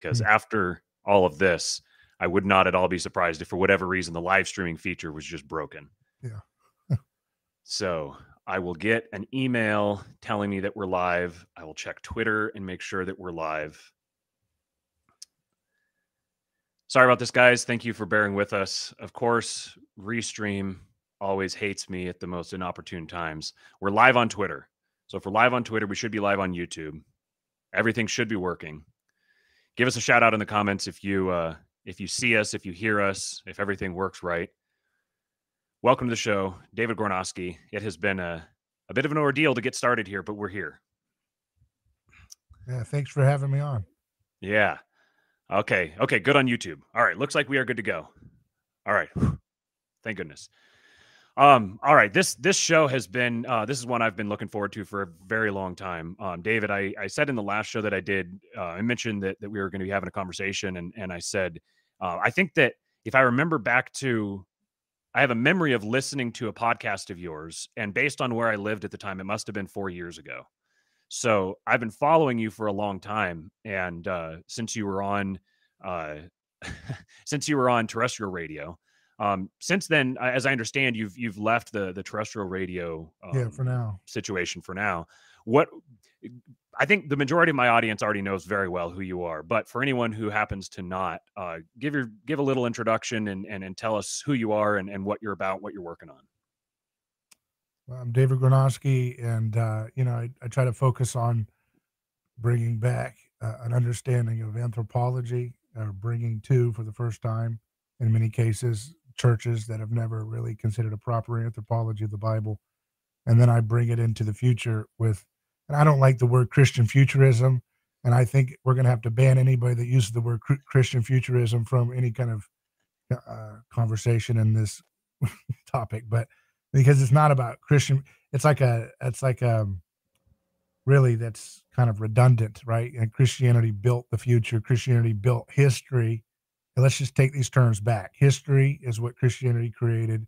because mm-hmm. after all of this, I would not at all be surprised if, for whatever reason, the live streaming feature was just broken. Yeah. so I will get an email telling me that we're live. I will check Twitter and make sure that we're live. Sorry about this, guys. Thank you for bearing with us. Of course, Restream always hates me at the most inopportune times. We're live on Twitter. So if we're live on Twitter, we should be live on YouTube. Everything should be working. Give us a shout out in the comments if you uh, if you see us, if you hear us, if everything works right. Welcome to the show, David Gornoski. It has been a, a bit of an ordeal to get started here, but we're here. Yeah, thanks for having me on. Yeah. Okay. Okay. Good on YouTube. All right. Looks like we are good to go. All right. Thank goodness. Um, all right. This this show has been uh, this is one I've been looking forward to for a very long time. Um, David, I, I said in the last show that I did, uh, I mentioned that that we were going to be having a conversation, and and I said uh, I think that if I remember back to, I have a memory of listening to a podcast of yours, and based on where I lived at the time, it must have been four years ago. So I've been following you for a long time, and uh, since you were on, uh, since you were on terrestrial radio, um, since then, as I understand, you've you've left the the terrestrial radio um, yeah for now situation for now. What I think the majority of my audience already knows very well who you are, but for anyone who happens to not, uh, give your give a little introduction and, and and tell us who you are and, and what you're about, what you're working on. Well, I'm David Gornoski, and uh, you know I, I, try to focus on bringing back uh, an understanding of anthropology, or bringing to for the first time, in many cases, churches that have never really considered a proper anthropology of the Bible, and then I bring it into the future with, and I don't like the word Christian futurism, and I think we're going to have to ban anybody that uses the word Christian futurism from any kind of uh, conversation in this topic, but because it's not about Christian. It's like a, it's like a, um, really that's kind of redundant, right? And Christianity built the future. Christianity built history. And let's just take these terms back. History is what Christianity created,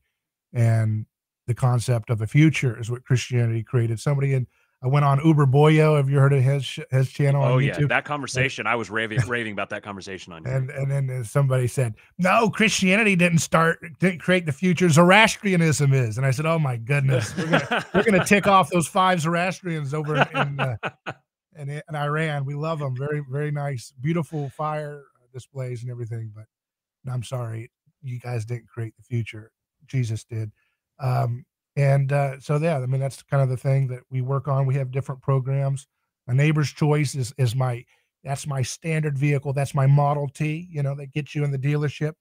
and the concept of the future is what Christianity created. Somebody in I went on Uberboyo. Have you heard of his his channel? Oh yeah, that conversation. I was raving raving about that conversation on. And and then somebody said, "No, Christianity didn't start, didn't create the future. Zoroastrianism is." And I said, "Oh my goodness, we're gonna, we're gonna tick off those five Zoroastrians over in in, uh, in, in Iran. We love them. Very very nice, beautiful fire displays and everything. But I'm sorry, you guys didn't create the future. Jesus did." Um, and uh, so, yeah, I mean, that's kind of the thing that we work on. We have different programs. A neighbor's choice is is my that's my standard vehicle. That's my Model T. You know, that gets you in the dealership.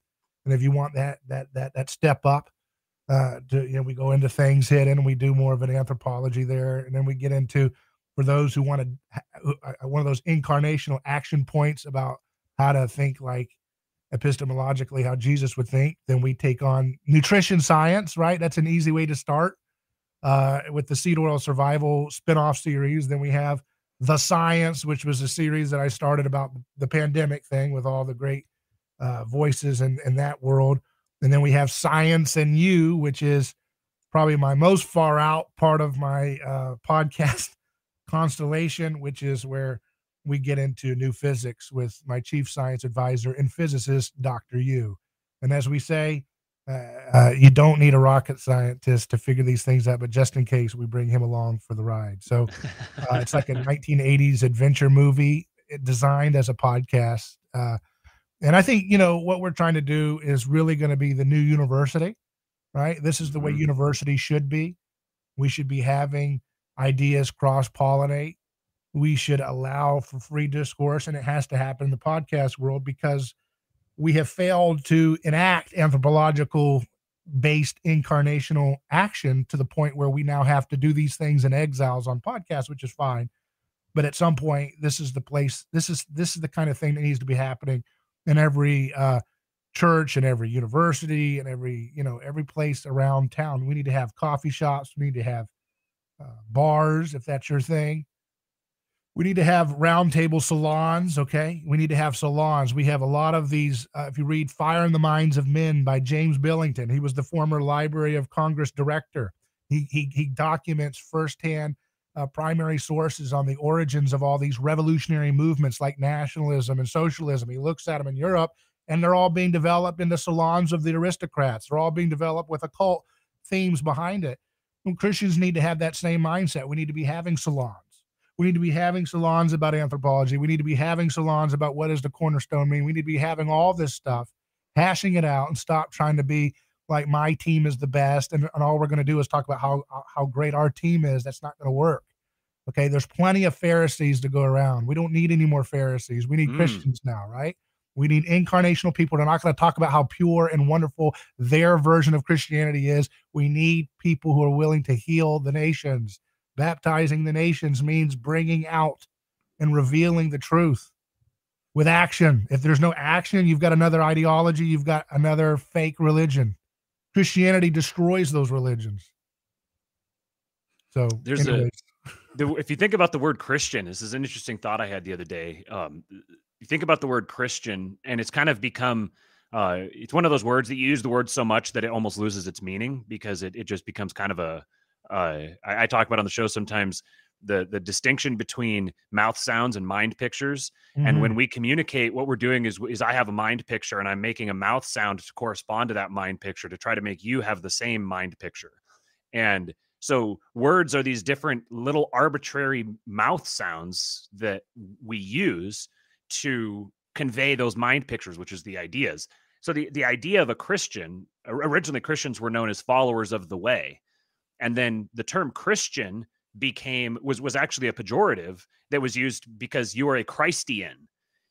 And if you want that that that that step up, uh, to, you know, we go into things hidden and we do more of an anthropology there, and then we get into for those who want to uh, one of those incarnational action points about how to think like epistemologically how Jesus would think. Then we take on nutrition science, right? That's an easy way to start uh, with the seed oil survival spinoff series. Then we have the science, which was a series that I started about the pandemic thing with all the great uh, voices in, in that world. And then we have science and you, which is probably my most far out part of my uh, podcast constellation, which is where we get into new physics with my chief science advisor and physicist, Dr. Yu. And as we say, uh, uh, you don't need a rocket scientist to figure these things out, but just in case, we bring him along for the ride. So uh, it's like a 1980s adventure movie eh, designed as a podcast. Uh, and I think, you know, what we're trying to do is really going to be the new university, right? This is the way mm-hmm. university should be. We should be having ideas cross pollinate we should allow for free discourse and it has to happen in the podcast world because we have failed to enact anthropological based incarnational action to the point where we now have to do these things in exiles on podcasts which is fine. But at some point this is the place this is this is the kind of thing that needs to be happening in every uh, church and every university and every you know every place around town. We need to have coffee shops. We need to have uh, bars if that's your thing we need to have roundtable salons. Okay. We need to have salons. We have a lot of these. Uh, if you read Fire in the Minds of Men by James Billington, he was the former Library of Congress director. He, he, he documents firsthand uh, primary sources on the origins of all these revolutionary movements like nationalism and socialism. He looks at them in Europe, and they're all being developed in the salons of the aristocrats. They're all being developed with occult themes behind it. And Christians need to have that same mindset. We need to be having salons. We need to be having salons about anthropology. We need to be having salons about what does the cornerstone mean. We need to be having all this stuff, hashing it out, and stop trying to be like my team is the best, and, and all we're going to do is talk about how how great our team is. That's not going to work. Okay, there's plenty of Pharisees to go around. We don't need any more Pharisees. We need mm. Christians now, right? We need incarnational people. They're not going to talk about how pure and wonderful their version of Christianity is. We need people who are willing to heal the nations. Baptizing the nations means bringing out and revealing the truth with action. If there's no action, you've got another ideology, you've got another fake religion. Christianity destroys those religions. So there's anyways. a the, if you think about the word Christian, this is an interesting thought I had the other day. Um, you think about the word Christian, and it's kind of become uh, it's one of those words that you use the word so much that it almost loses its meaning because it, it just becomes kind of a. Uh, I, I talk about on the show sometimes the the distinction between mouth sounds and mind pictures mm-hmm. and when mm-hmm. we communicate what we're doing is is i have a mind picture and i'm making a mouth sound to correspond to that mind picture to try to make you have the same mind picture and so words are these different little arbitrary mouth sounds that we use to convey those mind pictures which is the ideas so the the idea of a christian originally christians were known as followers of the way and then the term christian became was was actually a pejorative that was used because you are a Christian.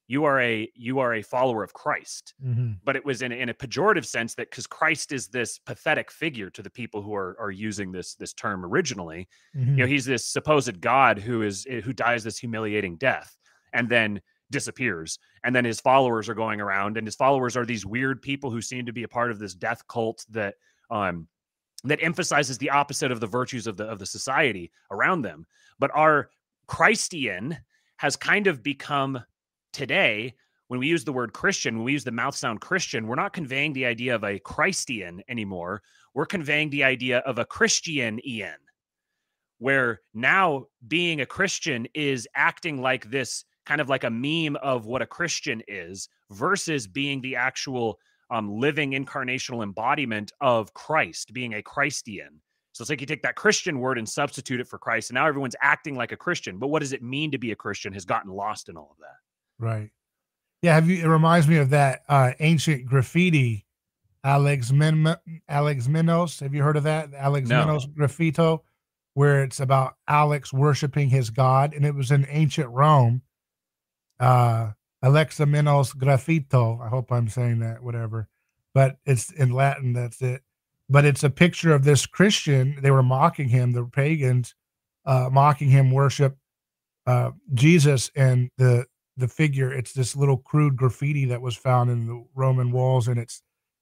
You are a you are a follower of Christ. Mm-hmm. But it was in, in a pejorative sense that because Christ is this pathetic figure to the people who are are using this this term originally. Mm-hmm. You know, he's this supposed God who is eh, who dies this humiliating death and then disappears. And then his followers are going around, and his followers are these weird people who seem to be a part of this death cult that um that emphasizes the opposite of the virtues of the of the society around them. But our Christian has kind of become today when we use the word Christian, when we use the mouth sound Christian, we're not conveying the idea of a Christian anymore. We're conveying the idea of a Christian Ian, where now being a Christian is acting like this kind of like a meme of what a Christian is versus being the actual um, living incarnational embodiment of Christ, being a Christian. So it's like you take that Christian word and substitute it for Christ, and now everyone's acting like a Christian. But what does it mean to be a Christian has gotten lost in all of that. Right. Yeah. Have you? It reminds me of that uh, ancient graffiti, Alex Men Alex Minos. Have you heard of that? Alex no. Minos graffito, where it's about Alex worshiping his god, and it was in ancient Rome. Uh, Alexamenos Graffito. I hope I'm saying that, whatever. But it's in Latin, that's it. But it's a picture of this Christian. They were mocking him, the pagans, uh, mocking him, worship uh, Jesus and the the figure. It's this little crude graffiti that was found in the Roman walls, and it's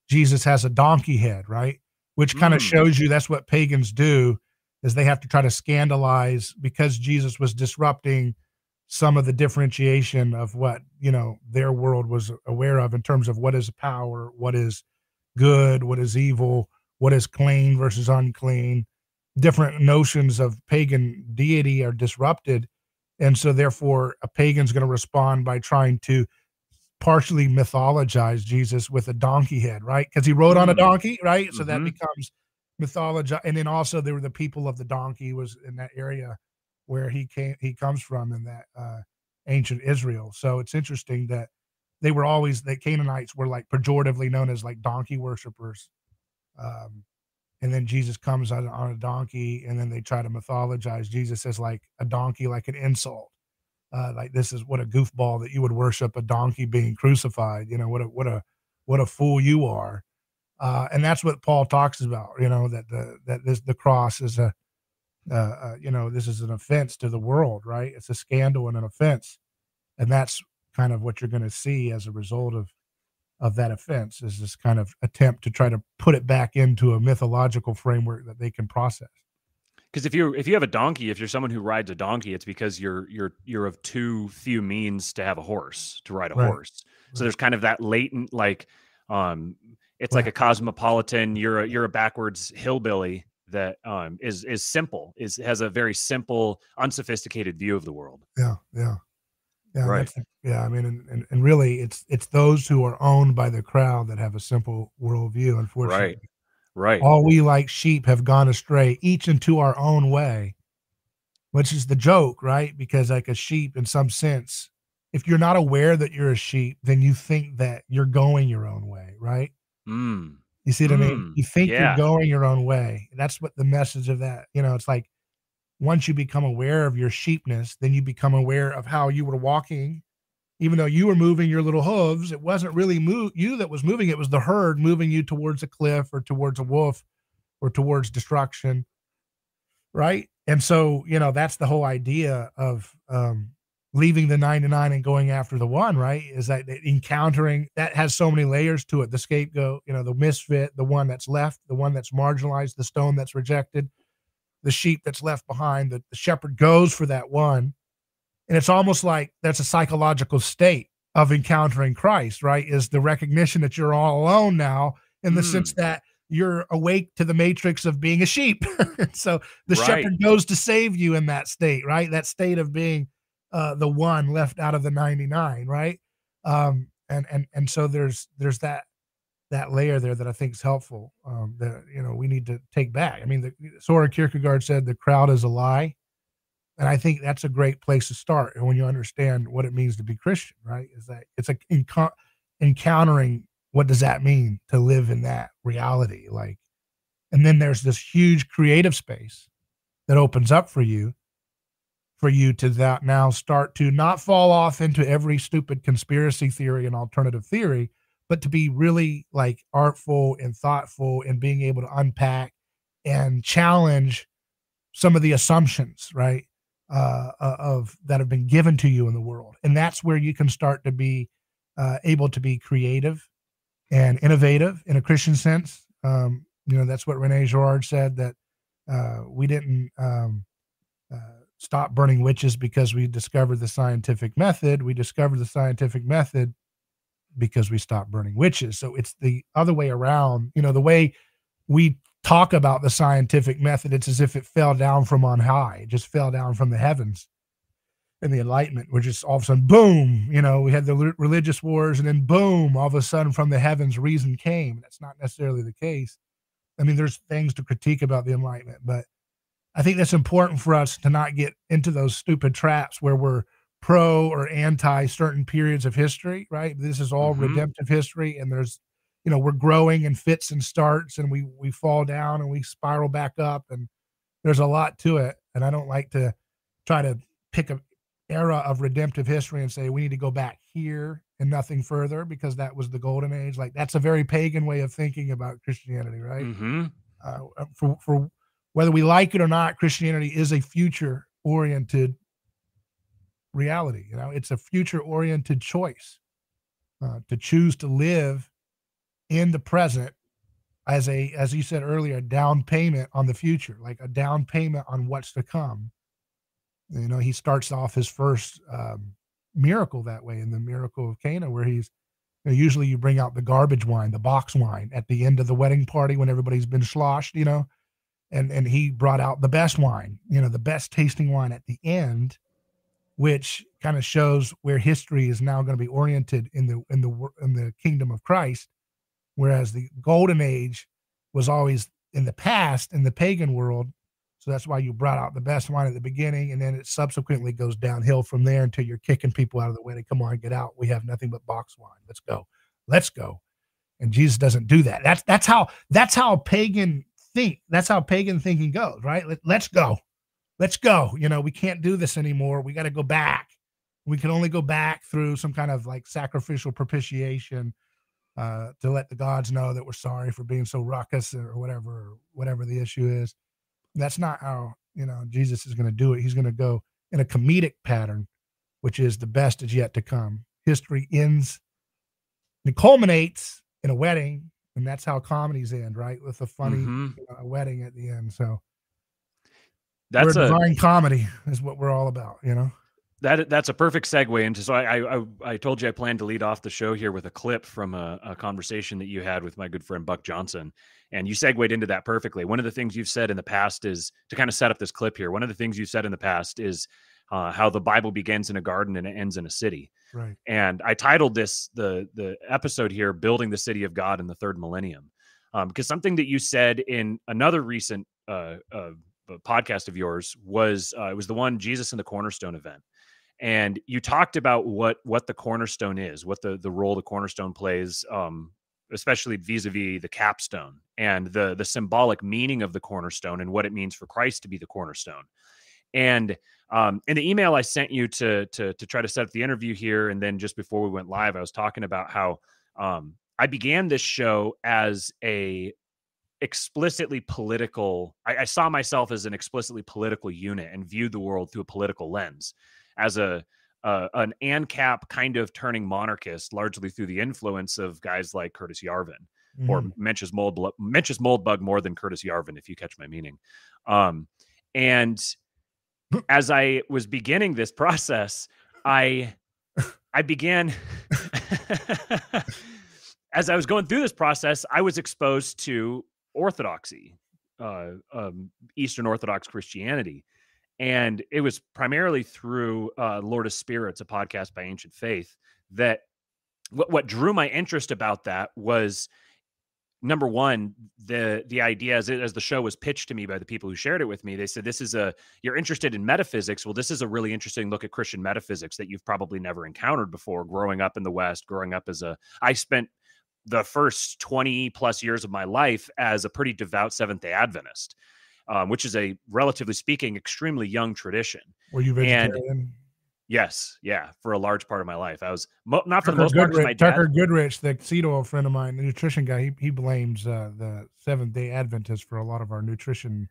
Jesus has a donkey head, right? Which kind of mm. shows you that's what pagans do, is they have to try to scandalize because Jesus was disrupting some of the differentiation of what you know their world was aware of in terms of what is power what is good what is evil what is clean versus unclean different notions of pagan deity are disrupted and so therefore a pagan's going to respond by trying to partially mythologize jesus with a donkey head right because he rode on a mm. donkey right so mm-hmm. that becomes mythology and then also there were the people of the donkey was in that area where he came he comes from in that uh, ancient Israel. So it's interesting that they were always the Canaanites were like pejoratively known as like donkey worshippers. Um, and then Jesus comes on, on a donkey, and then they try to mythologize Jesus as like a donkey, like an insult. Uh, like this is what a goofball that you would worship a donkey being crucified. You know what a what a what a fool you are. Uh, and that's what Paul talks about. You know that the that this the cross is a uh, uh, you know, this is an offense to the world, right? It's a scandal and an offense, and that's kind of what you're going to see as a result of of that offense is this kind of attempt to try to put it back into a mythological framework that they can process. Because if you if you have a donkey, if you're someone who rides a donkey, it's because you're you're you're of too few means to have a horse to ride a right. horse. So right. there's kind of that latent like um it's right. like a cosmopolitan. You're a you're a backwards hillbilly that um, is is simple, is has a very simple, unsophisticated view of the world. Yeah, yeah, yeah. Right. Yeah, I mean, and, and, and really, it's it's those who are owned by the crowd that have a simple worldview. Unfortunately, Right. all we like sheep have gone astray, each into our own way, which is the joke, right? Because like a sheep, in some sense, if you're not aware that you're a sheep, then you think that you're going your own way, right? Mm. You see what I mean? Mm, You think yeah. you're going your own way. That's what the message of that, you know, it's like once you become aware of your sheepness, then you become aware of how you were walking. Even though you were moving your little hooves, it wasn't really move you that was moving, it was the herd moving you towards a cliff or towards a wolf or towards destruction. Right. And so, you know, that's the whole idea of um leaving the 99 and going after the one, right? Is that encountering that has so many layers to it. The scapegoat, you know, the misfit, the one that's left, the one that's marginalized, the stone that's rejected, the sheep that's left behind, the, the shepherd goes for that one. And it's almost like that's a psychological state of encountering Christ, right? Is the recognition that you're all alone now in the Mm. sense that you're awake to the matrix of being a sheep. so the Right. shepherd goes to save you in that state, right? That state of being uh, the one left out of the 99, right? Um, and and and so there's there's that that layer there that I think is helpful. Um, that you know we need to take back. I mean, the, Soren Kierkegaard said the crowd is a lie, and I think that's a great place to start. When you understand what it means to be Christian, right? Is that it's like enco- encountering what does that mean to live in that reality, like, and then there's this huge creative space that opens up for you for you to that now start to not fall off into every stupid conspiracy theory and alternative theory, but to be really like artful and thoughtful and being able to unpack and challenge some of the assumptions, right? Uh, uh, of that have been given to you in the world, and that's where you can start to be uh, able to be creative and innovative in a Christian sense. Um, you know, that's what Rene Girard said that uh, we didn't um, uh, stop burning witches because we discovered the scientific method. We discovered the scientific method because we stopped burning witches. So it's the other way around. You know, the way we talk about the scientific method, it's as if it fell down from on high. It just fell down from the heavens. And the enlightenment, we're just all of a sudden, boom, you know, we had the religious wars, and then boom, all of a sudden from the heavens, reason came. That's not necessarily the case. I mean, there's things to critique about the enlightenment, but I think that's important for us to not get into those stupid traps where we're pro or anti certain periods of history, right? This is all Mhm. redemptive history, and there's, you know, we're growing in fits and starts, and we we fall down and we spiral back up, and there's a lot to it. And I don't like to try to pick a era of redemptive history and say we need to go back here and nothing further because that was the golden age. Like that's a very pagan way of thinking about Christianity, right? hmm uh, for for whether we like it or not, Christianity is a future oriented reality. You know, it's a future oriented choice uh, to choose to live in the present as a, as you said earlier, a down payment on the future, like a down payment on what's to come. You know, he starts off his first um, miracle that way in the miracle of Cana, where he's you know, usually you bring out the garbage wine, the box wine at the end of the wedding party when everybody's been sloshed, you know, and and he brought out the best wine, you know, the best tasting wine at the end, which kind of shows where history is now going to be oriented in the in the in the kingdom of Christ, whereas the golden age was always in the past in the pagan world. So that's why you brought out the best wine at the beginning, and then it subsequently goes downhill from there until you're kicking people out of the wedding. Come on, get out. We have nothing but box wine. Let's go. Let's go. And Jesus doesn't do that. That's that's how that's how pagan think. That's how pagan thinking goes, right? Let, let's go. Let's go. You know, we can't do this anymore. We got to go back. We can only go back through some kind of like sacrificial propitiation uh, to let the gods know that we're sorry for being so ruckus or whatever, whatever the issue is. That's not how you know Jesus is going to do it. He's going to go in a comedic pattern, which is the best is yet to come. History ends, it culminates in a wedding, and that's how comedies end, right? With a funny Mhm. uh, wedding at the end. So That's we're a divine comedy is what we're all about, you know. that that's a perfect segue into. So I I I told you I planned to lead off the show here with a clip from a, a conversation that you had with my good friend Buck Johnson, and you segued into that perfectly. One of the things you've said in the past is to kind of set up this clip here. One of the things you've said in the past is uh, how the Bible begins in a garden and it ends in a city. Right. And I titled this the the episode here "Building the City of God in the Third Millennium," um, because something that you said in another recent uh, uh, podcast of yours was uh, it was the one Jesus and the Cornerstone event, and you talked about what what the cornerstone is, what the the role the cornerstone plays, um, especially vis-a-vis the capstone and the the symbolic meaning of the cornerstone and what it means for Christ to be the cornerstone. And um, in the email I sent you to to to try to set up the interview here, and then just before we went live, I was talking about how um, I began this show as a explicitly political. I, I, saw myself as an explicitly political unit and viewed the world through a political lens, as a uh, an ANCAP kind of turning monarchist, largely through the influence of guys like Curtis Yarvin mm. or Mencius Mold Mencius Moldbug more than Curtis Yarvin, if you catch my meaning. Um, and as I was beginning this process, I I began as I was going through this process, I was exposed to orthodoxy, uh, um, Eastern Orthodox Christianity. And it was primarily through uh, Lord of Spirits, a podcast by Ancient Faith, that what, what drew my interest about that was number one the the idea as, it, as the show was pitched to me by the people who shared it with me they said this is a you're interested in metaphysics well this is a really interesting look at christian metaphysics that you've probably never encountered before growing up in the west growing up as a i spent the first 20 plus years of my life as a pretty devout Seventh day Adventist, um, which is a relatively speaking extremely young tradition. Were you vegetarian? And yes, yeah, for a large part of my life, I was mo- not for Tucker the most Goodrich, part. My dad, Tucker Goodrich, the keto friend of mine, the nutrition guy, he he blames uh, the Seventh Day Adventists for a lot of our nutrition.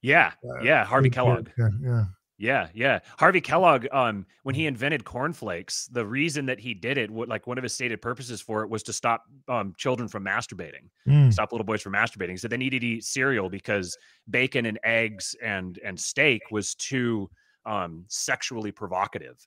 Yeah, uh, yeah, Harvey Kellogg. Yeah, yeah. Yeah, yeah. Harvey Kellogg, um, when he invented cornflakes, the reason that he did it, what like one of his stated purposes for it was to stop um, children from masturbating, mm. stop little boys from masturbating. So they needed to eat cereal because bacon and eggs and and steak was too um, sexually provocative.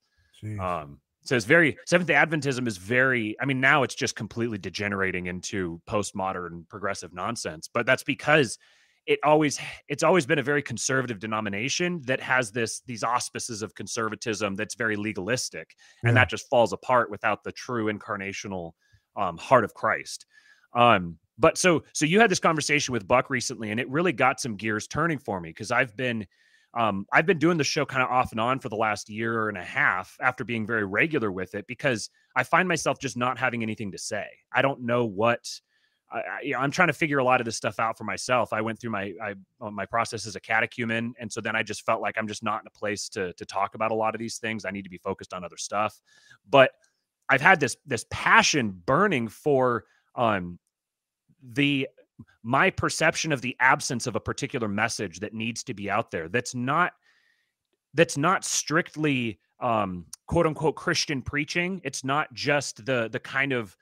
Um, so it's very Seventh Adventism is very. I mean, now it's just completely degenerating into postmodern progressive nonsense. But that's because it always it's always been a very conservative denomination that has this these auspices of conservatism that's very legalistic and that just falls apart without the true incarnational um, heart of christ um, but so so you had this conversation with buck recently and it really got some gears turning for me because i've been um, i've been doing the show kind of off and on for the last year and a half after being very regular with it because i find myself just not having anything to say i don't know what I, am trying to figure a lot of this stuff out for myself. I went through my I, uh, my process as a catechumen, and so then I just felt like I'm just not in a place to to talk about a lot of these things. I need to be focused on other stuff. But I've had this this passion burning for um the my perception of the absence of a particular message that needs to be out there. That's not that's not strictly um quote unquote Christian preaching. It's not just the the kind of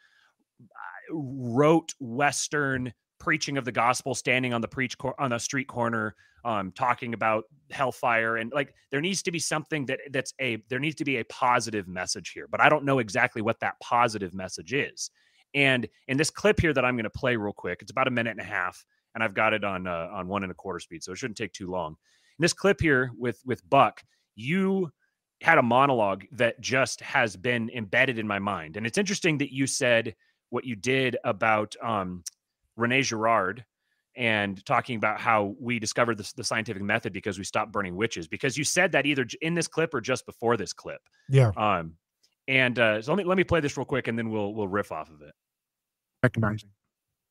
rote Western preaching of the gospel, standing on the preach cor- on a street corner, um, talking about hellfire, and like there needs to be something that that's a there needs to be a positive message here. But I don't know exactly what that positive message is. And in this clip here that I'm going to play real quick, it's about a minute and a half, and I've got it on uh, on one and a quarter speed, so it shouldn't take too long. In this clip here with with Buck, you had a monologue that just has been embedded in my mind, and it's interesting that you said what you did about um, Rene Girard and talking about how we discovered this, the scientific method because we stopped burning witches. Because you said that either in this clip or just before this clip. Yeah. Um, and uh, so let me let me play this real quick, and then we'll we'll riff off of it. Recognizing,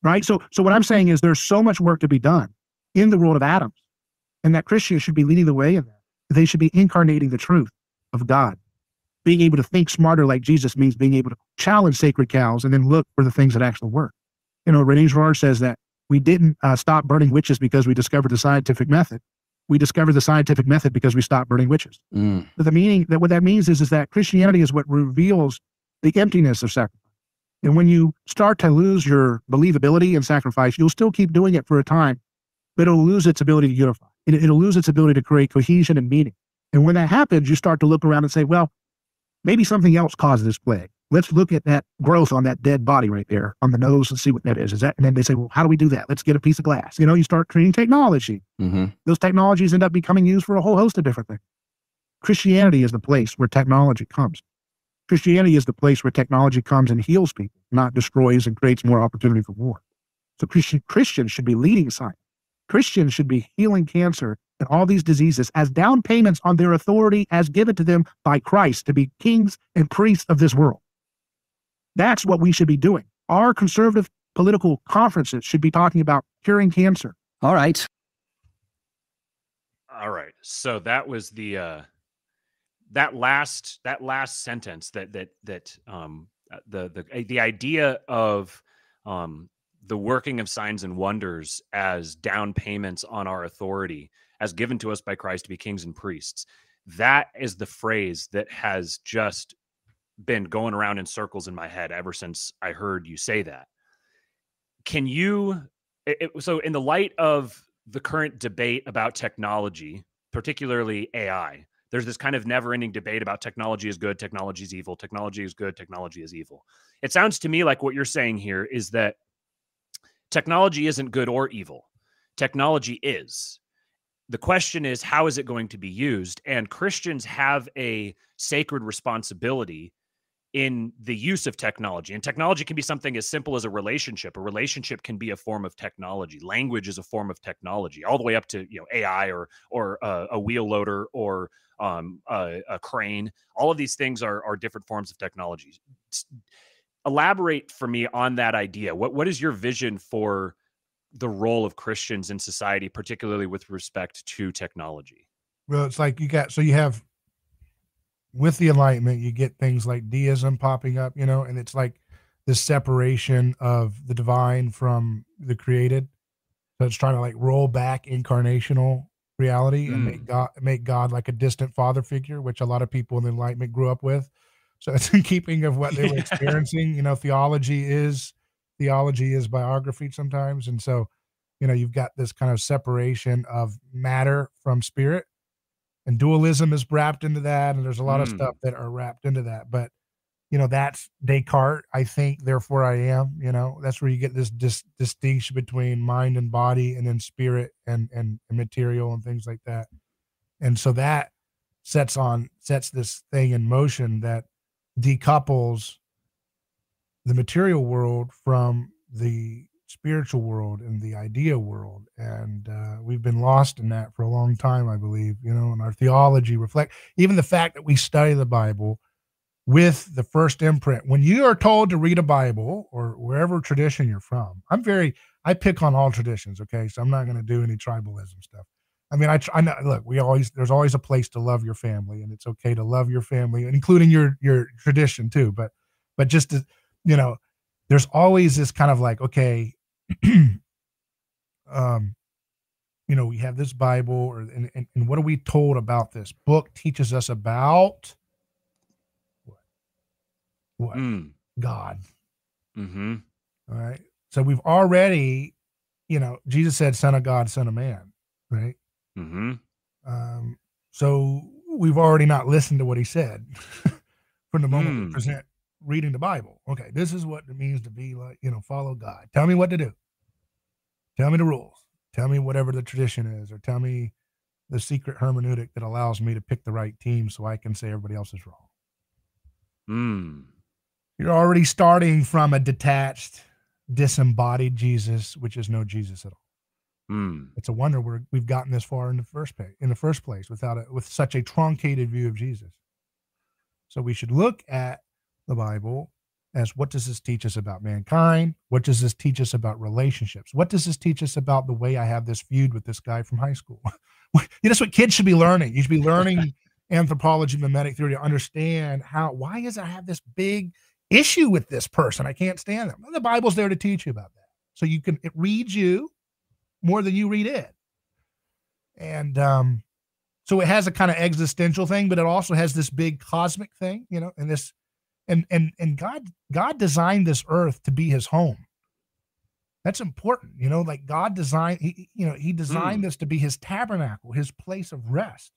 right? So so what I'm saying is there's so much work to be done in the world of atoms, and that Christians should be leading the way in that. They should be incarnating the truth of God being able to think smarter like Jesus means being able to challenge sacred cows and then look for the things that actually work. You know, Rene Girard says that we didn't uh, stop burning witches because we discovered the scientific method. We discovered the scientific method because we stopped burning witches. Mm. But the meaning that what that means is, is that Christianity is what reveals the emptiness of sacrifice. And when you start to lose your believability in sacrifice, you'll still keep doing it for a time, but it'll lose its ability to unify. It, it'll lose its ability to create cohesion and meaning. And when that happens, you start to look around and say, well, Maybe something else caused this plague. Let's look at that growth on that dead body right there on the nose and see what that is. Is that? And then they say, well, how do we do that? Let's get a piece of glass. You know, you start creating technology. Mm-hmm. Those technologies end up becoming used for a whole host of different things. Christianity is the place where technology comes. Christianity is the place where technology comes and heals people, not destroys and creates more opportunity for war. So Christian, Christians should be leading science. Christians should be healing cancer and all these diseases as down payments on their authority as given to them by Christ to be kings and priests of this world. That's what we should be doing. Our conservative political conferences should be talking about curing cancer. All right. All right. So that was the uh that last that last sentence that that that um uh, the the the idea of um the working of signs and wonders as down payments on our authority as given to us by Christ to be kings and priests. That is the phrase that has just been going around in circles in my head ever since I heard you say that. Can you it- so in the light of the current debate about technology, particularly AI, there's this kind of never-ending debate about technology is good, technology is evil, technology is good, technology is evil. It sounds to me like what you're saying here is that technology isn't good or evil. Technology is. The question is, how is it going to be used? And Christians have a sacred responsibility in the use of technology. And technology can be something as simple as a relationship. A relationship can be a form of technology. Language is a form of technology, all the way up to you know AI or or uh, a wheel loader or um, a, a crane. All of these things are are different forms of technology. Elaborate for me on that idea. What what is your vision for the role of Christians in society, particularly with respect to technology? Well, it's like you got so you have with the enlightenment, you get things like deism popping up, you know, and it's like the separation of the divine from the created. So it's trying to like roll back incarnational reality and make hmm. God make God like a distant father figure, which a lot of people in the enlightenment grew up with. So it's in keeping of what they were experiencing. You know, theology is theology is biography sometimes. And so, you know, you've got this kind of separation of matter from spirit and dualism is wrapped into that and there's a lot of Mm. stuff that are wrapped into that but you know that's descartes i think therefore i am you know that's where you get this dis- distinction between mind and body and then spirit and, and and material and things like that and so that sets on sets this thing in motion that decouples the material world from the spiritual world and the idea world and uh, we've been lost in that for a long time i believe you know and our theology reflect even the fact that we study the bible with the first imprint. When you are told to read a bible or wherever tradition you're from i'm very i pick on all traditions okay? So i'm not going to do any tribalism stuff. I mean i I know, look we always there's always a place to love your family and it's okay to love your family including your your tradition too but but just to you know there's always this kind of like okay um you know we have this bible or and, and, and what are we told about this? Book teaches us about what? What? Mm. god. Hmm all right? So we've already you know jesus said son of god son of man right? Hmm um so we've already not listened to what he said from the moment we Hmm. present reading the bible. Okay this is what it means to be like you know follow god. Tell me what to do. Tell me the rules. Tell me whatever the tradition is or tell me the secret hermeneutic that allows me to pick the right team so i can say everybody else is wrong. Mm. you're already starting from a detached disembodied jesus which is no jesus at all. Mm. it's a wonder we're, we've gotten this far in the first place in the first place without a with such a truncated view of jesus. So we should look at the bible as what does this teach us about mankind? What does this teach us about relationships? What does this teach us about the way i have this feud with this guy from high school? That's what kids should be learning. You should be learning anthropology mimetic theory to understand how why is i have this big issue with this person? I can't stand them. Well, the bible's there to teach you about that. So you can it reads you more than you read it. And um, so it has a kind of existential thing, but it also has this big cosmic thing, you know, and this and and and God God designed this earth to be his home. That's important, you know, like God designed he, you know, he designed mm. this to be his tabernacle, his place of rest.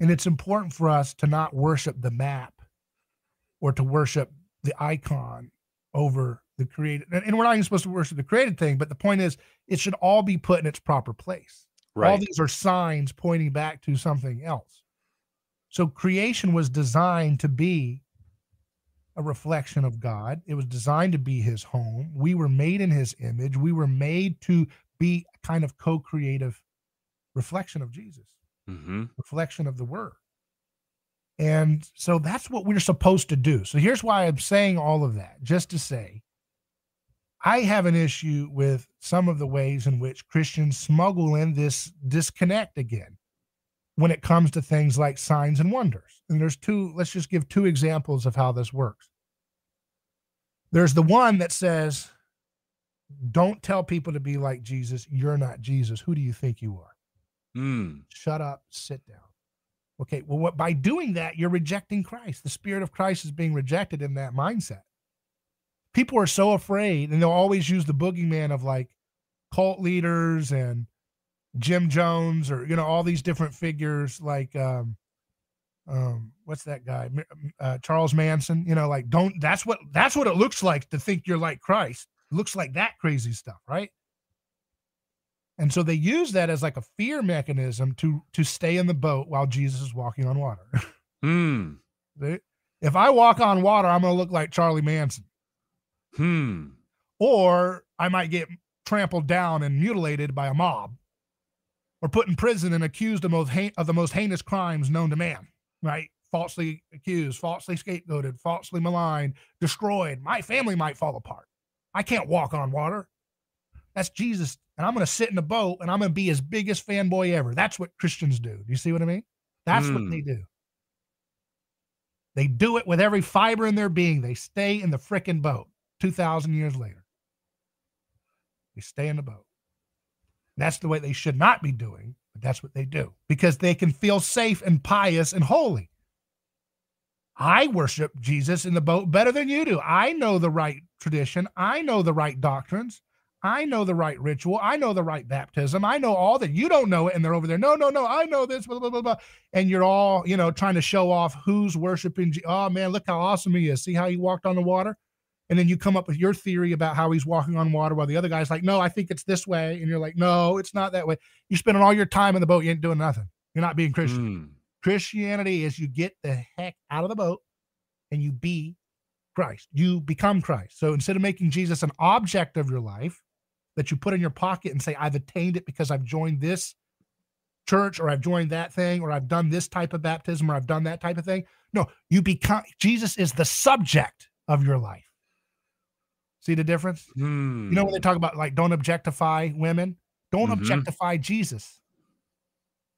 And it's important for us to not worship the map or to worship the icon over the created. And we're not even supposed to worship the created thing, but the point is, it should all be put in its proper place. Right. All these are signs pointing back to something else. So creation was designed to be a reflection of God. It was designed to be his home. We were made in his image. We were made to be a kind of co creative reflection of Jesus, Mm-hmm. reflection of the word. And so that's what we're supposed to do. So here's why I'm saying all of that, just to say I have an issue with some of the ways in which Christians smuggle in this disconnect again when it comes to things like signs and wonders. And there's two, let's just give two examples of how this works. There's the one that says, don't tell people to be like Jesus. You're not Jesus. Who do you think you are? Mm. Shut up, sit down. Okay, well, what by doing that, you're rejecting Christ. The spirit of Christ is being rejected in that mindset. People are so afraid, and they'll always use the boogeyman of like cult leaders and Jim Jones or you know all these different figures like um um what's that guy? Uh, Charles Manson you know like don't that's what that's what it looks like to think you're like Christ. It looks like that crazy stuff right? And so they use that as like a fear mechanism to to stay in the boat while Jesus is walking on water. Hmm. If I walk on water I'm going to look like Charlie Manson. Hmm. or I might get trampled down and mutilated by a mob, or put in prison and accused of, most hein- of the most heinous crimes known to man. Right? Falsely accused, falsely scapegoated, falsely maligned, destroyed. My family might fall apart. I can't walk on water. That's Jesus, and I'm going to sit in a boat and I'm going to be his biggest fanboy ever. That's what Christians do. Do you see what I mean? That's what Hmm. they do. They do it with every fiber in their being. They stay in the frickin' boat 2,000 years later. They stay in the boat. That's the way they should not be doing, but that's what they do because they can feel safe and pious and holy. I worship Jesus in the boat better than you do. I know the right tradition. I know the right doctrines. I know the right ritual. I know the right baptism. I know all that. You don't know it, and they're over there. No, no, no. I know this. Blah blah blah blah. And you're all, you know, trying to show off who's worshiping. Je- Oh man, look how awesome he is. See how he walked on the water. And then you come up with your theory about how he's walking on water, while the other guy's like, "No, I think it's this way," and you're like, "No, it's not that way." You're spending all your time in the boat. You ain't doing nothing. You're not being Christian. Hmm. Christianity is you get the heck out of the boat and you be Christ. You become Christ. So instead of making Jesus an object of your life that you put in your pocket and say, I've attained it because I've joined this church or I've joined that thing or I've done this type of baptism or I've done that type of thing. No, you become Jesus is the subject of your life. See the difference? Hmm. You know when they talk about like don't objectify women, don't Mhm. objectify Jesus.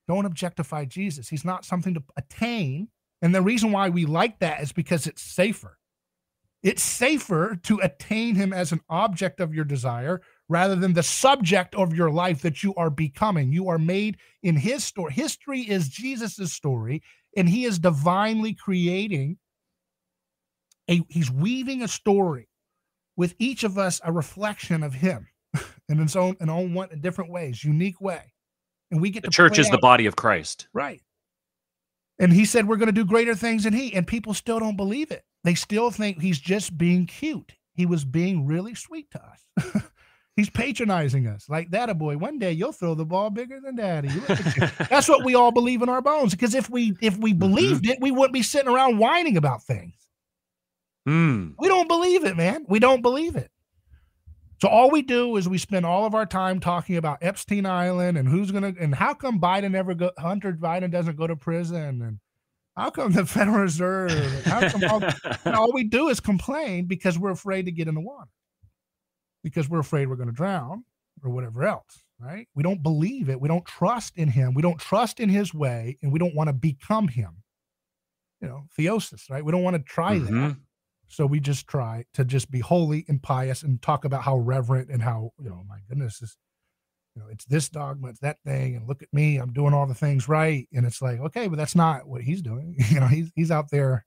Don't objectify Jesus. He's not something to attain. And the reason why we like that is because it's safer. It's safer to attain him as an object of your desire rather than the subject of your life that you are becoming. You are made in his story. History is Jesus's story, and he is divinely creating a he's weaving a story with each of us a reflection of him in its own in own one in different ways, unique way. And we get the to church is the body of Christ. right. And he said we're going to do greater things than he, and people still don't believe it. They still think he's just being cute. He was being really sweet to us. he's patronizing us like that, a boy. One day you'll throw the ball bigger than daddy. Look at you. That's what we all believe in our bones. Because if we if we mm-hmm. believed it, we wouldn't be sitting around whining about things. Hmm. We don't believe it, man. We don't believe it. So all we do is we spend all of our time talking about Epstein Island and who's gonna and how come Biden never go Hunter Biden doesn't go to prison? And how come the Federal Reserve? And how come all, all we do is complain because we're afraid to get in the water. Because we're afraid we're going to drown or whatever else right? We don't believe it. We don't trust in him. We don't trust in his way and we don't want to become him. You know theosis right? We don't want to try that. Mhm. So we just try to just be holy and pious and talk about how reverent and how, you know, my goodness, is you know, it's this dogma, it's that thing, and look at me, I'm doing all the things right. And it's like, okay, but that's not what he's doing. You know, he's he's out there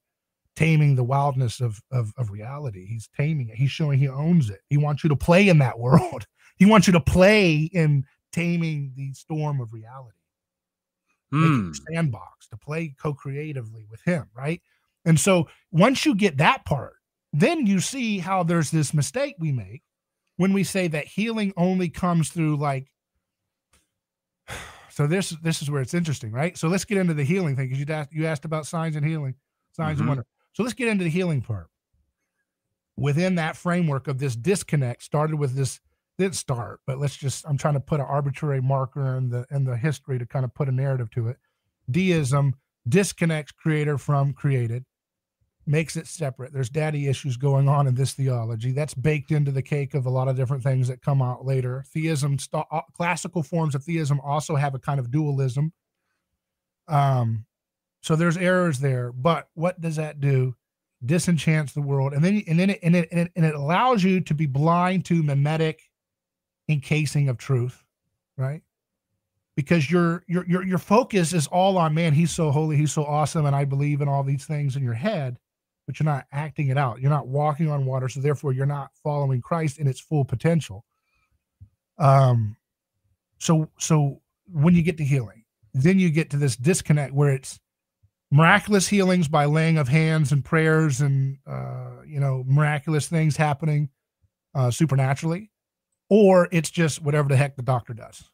taming the wildness of of, of reality. He's taming it. He's showing he owns it. He wants you to play in that world. He wants you to play in taming the storm of reality. mm. sandbox, to play co-creatively with him, right? And so once you get that part, then you see how there's this mistake we make when we say that healing only comes through like so this this is where it's interesting, right? So let's get into the healing thing because you asked you asked about signs and healing, signs mm-hmm. and wonder. So let's get into the healing part. Within that framework of this disconnect, started with this didn't start, but let's just I'm trying to put an arbitrary marker in the in the history to kind of put a narrative to it. Deism disconnects creator from created makes it separate. There's daddy issues going on in this theology. That's baked into the cake of a lot of different things that come out later. Theism, st- uh, classical forms of theism also have a kind of dualism. Um, so there's errors there. But what does that do? Disenchants the world, and then and then it, and it, and it, and it allows you to be blind to mimetic encasing of truth, right? Because your your your your focus is all on man. He's so holy. He's so awesome, and I believe in all these things in your head but you're not acting it out. You're not walking on water, so therefore you're not following Christ in its full potential. Um, so so when you get to healing, then you get to this disconnect where it's miraculous healings by laying of hands and prayers and uh, you know miraculous things happening uh, supernaturally, or it's just whatever the heck the doctor does,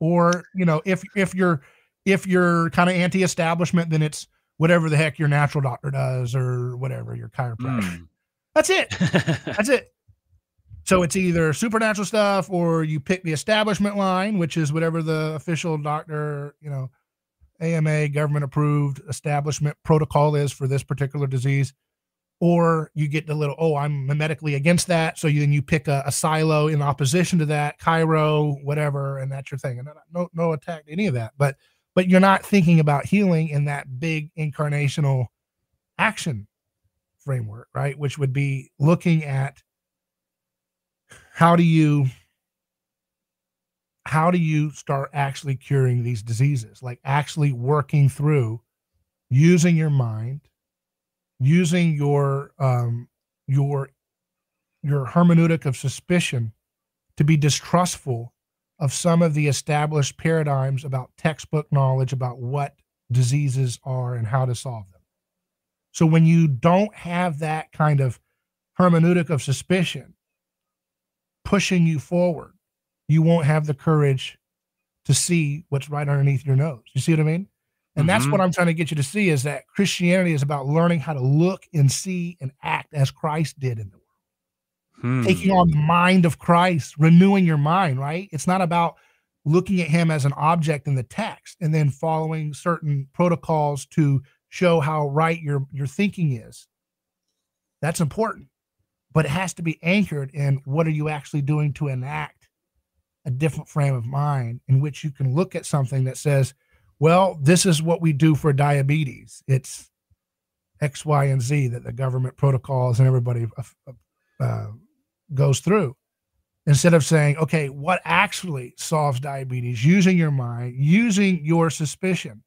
or you know if if you're if you're kind of anti-establishment, then it's whatever the heck your natural doctor does or whatever your chiropractor. Mm. That's it. That's it. So it's either supernatural stuff or you pick the establishment line, which is whatever the official doctor, you know, AMA government approved establishment protocol is for this particular disease. Or you get the little, oh, I'm medically against that. So you, then you pick a, a silo in opposition to that, chiro, whatever, and that's your thing. And no, no attack to any of that. But but you're not thinking about healing in that big incarnational action framework, right? Which would be looking at how do you how do you start actually curing these diseases like actually working through using your mind using your um your your hermeneutic of suspicion to be distrustful of some of the established paradigms about textbook knowledge about what diseases are and how to solve them. So when you don't have that kind of hermeneutic of suspicion pushing you forward, you won't have the courage to see what's right underneath your nose. You see what I mean? And mm-hmm. that's what I'm trying to get you to see is that Christianity is about learning how to look and see and act as Christ did in the hmm. taking on the mind of Christ, renewing your mind, right? It's not about looking at him as an object in the text and then following certain protocols to show how right your your thinking is. That's important. But it has to be anchored in what are you actually doing to enact a different frame of mind in which you can look at something that says, well, this is what we do for diabetes. It's X, Y, and Z that the government protocols and everybody uh, uh, goes through instead of saying, okay, what actually solves diabetes? Using your mind, using your suspicion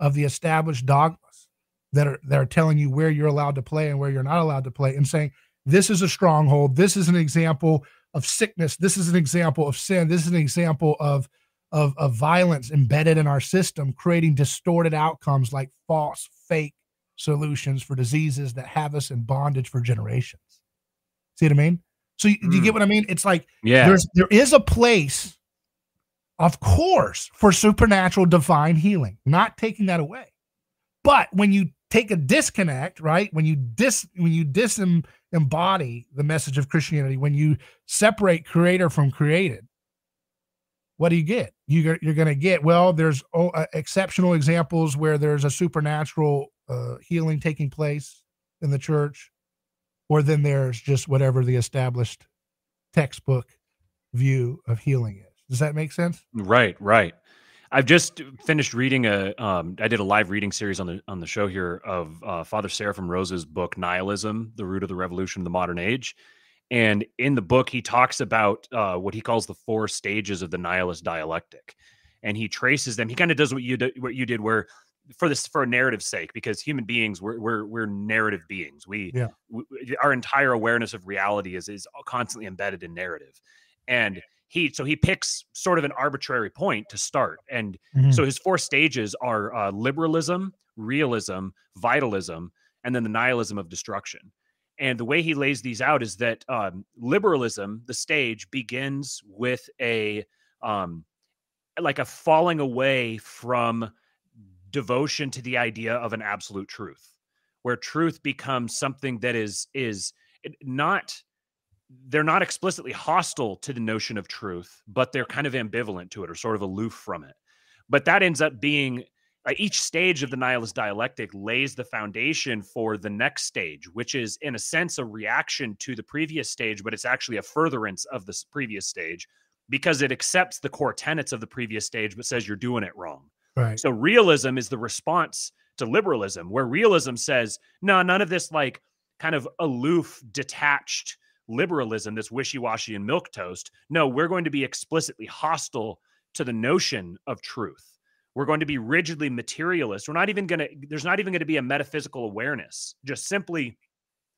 of the established dogmas that are that are telling you where you're allowed to play and where you're not allowed to play, and saying this is a stronghold. This is an example of sickness. This is an example of sin. This is an example of of, of violence embedded in our system, creating distorted outcomes like false, fake solutions for diseases that have us in bondage for generations. See what I mean? So you, mm. do you get mm. what I mean? It's like yeah, there's there is a place, of course, for supernatural divine healing. Not taking that away, but when you take a disconnect, right? When you dis when you disembody the message of Christianity, when you separate creator from created, what do you get? You, you're going to get well. There's oh, uh, exceptional examples where there's a supernatural uh, healing taking place in the church or then there's just whatever the established textbook view of healing is. Does that make sense? Right, right. I've just finished reading a. Um, I did a live reading series on the on the show here of uh, Father Seraphim Rose's book "Nihilism: The Root of the Revolution of the Modern Age," and in the book he talks about uh, what he calls the four stages of the nihilist dialectic, and he traces them. He kind of does what you do, what you did, where for this for a narrative sake because human beings we're we're, we're narrative beings. We, yeah. we our entire awareness of reality is is constantly embedded in narrative. And he so he picks sort of an arbitrary point to start. And Mhm. so his four stages are uh, liberalism realism vitalism and then the nihilism of destruction. And the way he lays these out is that um, liberalism the stage begins with a um, like a falling away from devotion to the idea of an absolute truth where truth becomes something that is is not they're not explicitly hostile to the notion of truth but they're kind of ambivalent to it or sort of aloof from it. But that ends up being uh, each stage of the nihilist dialectic lays the foundation for the next stage which is in a sense a reaction to the previous stage but it's actually a furtherance of this previous stage because it accepts the core tenets of the previous stage but says you're doing it wrong Right. so realism is the response to liberalism, where realism says, no, none of this like kind of aloof, detached liberalism, this wishy-washy and milk toast. No, we're going to be explicitly hostile to the notion of truth. We're going to be rigidly materialist. We're not even going to, there's not even going to be a metaphysical awareness. Just simply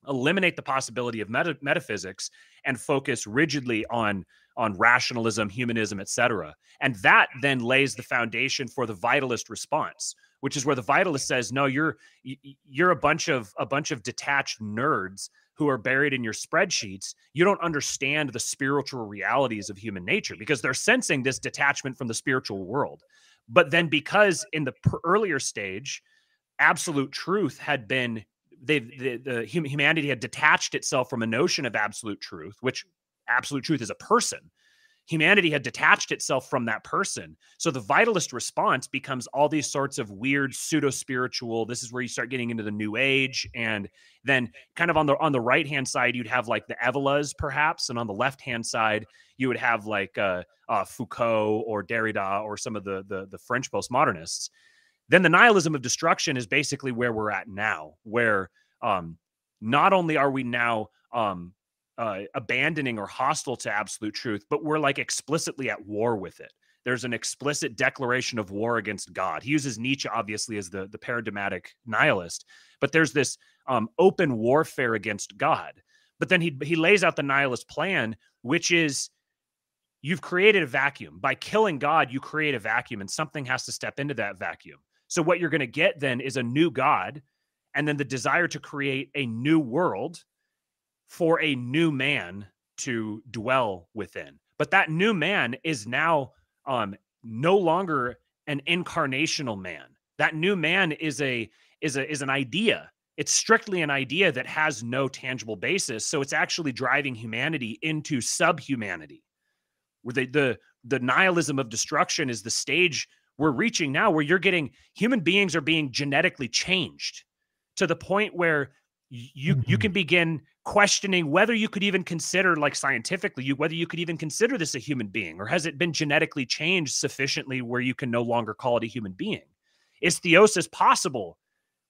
eliminate the possibility of meta- metaphysics and focus rigidly on on rationalism, humanism, etc. And that then lays the foundation for the vitalist response, which is where the vitalist says, "No, you're you're a bunch of a bunch of detached nerds who are buried in your spreadsheets. You don't understand the spiritual realities of human nature because they're sensing this detachment from the spiritual world. But then because in the earlier stage, absolute truth had been they've the, the humanity had detached itself from a notion of absolute truth, which absolute truth is a person. Humanity had detached itself from that person. So the vitalist response becomes all these sorts of weird pseudo spiritual. This is where you start getting into the new age. And then kind of on the on the right hand side, you'd have like the Evolas, perhaps. And on the left hand side, you would have like uh, uh, Foucault or Derrida or some of the, the the French postmodernists. Then the nihilism of destruction is basically where we're at now, where um, not only are we now um, uh, abandoning or hostile to absolute truth, but we're like explicitly at war with it. There's an explicit declaration of war against God. He uses Nietzsche obviously as the the paradigmatic nihilist, but there's this um, open warfare against God. But then he he lays out the nihilist plan, which is you've created a vacuum by killing God. You create a vacuum, and something has to step into that vacuum. So what you're going to get then is a new God, and then the desire to create a new world for a new man to dwell within. But that new man is now um, no longer an incarnational man. That new man is a is a is an idea. It's strictly an idea that has no tangible basis. So it's actually driving humanity into subhumanity. Where the the the nihilism of destruction is the stage we're reaching now where you're getting human beings are being genetically changed to the point where you you Mhm. can begin questioning whether you could even consider like scientifically you whether you could even consider this a human being or has it been genetically changed sufficiently where you can no longer call it a human being is theosis possible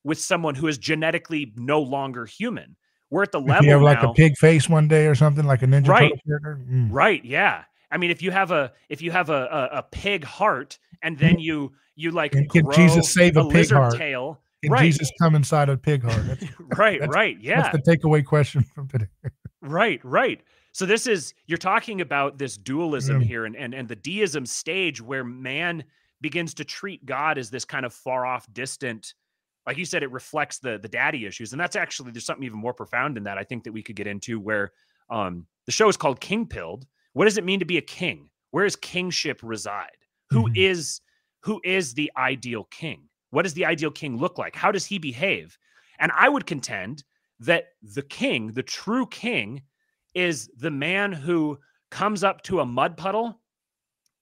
with someone who is genetically no longer human we're at the If level you have like a pig face one day or something, like a ninja Right. Mm. Right. Yeah. I mean, if you have a if you have a a, a pig heart and then you you like And grow Jesus save a pig lizard heart? tail, Can right? Jesus come inside a pig heart? That's, right. that's- right. Yeah. that's the takeaway question from today. Right, right. So this is you're talking about this dualism Yeah. here and, and and the deism stage where man begins to treat God as this kind of far off, distant, like you said, it reflects the the daddy issues. And that's actually there's something even more profound in that I think that we could get into where um the show is called Kingpilled. What does it mean to be a king? Where does kingship reside? Who Mhm. is who is the ideal king? What does the ideal king look like? How does he behave? And I would contend that the king, the true king, is the man who comes up to a mud puddle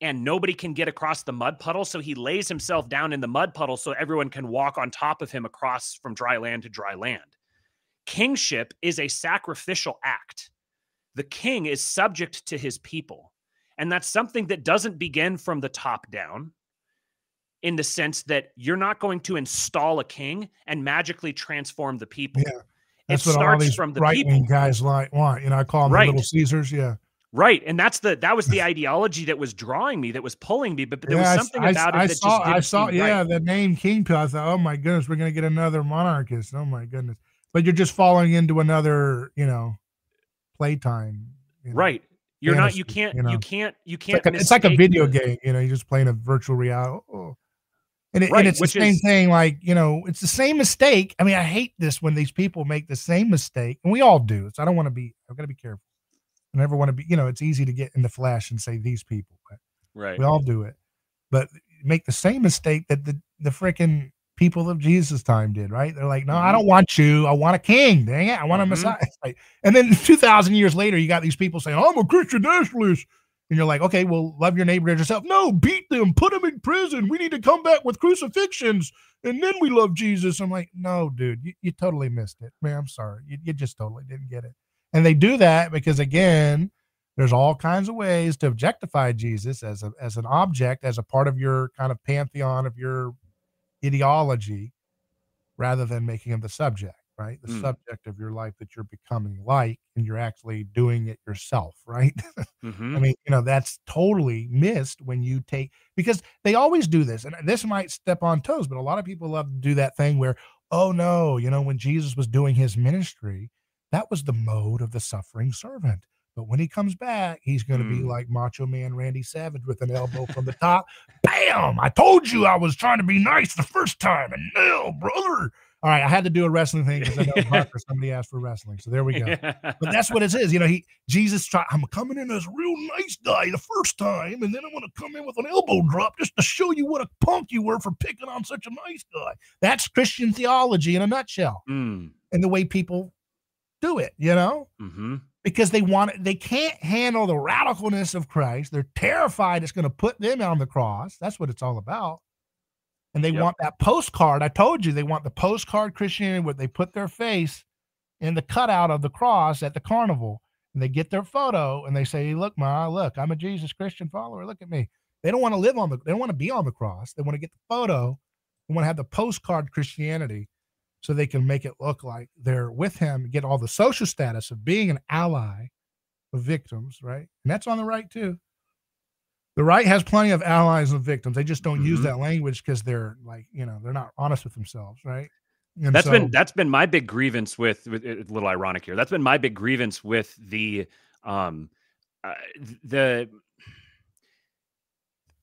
and nobody can get across the mud puddle. So he lays himself down in the mud puddle so everyone can walk on top of him across from dry land to dry land. Kingship is a sacrificial act. The king is subject to his people. And that's something that doesn't begin from the top down in the sense that you're not going to install a king and magically transform the people. Yeah, it That's what all starts these from the right people. wing guys like want. You know, I call them Right. the little Caesars. Yeah. Right. And that's the that was the ideology that was drawing me, that was pulling me, but, but there yeah, was something I, about it I that saw, just didn't I saw, yeah, right. the name King Pill. I thought, oh my goodness, we're gonna get another monarchist. Oh my goodness, but you're just falling into another, you know, playtime. you know. Right. You're fantasy, not. You can't. you know? You can't. You can't. like, a, it's like a video game, you know. You're just playing a virtual reality. Oh. oh. And, it, Right, and it's the same is- thing. Like you know, it's the same mistake. I mean, I hate this when these people make the same mistake, and we all do. So I don't want to be. I've got to be careful. I never want to be. You know, it's easy to get in the flash and say these people, but Right. we all do it. But make the same mistake that the the freaking people of Jesus' time did. Right? They're like, no, I Mhm. don't want you. I want a king. Dang it, I want Mhm. a Messiah. Like- and then two thousand years later, you got these people saying, I'm a Christian nationalist. And you're like, okay, well, love your neighbor as yourself. No, beat them, put them in prison. We need to come back with crucifixions, and then we love Jesus. I'm like, no, dude, you, you totally missed it. Man, I'm sorry. You, you just totally didn't get it. And they do that because, again, there's all kinds of ways to objectify Jesus as a as an object, as a part of your kind of pantheon of your ideology, rather than making him the subject, right? The Mm. subject of your life that you're becoming like, and you're actually doing it yourself, right? Mhm. I mean, you know, that's totally missed when you take because they always do this, and this might step on toes, but a lot of people love to do that thing where, oh no, you know, when Jesus was doing his ministry, that was the mode of the suffering servant. But when he comes back, he's going to be Hmm. like Macho Man Randy Savage with an elbow from the top. Bam! I told you I was trying to be nice the first time, and now, brother. All right, I had to do a wrestling thing because I know Parker, somebody asked for wrestling, so there we go but that's what it is. You know, he Jesus try I'm coming in as a real nice guy the first time, and then I'm gonna come in with an elbow drop just to show you what a punk you were for picking on such a nice guy. That's Christian theology in a nutshell, Mm. and the way people do it, you know, Mhm. because they want it, they can't handle the radicalness of Christ. They're terrified it's gonna put them on the cross. That's what it's all about. And they Yep. want that postcard. I told you they want the postcard Christianity where they put their face in the cutout of the cross at the carnival and they get their photo and they say, Look, Ma, look, I'm a Jesus Christian follower. Look at me. They don't want to live on the they don't want to be on the cross. They want to get the photo. They want to have the postcard Christianity so they can make it look like they're with him, get all the social status of being an ally of victims, right? And that's on the right too. The right has plenty of allies and victims. They just don't use Mhm. that language because they're like, you know, they're not honest with themselves, right? And That's so- been that's been my big grievance with, with a little ironic here. That's been my big grievance with the um uh, the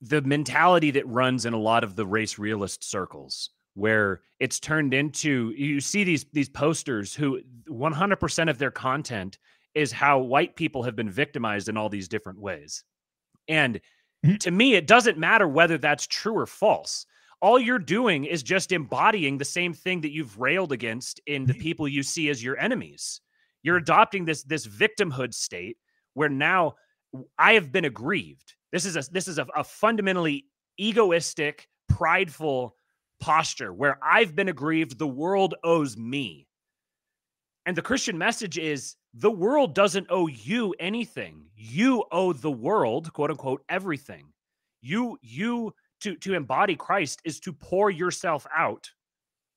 the mentality that runs in a lot of the race realist circles where it's turned into you see these these posters who 100% of their content is how white people have been victimized in all these different ways. And. To me it doesn't matter whether that's true or false all you're doing is just embodying the same thing that you've railed against in the Mhm. people you see as your enemies. You're adopting this this victimhood state where now I have been aggrieved. This is a this is a, a fundamentally egoistic, prideful posture where I've been aggrieved. The world owes me. And the Christian message is the world doesn't owe you anything. You owe the world, quote unquote, everything. You you to to embody Christ is to pour yourself out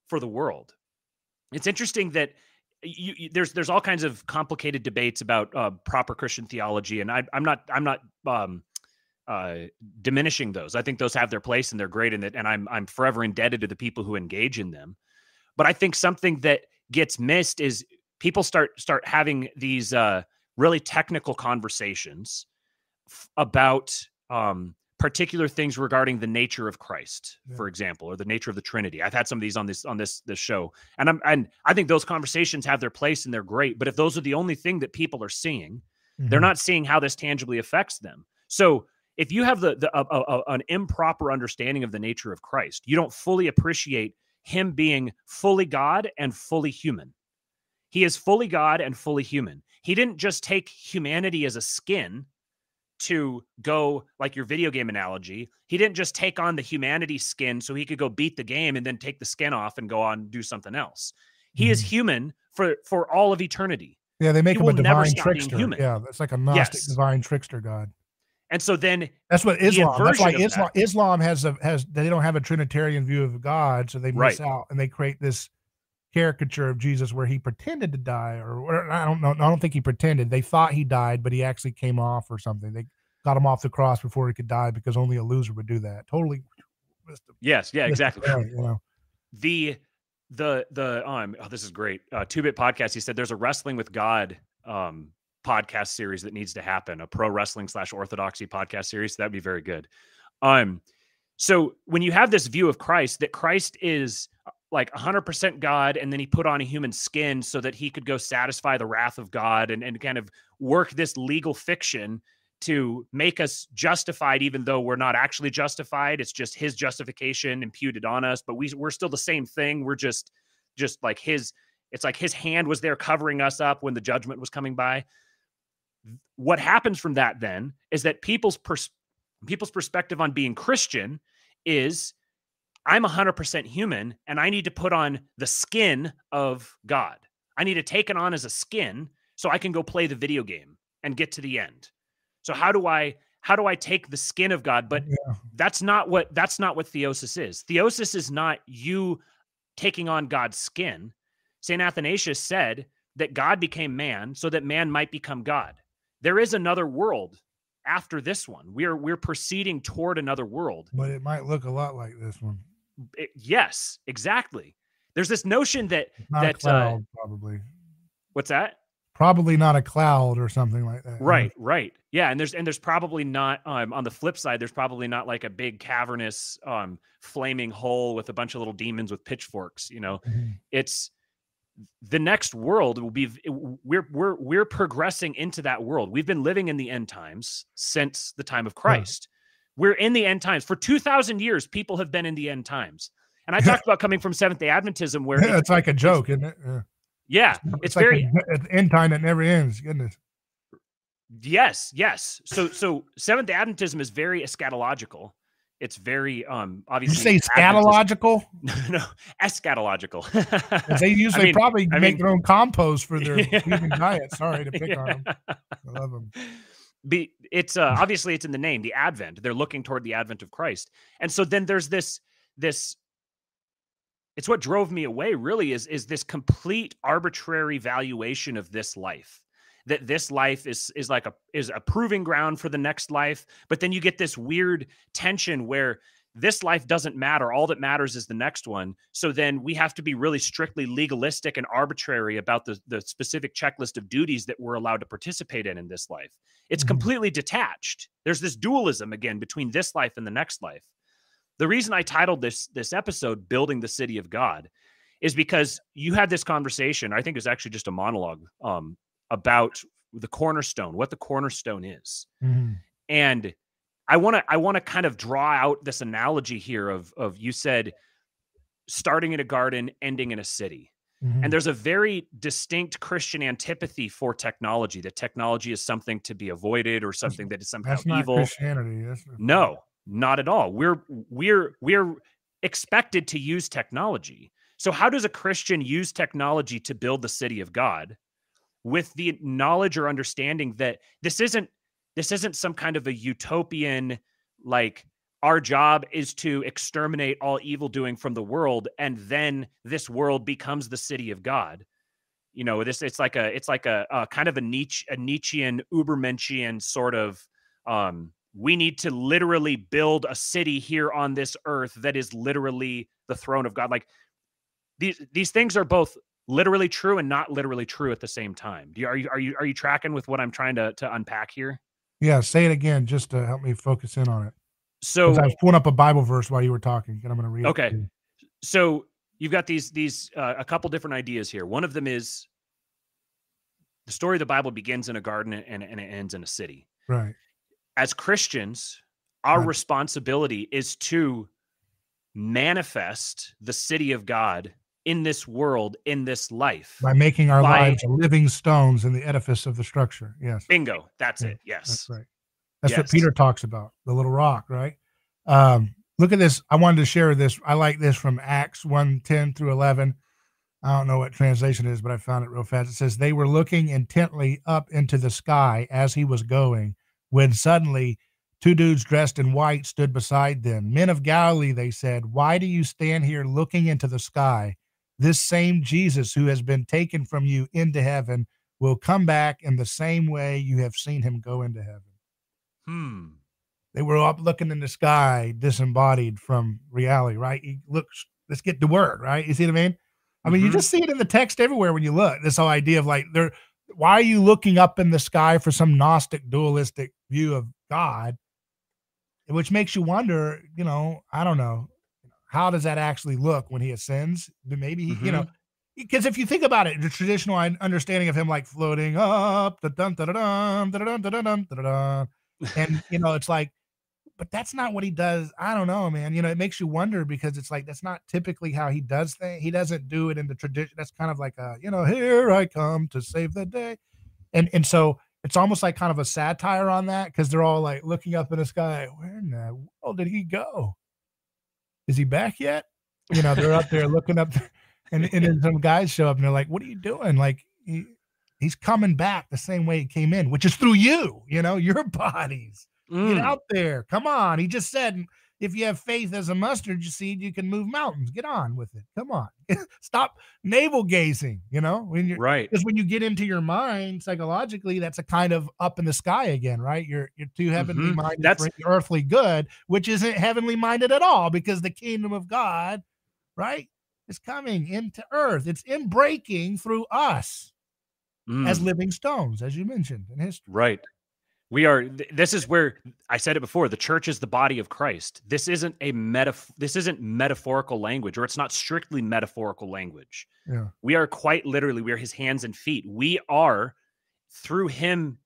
for the world. It's interesting that you, you- there's there's all kinds of complicated debates about uh, proper Christian theology, and I, I'm not I'm not um, uh, diminishing those. I think those have their place and they're great in it, and I'm I'm forever indebted to the people who engage in them. But I think something that gets missed is people start start having these uh, really technical conversations f- about um, particular things regarding the nature of Christ, Yeah. for example, or the nature of the Trinity. I've had some of these on this on this this show, and I'm and I think those conversations have their place and they're great. But if those are the only thing that people are seeing, they're Mhm. not seeing how this tangibly affects them. So if you have the, the a, a- a- an improper understanding of the nature of Christ, you don't fully appreciate him being fully God and fully human. He is fully God and fully human. He didn't just take humanity as a skin to go like your video game analogy. He didn't just take on the humanity skin so he could go beat the game and then take the skin off and go on and do something else. He is Mhm. human for for all of eternity. Yeah, they make He him a divine trickster. Yeah, that's like a Gnostic Yes. divine trickster god. And so then That's what Islam. That's why Islam Islam has a has they don't have a Trinitarian view of God, so they miss Right. out and they create this caricature of Jesus where he pretended to die, or, or I don't know. I don't think he pretended. They thought he died, but he actually came off or something. They got him off the cross before he could die because only a loser would do that. Totally. yes, yeah, exactly. You know. the the the um oh this is great uh two bit podcast he said there's a wrestling with god um podcast series that needs to happen, a pro wrestling slash orthodoxy podcast series. That'd be very good. Um, so when you have this view of Christ, that Christ is like 100% God, and then he put on a human skin so that he could go satisfy the wrath of God and, and kind of work this legal fiction to make us justified, even though we're not actually justified. It's just his justification imputed on us, but we, we're still the same thing. We're just, just like his, it's like his hand was there covering us up when the judgment was coming by. What happens from that then is that people's pers- people's perspective on being Christian is I'm 100% human and I need to put on the skin of God. I need to take it on as a skin so I can go play the video game and get to the end. So how do I how do I take the skin of God? But yeah. that's not what that's not what theosis is. Theosis is not you taking on God's skin. St. Athanasius said that God became man so that man might become God. There is another world after this one. We're we're proceeding toward another world. But it might look a lot like this one. It, yes, exactly. There's this notion that not that cloud, uh, probably. What's that? Probably not a cloud or something like that. Right, right. Yeah, and there's and there's probably not um on the flip side there's probably not like a big cavernous um flaming hole with a bunch of little demons with pitchforks, you know. Mm-hmm. It's the next world will be we're we're we're progressing into that world. We've been living in the end times since the time of Christ. We're in the end times. For 2000 years people have been in the end times. And I talked about coming from Seventh-day Adventism where yeah, it's like a joke, isn't it? Yeah. Yeah, it's, it's like very an end time that never ends. Goodness. Yes, yes. So so Seventh day Adventism is very eschatological it's very um obviously you say scatological no, no eschatological they usually I mean, probably I make mean, their own compost for their yeah. diet sorry to pick yeah. on them i love them Be, it's uh obviously it's in the name the advent. They're looking toward the advent of christ. And so then there's this this it's what drove me away really is is this complete arbitrary valuation of this life. That this life is is like a is a proving ground for the next life but then you get this weird tension where this life doesn't matter all that matters is the next one so then we have to be really strictly legalistic and arbitrary about the the specific checklist of duties that we're allowed to participate in in this life it's mm-hmm. completely detached there's this dualism again between this life and the next life the reason i titled this this episode building the city of god is because you had this conversation i think it was actually just a monologue um, about the cornerstone, what the cornerstone is. Mm-hmm. And I want to I want to kind of draw out this analogy here of of you said starting in a garden, ending in a city. Mm-hmm. And there's a very distinct Christian antipathy for technology. That technology is something to be avoided or something that is somehow evil. Christianity. That's no, not at all. We're we're we're expected to use technology. So how does a Christian use technology to build the city of God? with the knowledge or understanding that this isn't this isn't some kind of a utopian like our job is to exterminate all evil doing from the world and then this world becomes the city of god you know this it's like a it's like a, a kind of a nietzsche a nietzschean ubermenschian sort of um we need to literally build a city here on this earth that is literally the throne of god like these these things are both literally true and not literally true at the same time. Do you, are you are you are you tracking with what I'm trying to to unpack here? Yeah, say it again just to help me focus in on it. So I was pulling up a Bible verse while you were talking, and I'm going to read. Okay, so you've got these these uh, a couple different ideas here. One of them is the story of the Bible begins in a garden and, and it ends in a city. Right. As Christians, our right. responsibility is to manifest the city of God in this world, in this life. By making our by, lives living stones in the edifice of the structure. Yes. Bingo. That's yeah, it. Yes. That's right. That's yes. what Peter talks about, the little rock, right? Um, look at this. I wanted to share this. I like this from Acts 1 10 through 11. I don't know what translation is, but I found it real fast. It says, They were looking intently up into the sky as he was going, when suddenly two dudes dressed in white stood beside them. Men of Galilee, they said, Why do you stand here looking into the sky? This same Jesus who has been taken from you into heaven will come back in the same way you have seen him go into heaven. Hmm. They were up looking in the sky, disembodied from reality, right? He looks, let's get to work, right? You see what I mean? I mean, mm-hmm. you just see it in the text everywhere when you look. This whole idea of like they're why are you looking up in the sky for some Gnostic dualistic view of God? Which makes you wonder, you know, I don't know, how does that actually look when he ascends? Maybe, mm-hmm. you know, because if you think about it, the traditional understanding of him like floating up, the dun dun dun dun dun dun dun and you know, it's like, but that's not what he does. I don't know, man. You know, it makes you wonder because it's like that's not typically how he does things. He doesn't do it in the tradition. That's kind of like a, you know, here I come to save the day, and and so it's almost like kind of a satire on that because they're all like looking up in the sky. Where in the world did he go? Is he back yet? You know, they're up there looking up. And, and then some guys show up and they're like, what are you doing? Like, he, he's coming back the same way he came in, which is through you, you know, your bodies. Mm. Get out there. Come on. He just said, if you have faith as a mustard seed, you can move mountains. Get on with it. Come on. Stop navel gazing, you know, when you're right. Because when you get into your mind psychologically, that's a kind of up in the sky again, right? You're you're too heavenly mm-hmm. minded that's for earthly good, which isn't heavenly minded at all because the kingdom of God, right? is coming into earth. It's in breaking through us mm. as living stones, as you mentioned in history. Right. We are this is where I said it before, the church is the body of Christ. This isn't a meta this isn't metaphorical language or it's not strictly metaphorical language. Yeah. We are quite literally we are his hands and feet. We are through him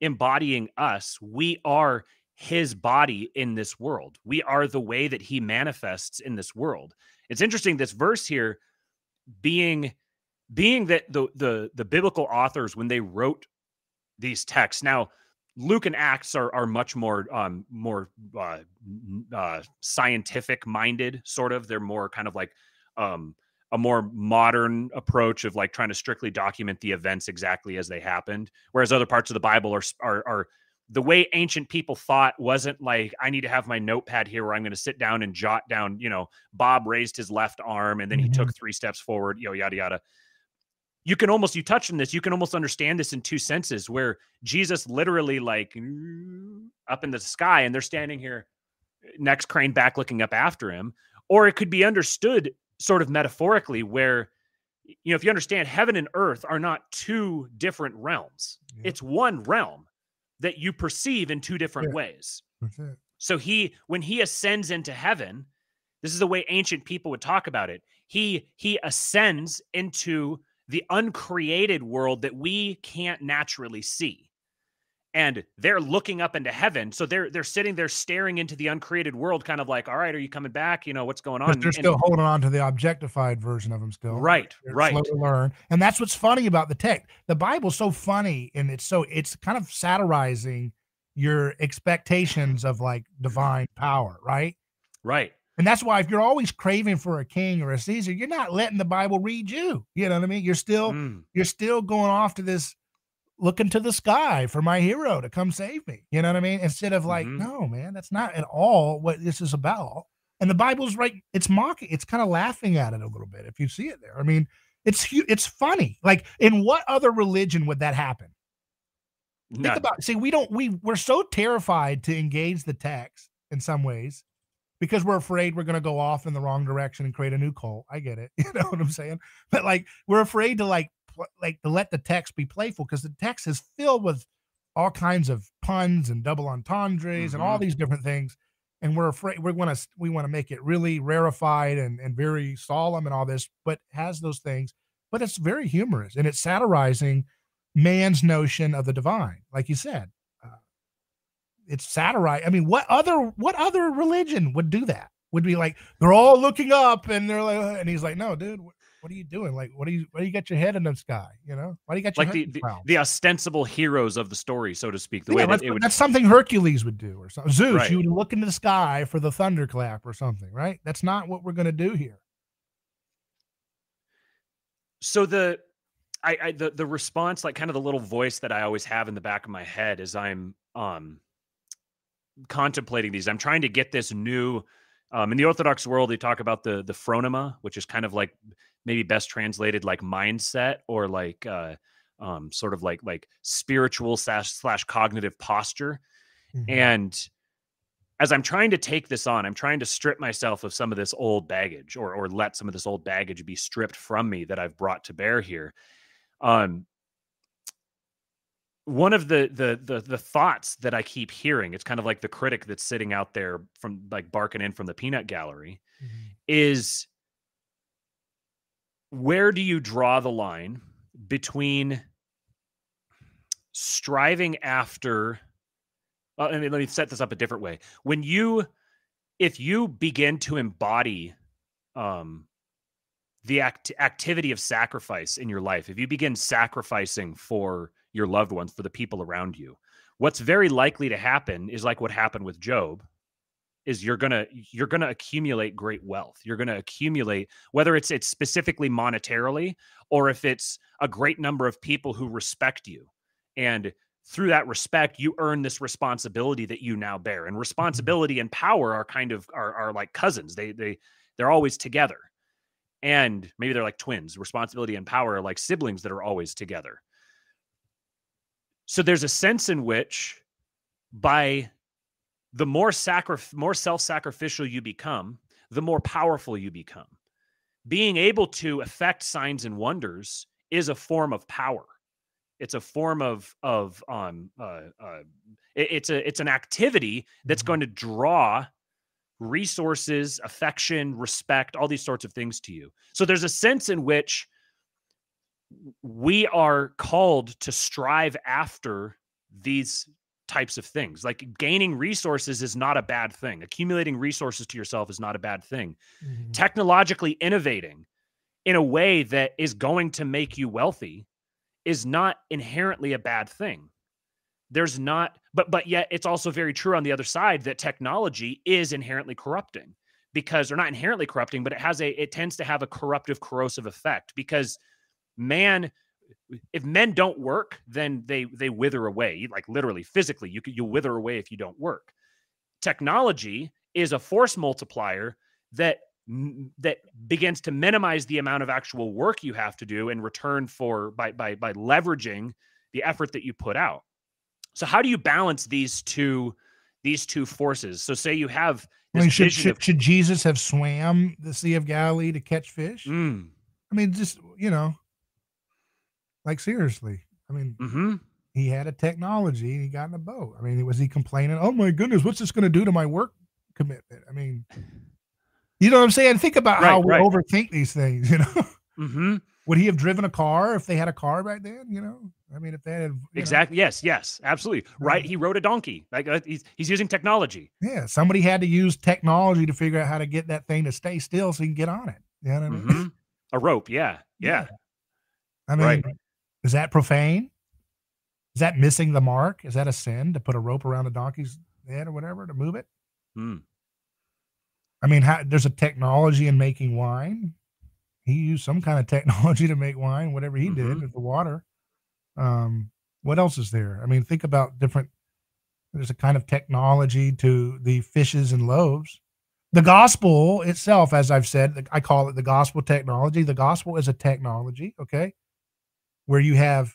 embodying us, we are his body in this world. We are the way that he manifests in this world. It's interesting this verse here being being that the the the biblical authors when they wrote these texts. Now, Luke and Acts are are much more um more uh, uh scientific minded sort of. They're more kind of like um a more modern approach of like trying to strictly document the events exactly as they happened whereas other parts of the bible are are, are the way ancient people thought wasn't like I need to have my notepad here where I'm going to sit down and jot down, you know, Bob raised his left arm and then he mm-hmm. took three steps forward, you know, yada yada. You can almost you touch on this, you can almost understand this in two senses where Jesus literally like up in the sky and they're standing here next crane back looking up after him or it could be understood sort of metaphorically where you know if you understand heaven and earth are not two different realms yeah. it's one realm that you perceive in two different yeah. ways. So he when he ascends into heaven, this is the way ancient people would talk about it. He he ascends into the uncreated world that we can't naturally see and they're looking up into heaven. So they're they're sitting there staring into the uncreated world, kind of like, all right, are you coming back? You know what's going on? They're still and, holding on to the objectified version of them still. Right, they're right. Slow to learn, and that's what's funny about the text. The Bible's so funny, and it's so it's kind of satirizing your expectations of like divine power, right? Right. And that's why if you're always craving for a king or a Caesar, you're not letting the Bible read you. You know what I mean? You're still mm. you're still going off to this looking to the sky for my hero to come save me. You know what I mean? Instead of like, mm-hmm. no, man, that's not at all what this is about. And the Bible's right, it's mocking, it's kind of laughing at it a little bit if you see it there. I mean, it's it's funny. Like, in what other religion would that happen? None. Think about see, we don't we we're so terrified to engage the text in some ways because we're afraid we're going to go off in the wrong direction and create a new cult. I get it. You know what I'm saying? But like we're afraid to like like to let the text be playful because the text is filled with all kinds of puns and double entendres mm-hmm. and all mm-hmm. these different things and we're afraid we want to we want to make it really rarefied and and very solemn and all this but has those things but it's very humorous and it's satirizing man's notion of the divine like you said it's satire i mean what other what other religion would do that would be like they're all looking up and they're like and he's like no dude what are you doing? Like, what do you, why do you got your head in the sky? You know, why do you got your like the, the, the, ostensible heroes of the story, so to speak? The yeah, way that it would, that's something Hercules would do, or something. Zeus, right. you would look into the sky for the thunderclap or something, right? That's not what we're going to do here. So the, I, I, the the response, like kind of the little voice that I always have in the back of my head as I'm um contemplating these. I'm trying to get this new. Um, in the Orthodox world, they talk about the the phronema, which is kind of like maybe best translated like mindset or like uh, um, sort of like like spiritual slash slash cognitive posture. Mm-hmm. And as I'm trying to take this on, I'm trying to strip myself of some of this old baggage or or let some of this old baggage be stripped from me that I've brought to bear here. Um one of the, the the the thoughts that I keep hearing, it's kind of like the critic that's sitting out there from like barking in from the peanut gallery, mm-hmm. is where do you draw the line between striving after well, let me set this up a different way. When you if you begin to embody um the act- activity of sacrifice in your life, if you begin sacrificing for your loved ones, for the people around you, what's very likely to happen is like what happened with Job is you're going to you're going to accumulate great wealth. You're going to accumulate whether it's it's specifically monetarily or if it's a great number of people who respect you. And through that respect you earn this responsibility that you now bear. And mm-hmm. responsibility and power are kind of are are like cousins. They they they're always together and maybe they're like twins. Responsibility and power are like siblings that are always together. So there's a sense in which by the more sacri- more self-sacrificial you become, the more powerful you become. Being able to affect signs and wonders is a form of power. It's a form of of um uh, uh it, it's a it's an activity that's mm-hmm. going to draw resources, affection, respect, all these sorts of things to you. So there's a sense in which we are called to strive after these types of things. Like gaining resources is not a bad thing. Accumulating resources to yourself is not a bad thing. Mm-hmm. Technologically innovating in a way that is going to make you wealthy is not inherently a bad thing there's not but but yet it's also very true on the other side that technology is inherently corrupting because they're not inherently corrupting but it has a it tends to have a corruptive corrosive effect because man if men don't work then they they wither away like literally physically you you wither away if you don't work technology is a force multiplier that that begins to minimize the amount of actual work you have to do in return for by by by leveraging the effort that you put out so how do you balance these two these two forces? So say you have I mean, should, should, of- should, Jesus have swam the Sea of Galilee to catch fish? Mm. I mean, just you know, like seriously. I mean, mm-hmm. he had a technology. He got in a boat. I mean, was he complaining? Oh my goodness, what's this going to do to my work commitment? I mean, you know what I'm saying? Think about right, how we right. overthink these things. You know. Mm-hmm. Would he have driven a car if they had a car back then? You know, I mean, if they had exactly, know. yes, yes, absolutely, right. He rode a donkey. Like uh, he's he's using technology. Yeah, somebody had to use technology to figure out how to get that thing to stay still so he can get on it. You know what I mean? Mm-hmm. A rope, yeah, yeah. yeah. I mean, right. Is that profane? Is that missing the mark? Is that a sin to put a rope around a donkey's head or whatever to move it? Hmm. I mean, how, there's a technology in making wine he used some kind of technology to make wine, whatever he mm-hmm. did with the water. Um, what else is there? I mean, think about different. There's a kind of technology to the fishes and loaves. The gospel itself, as I've said, I call it the gospel technology. The gospel is a technology, okay, where you have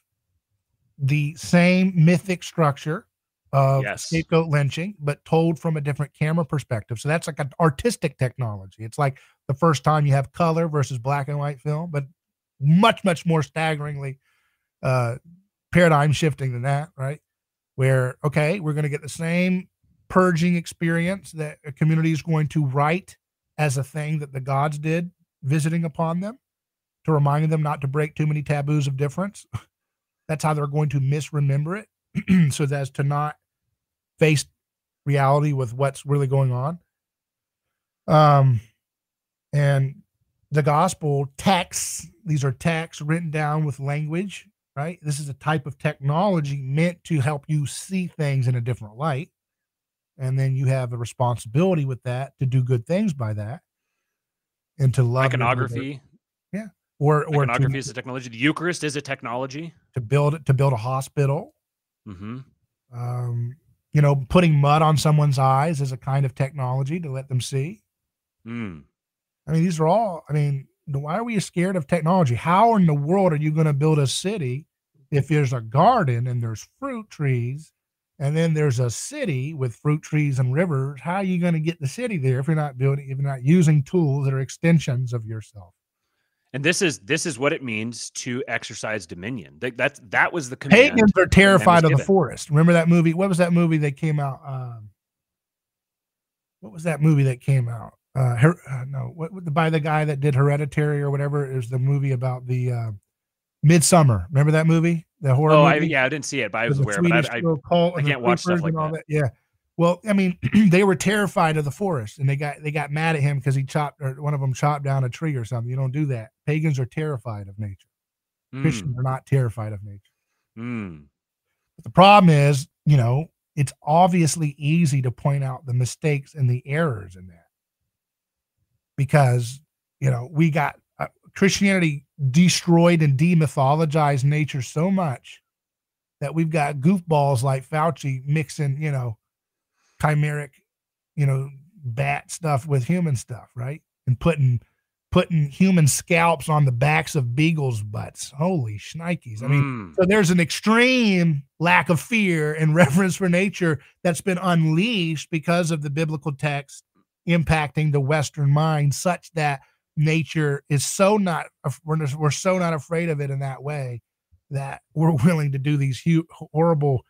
the same mythic structure of yes. scapegoat lynching, but told from a different camera perspective. So that's like an artistic technology. It's like the first time you have color versus black and white film, but much, much more staggeringly uh, paradigm shifting than that, right? Where, okay, we're going to get the same purging experience that a community is going to write as a thing that the gods did visiting upon them to remind them not to break too many taboos of difference. That's how they're going to misremember it so as to not face reality with what's really going on. Um, and the gospel texts, these are texts written down with language, right? This is a type of technology meant to help you see things in a different light. And then you have a responsibility with that to do good things by that and to love iconography. Or, or iconography to, is a technology. The Eucharist is a technology to build to build a hospital. Mm-hmm. Um, you know, putting mud on someone's eyes is a kind of technology to let them see. Mm. I mean, these are all, I mean, why are we scared of technology? How in the world are you going to build a city if there's a garden and there's fruit trees and then there's a city with fruit trees and rivers? How are you going to get the city there if you're not building, if you're not using tools that are extensions of yourself? And this is this is what it means to exercise dominion. That that's that was the command. Pagans are terrified of the forest. Remember that movie? What was that movie that came out? Um, what was that movie that came out? Uh, Her- uh no, what what- by the guy that did Hereditary or whatever is the movie about the uh, Midsommar. Remember that movie? The horror. Oh, I, movie? yeah, I didn't see it, but I was aware. But I, I, I can't watch stuff like all that. Yeah. Well, I mean, they were terrified of the forest, and they got they got mad at him because he chopped or one of them chopped down a tree or something. You don't do that. Pagans are terrified of nature. mm, Christians are not terrified of nature. mm, But the problem is, you know, it's obviously easy to point out the mistakes and the errors in that because, you know, we got uh, Christianity destroyed and demythologized nature so much that we've got goofballs like Fauci mixing, you know, chimeric, you know, bat stuff with human stuff, right? And putting putting human scalps on the backs of beagles' butts. Holy shnikes. I mean, mm. so there's an extreme lack of fear and reverence for nature that's been unleashed because of the biblical text impacting the Western mind, such that nature is so not we're, we're so not afraid of it in that way that we're willing to do these hu- horrible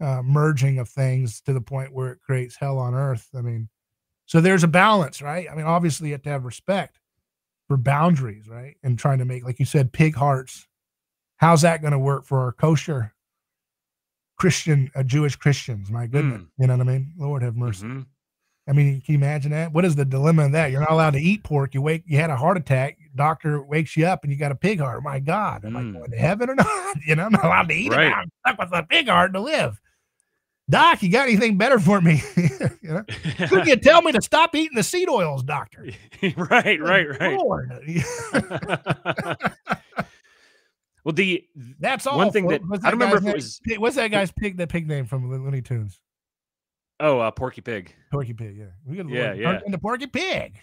uh, merging of things to the point where it creates hell on earth. I mean, so there's a balance, right? I mean, obviously you have to have respect for boundaries, right? And trying to make, like you said, pig hearts how's that going to work for our kosher Christian, uh, Jewish Christians? My goodness, Mm. you know what I mean? Lord have mercy. Mhm. I mean, can you imagine that? What is the dilemma of that? You're not allowed to eat pork. You wake, you had a heart attack. Doctor wakes you up, and you got a pig heart. My God, am I Mm. going to heaven or not? You know, I'm not allowed to eat Right. it. I'm stuck with a pig heart to live. Doc, you got anything better for me? you know, couldn't you tell me to stop eating the seed oils, doctor? right, right, right. Well, the That's all. One thing folks. that- I don't remember if it name? was- what's that guy's pig? That pig name from Looney Tunes? oh, uh, Porky Pig. Porky Pig. Yeah, we got Yeah, yeah. into Porky Pig.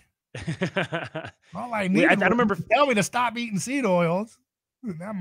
All I I- need. I don't remember tell me to stop eating seed oils.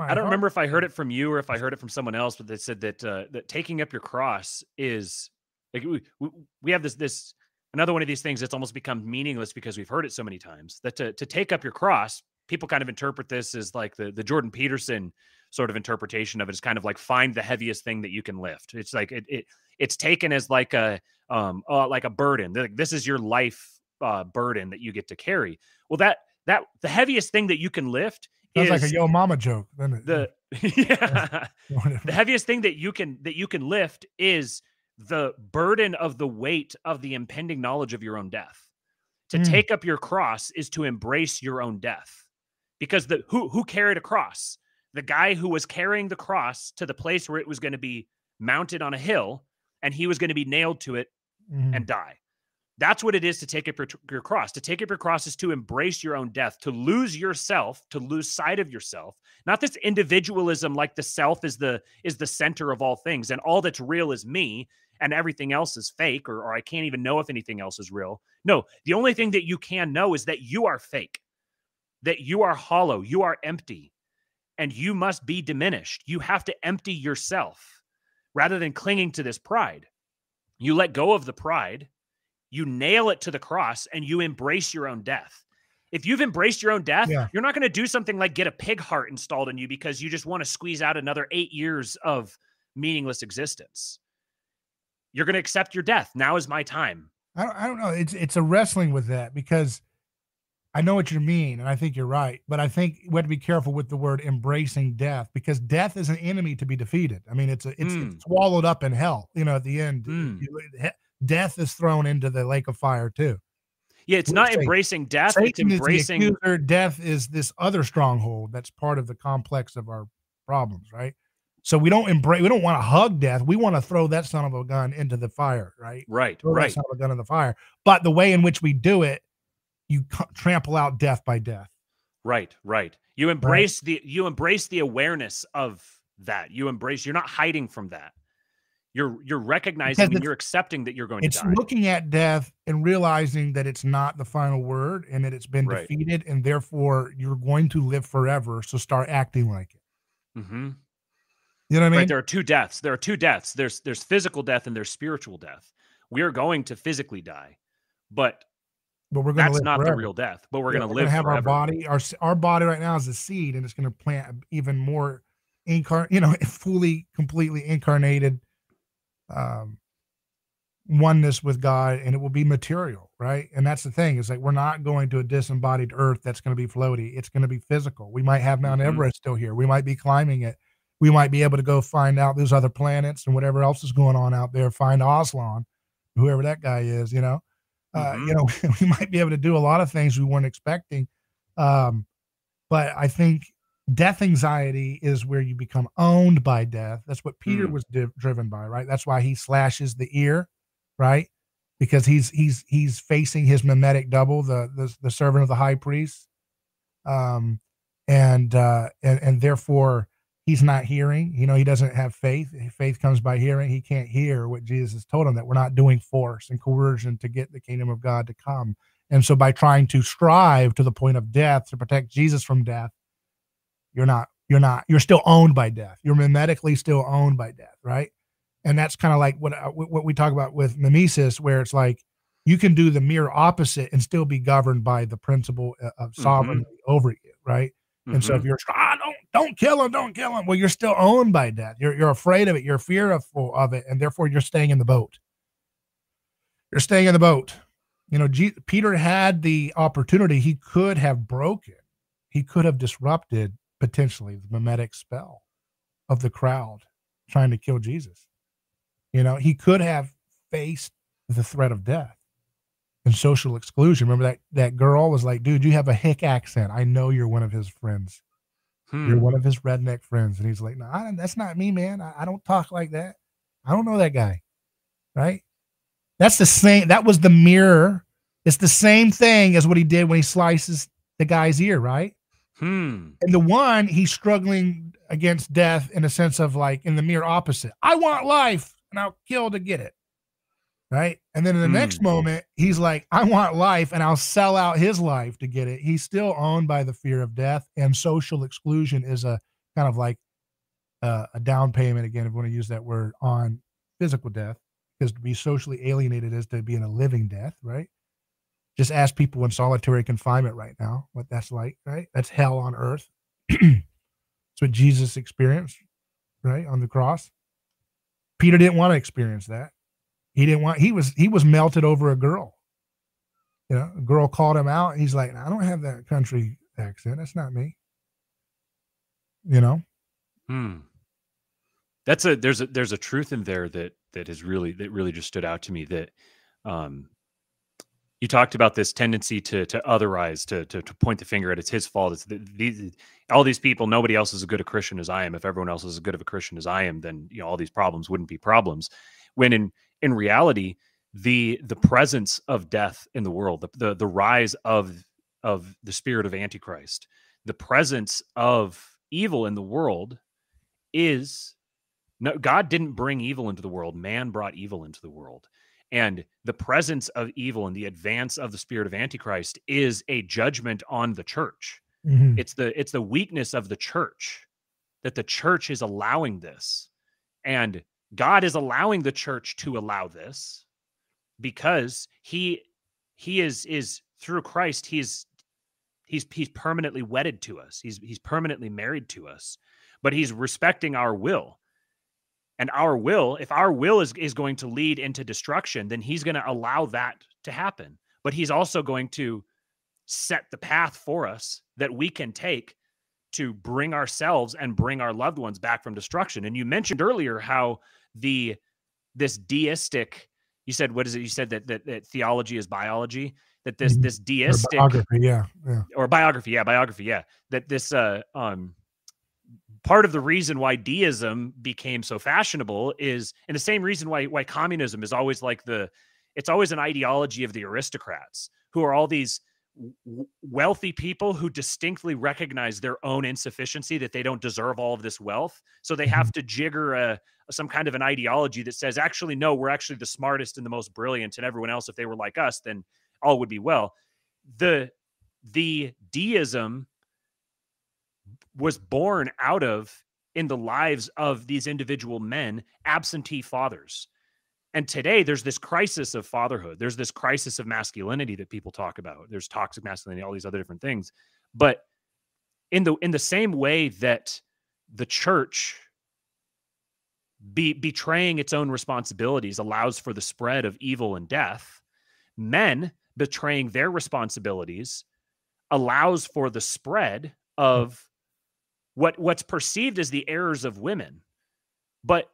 My don't remember if I heard it from you or if I heard it from someone else, but they said that uh, that taking up your cross is like we, we- we have this this another one of these things that's almost become meaningless because we've heard it so many times. That to to take up your cross, people kind of interpret this as like the the Jordan Peterson sort of interpretation of it is kind of like find the heaviest thing that you can lift. It's like it, it it's taken as like a um uh, like a burden. Like, This is your life uh, burden that you get to carry. Well, that that the heaviest thing that you can lift Is like a yo mama joke. the yeah the heaviest thing that you can that you can lift is the burden of the weight of the impending knowledge of your own death to Mm. take up your cross is to embrace your own death because the who who carried a cross the guy who was carrying the cross to the place where it was going to be mounted on a hill and he was going to be nailed to it Mhm. and die. That's what it is to take up your, your cross. To take up your cross is to embrace your own death, to lose yourself, to lose sight of yourself. Not this individualism like the self is the is the center of all things and all that's real is me and everything else is fake or, or I can't even know if anything else is real. No, the only thing that you can know is that you are fake. That you are hollow, you are empty and you must be diminished. You have to empty yourself rather than clinging to this pride. You let go of the pride, you nail it to the cross, and you embrace your own death. If you've embraced your own death, Yeah. you're not going to do something like get a pig heart installed in you because you just want to squeeze out another eight years of meaningless existence. You're going to accept your death. Now is my time. I don't, I don't know. It's it's a wrestling with that because I know what you mean, and I think you're right. But I think we have to be careful with the word embracing death because death is an enemy to be defeated. I mean, it's a, it's, Mm. it's swallowed up in hell. You know, at the end, Mm. you- death is thrown into the lake of fire too. Yeah, it's not embracing death, it's Satan is the embracing accuser. Death is this other stronghold that's part of the complex of our problems, right? So we don't embrace. We don't want to hug death. We want to throw that son of a gun into the fire, right? right, throw that right. son of a gun in the fire. But the way in which we do it, you trample out death by death. Right, right. You embrace the you embrace the awareness of that. You embrace you're not hiding from that. You're you're recognizing and you're accepting that you're going It's to die. looking at death and realizing that it's not the final word and that it's been Right. defeated, and therefore you're going to live forever. So start acting like it. Mm-hmm. You know what I mean? Right. There are two deaths. There are two deaths. There's there's physical death and there's spiritual death. We are going to physically die, but but we're going to That's not forever. the real death, but we're Yeah, going to live have forever. our body. Our our body right now is a seed, and it's going to plant even more incarn, you know, fully, completely incarnated um, oneness with God, and it will be material, right? And that's the thing is like we're not going to a disembodied Earth that's going to be floaty. It's going to be physical. We might have Mount Mhm. Everest still here. We might be climbing it. We might be able to go find out those other planets and whatever else is going on out there. Find Aslan, whoever that guy is, you know. Uh, Mhm. you know, we might be able to do a lot of things we weren't expecting. Um, but I think death anxiety is where you become owned by death. That's what Peter Mm. was di- driven by, right? That's why he slashes the ear, right? Because he's he's he's facing his mimetic double, the the, the servant of the high priest, um, and uh, and and therefore he's not hearing. You know, he doesn't have faith. Faith comes by hearing. He can't hear what Jesus has told him that we're not doing force and coercion to get the kingdom of God to come. And so by trying to strive to the point of death to protect Jesus from death, you're not you're not you're still owned by death. You're mimetically still owned by death, right? And that's kind of like what uh, what we talk about with mimesis, where it's like you can do the mere opposite and still be governed by the principle uh, of sovereignty over you, right? And so if you're ah, don't don't kill him, don't kill him. Well, you're still owned by death. You're you're afraid of it. You're fearful of it, and therefore you're staying in the boat. You're staying in the boat. You know, G- Peter had the opportunity. He could have broken. He could have disrupted potentially the mimetic spell of the crowd trying to kill Jesus. You know, he could have faced the threat of death and social exclusion. Remember that that girl was like, "Dude, you have a hick accent. I know you're one of his friends." You're Hmm. one of his redneck friends. And he's like, no, I, that's not me, man. I, I don't talk like that. I don't know that guy. Right. That's the same. That was the mirror. It's the same thing as what he did when he slices the guy's ear. Right. Hmm. And the one, he's struggling against death in a sense of like in the mirror opposite. I want life and I'll kill to get it. Right. And then in the next Hmm. moment, he's like, I want life and I'll sell out his life to get it. He's still owned by the fear of death, and social exclusion is a kind of like uh, a down payment, again, if you want to use that word, on physical death, because to be socially alienated is to be in a living death, right? Just ask people in solitary confinement right now what that's like, right? That's hell on earth. That's what Jesus experienced, right, on the cross. Peter didn't want to experience that. He didn't want. He was he was melted over a girl. You know, a girl called him out. He's like, I don't have that country accent. That's not me. You know. Hmm. That's a there's a there's a truth in there that that has really that really just stood out to me that um you talked about this tendency to to otherize to to, to point the finger at it's his fault. It's the, these all these people nobody else is as good a christian as i am. If everyone else is as good of a christian as i am then you know all these problems wouldn't be problems. When in in reality the the presence of death in the world the the, the rise of of the spirit of antichrist the presence of evil in the world is no god didn't bring evil into the world. Man brought evil into the world and the presence of evil and the advance of the spirit of antichrist is a judgment on the church. Mhm. it's the it's the weakness of the church that the church is allowing this. And god is allowing the church to allow this because he he is is through christ he's he's he's permanently wedded to us. He's he's permanently married to us but he's respecting our will and our will if our will is is going to lead into destruction then he's going to allow that to happen but he's also going to set the path for us that we can take to bring ourselves and bring our loved ones back from destruction and you mentioned earlier how the this deistic you said what is it you said that that, that theology is biology that this Mhm. this Or deistic biography, yeah, yeah. or biography yeah biography yeah that this uh um part of the reason why deism became so fashionable is and the same reason why why communism is always like the it's always an ideology of the aristocrats who are all these wealthy people who distinctly recognize their own insufficiency that they don't deserve all of this wealth. So they have mm-hmm. to jigger a some kind of an ideology that says actually no we're actually the smartest and the most brilliant and everyone else if they were like us then all would be well. The the deism was born out of in the lives of these individual men absentee fathers And today there's this crisis of fatherhood. There's this crisis of masculinity that people talk about. There's toxic masculinity, all these other different things. But in the in the same way that the church be betraying its own responsibilities allows for the spread of evil and death, men betraying their responsibilities allows for the spread hmm. of what what's perceived as the errors of women. But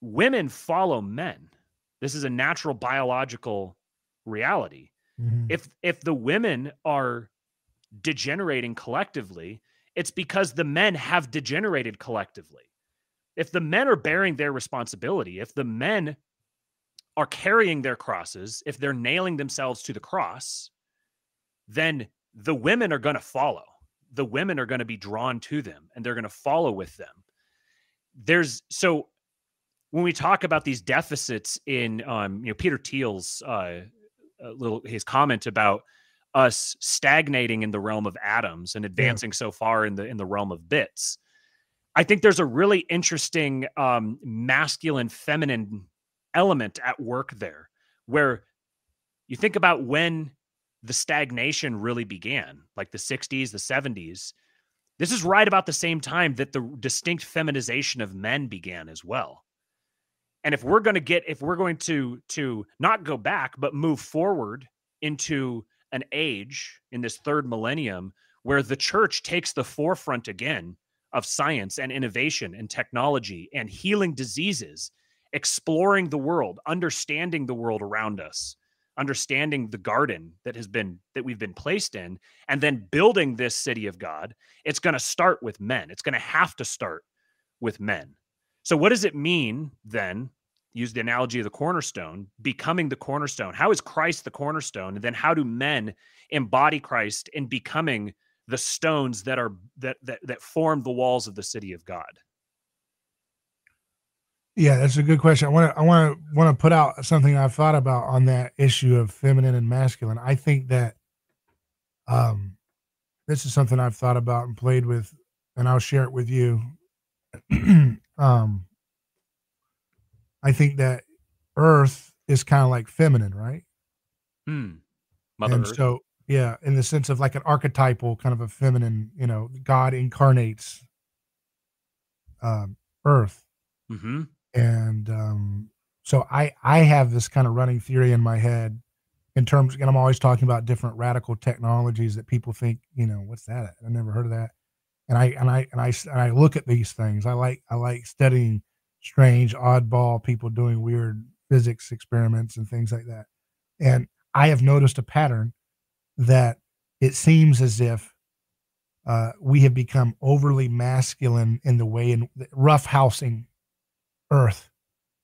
women follow men. This is a natural biological reality. Mm-hmm. If if the women are degenerating collectively, it's because the men have degenerated collectively. If the men are bearing their responsibility, if the men are carrying their crosses, if they're nailing themselves to the cross, then the women are going to follow. The women are going to be drawn to them and they're going to follow with them. There's so when we talk about these deficits in um, you know Peter Thiel's uh, little his comment about us stagnating in the realm of atoms and advancing yeah. so far in the in the realm of bits. I think there's a really interesting um, masculine feminine element at work there where you think about when the stagnation really began, like the 60s, the 70s. This is right about the same time that the distinct feminization of men began as well. And if we're going to get if we're going to to not go back but move forward into an age in this third millennium where the church takes the forefront again of science and innovation and technology and healing diseases, exploring the world, understanding the world around us, understanding the garden that has been that we've been placed in and then building this city of God, it's going to start with men. It's going to have to start with men. So what does it mean then use the analogy of the cornerstone, becoming the cornerstone. How is Christ the cornerstone? And then how do men embody Christ in becoming the stones that are that that that form the walls of the city of God? Yeah, that's a good question. I want to I want to want to put out something I've thought about on that issue of feminine and masculine. I think that um this is something I've thought about and played with and I'll share it with you. um I think that Earth is kind of like feminine, right? Hmm. Mother and Earth. so yeah, in the sense of like an archetypal kind of a feminine, you know, God incarnates um, Earth. Mm-hmm. And um, so I I have this kind of running theory in my head in terms, and I'm always talking about different radical technologies that people think, you know, what's that? I never heard of that. And I and I and I and I look at these things. I like I like studying strange, oddball people doing weird physics experiments and things like that. And I have noticed a pattern that it seems as if uh, we have become overly masculine in the way in rough housing Earth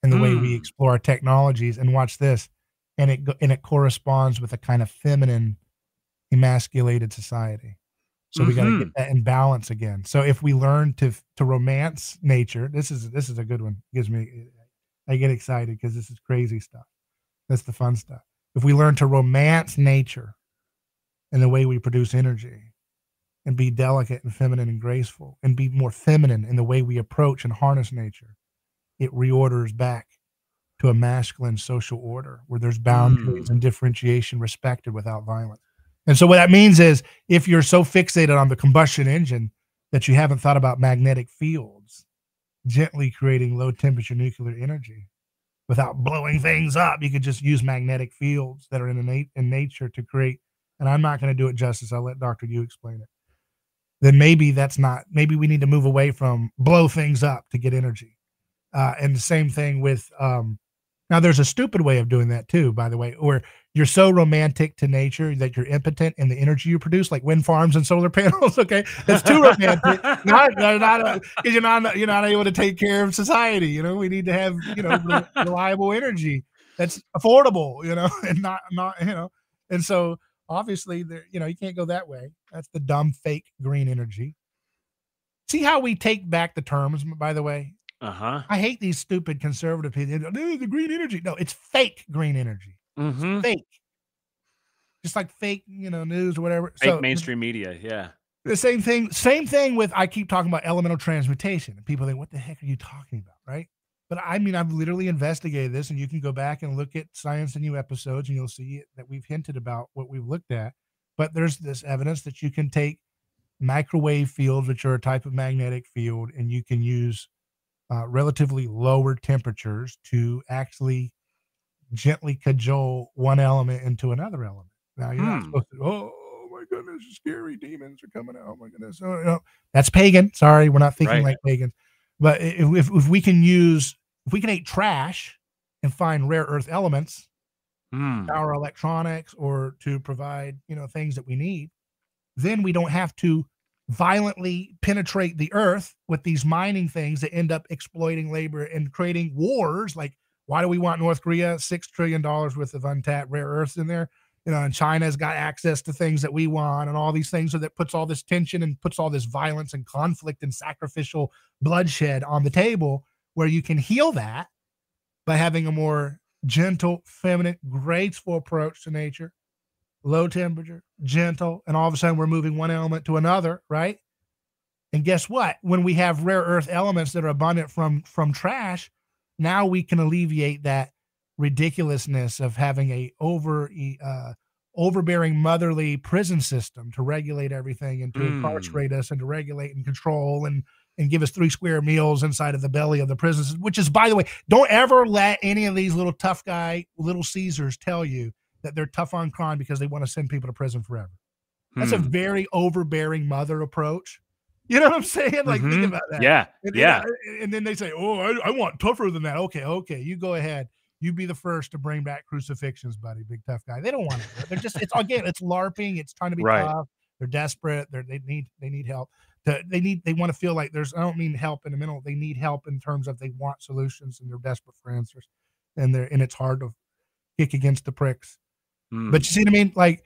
and the mm. way we hmm. explore our technologies. And watch this, and it and it corresponds with a kind of feminine, emasculated society. So we got to get mm-hmm. that in balance again. So if we learn to to romance nature, this is this is a good one. It gives me I get excited because this is crazy stuff. That's the fun stuff. If we learn to romance nature and the way we produce energy and be delicate and feminine and graceful and be more feminine in the way we approach and harness nature, it reorders back to a masculine social order where there's boundaries mm. and differentiation respected without violence. And so what that means is if you're so fixated on the combustion engine that you haven't thought about magnetic fields gently creating low temperature nuclear energy without blowing things up, you could just use magnetic fields that are in innate in nature to create. And I'm not going to do it justice. I'll let Dr. You explain it. Then maybe that's not, maybe we need to move away from blow things up to get energy. Uh, and the same thing with, um, now there's a stupid way of doing that too, by the way, where you're so romantic to nature that you're impotent in the energy you produce, like wind farms and solar panels. Okay, that's too romantic. not, not, because you're not you're not able to take care of society. You know, we need to have you know reliable energy that's affordable. You know, and not not you know, and so obviously there you know you can't go that way. That's the dumb fake green energy. See how we take back the terms, by the way. Uh huh. I hate these stupid conservative people. The green energy. No, it's fake green energy. Mm-hmm. Fake. Just like fake, you know, news or whatever. Fake so, mainstream media, yeah. The same thing, same thing with I keep talking about elemental transmutation. And people think, what the heck are you talking about? Right. But I mean, I've literally investigated this, and you can go back and look at Science and New episodes, and you'll see that we've hinted about what we've looked at. But there's this evidence that you can take microwave fields, which are a type of magnetic field, and you can use uh, relatively lower temperatures to actually gently cajole one element into another element. Now you're not Hmm. supposed to. Oh my goodness, scary demons are coming out. Oh my goodness, oh, no. that's pagan. Sorry, we're not thinking Right. like pagans. But if, if if we can use if we can eat trash and find rare earth elements, Hmm. power electronics, or to provide you know things that we need, then we don't have to violently penetrate the earth with these mining things that end up exploiting labor and creating wars. Like, why do we want North Korea six trillion dollars worth of untapped rare earths in there? You know, and China's got access to things that we want, and all these things, so that puts all this tension and puts all this violence and conflict and sacrificial bloodshed on the table. Where you can heal that by having a more gentle, feminine, graceful approach to nature, low temperature, gentle, and all of a sudden we're moving one element to another, right? And guess what? When we have rare earth elements that are abundant from from trash, now we can alleviate that ridiculousness of having a over uh, overbearing motherly prison system to regulate everything and to Mm. incarcerate us and to regulate and control and and give us three square meals inside of the belly of the prison which is by the way don't ever let any of these little tough guy little caesars tell you that they're tough on crime because they want to send people to prison forever. That's a Hmm. very overbearing mother approach. You know what i'm saying? Like think Mhm. about that. Yeah. and, Yeah. and, and then they say oh I, I want tougher than that. Okay okay you go ahead. You be the first to bring back crucifixions buddy big tough guy. They don't want it. They're just it's again it's larping it's trying to be Right. tough. They're desperate. They're, they need they need help. To, they need they want to feel like there's i don't mean help in the middle they need help in terms of they want solutions and they're desperate for answers. And they're and it's hard to kick against the pricks Hmm. but you see what I mean? Like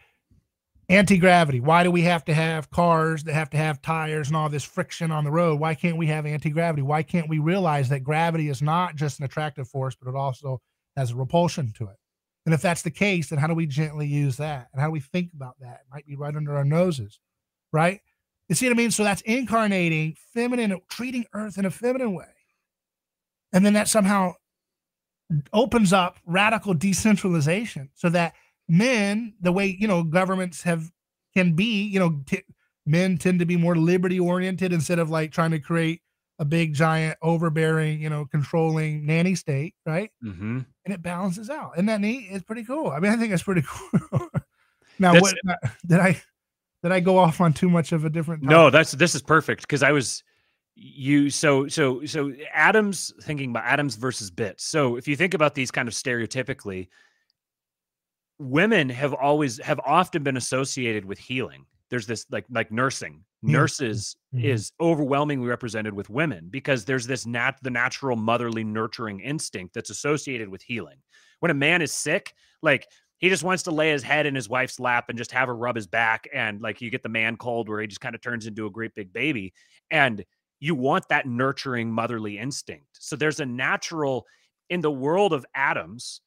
anti gravity. Why do we have to have cars that have to have tires and all this friction on the road? Why can't we have anti gravity? Why can't we realize that gravity is not just an attractive force, but it also has a repulsion to it? And if that's the case, then how do we gently use that? And how do we think about that? It might be right under our noses, right? You see what I mean? So that's incarnating feminine, treating Earth in a feminine way. And then that somehow opens up radical decentralization so that men the way you know governments have can be you know t- men tend to be more liberty oriented instead of like trying to create a big giant overbearing you know controlling nanny state right? Mhm. and it balances out. Isn't that neat? It's pretty cool. I mean i think that's pretty cool. Now That's- what uh, did i did i go off on too much of a different No, that's this is perfect because I was you so so so atoms thinking about atoms versus bits. So if you think about these kind of stereotypically, women have always have often been associated with healing. There's this like like nursing. Yeah. Nurses Mhm. is overwhelmingly represented with women because there's this nat the natural motherly nurturing instinct that's associated with healing. When a man is sick, like he just wants to lay his head in his wife's lap and just have her rub his back and like you get the man cold where he just kind of turns into a great big baby and you want that nurturing motherly instinct so there's a natural in the world of atoms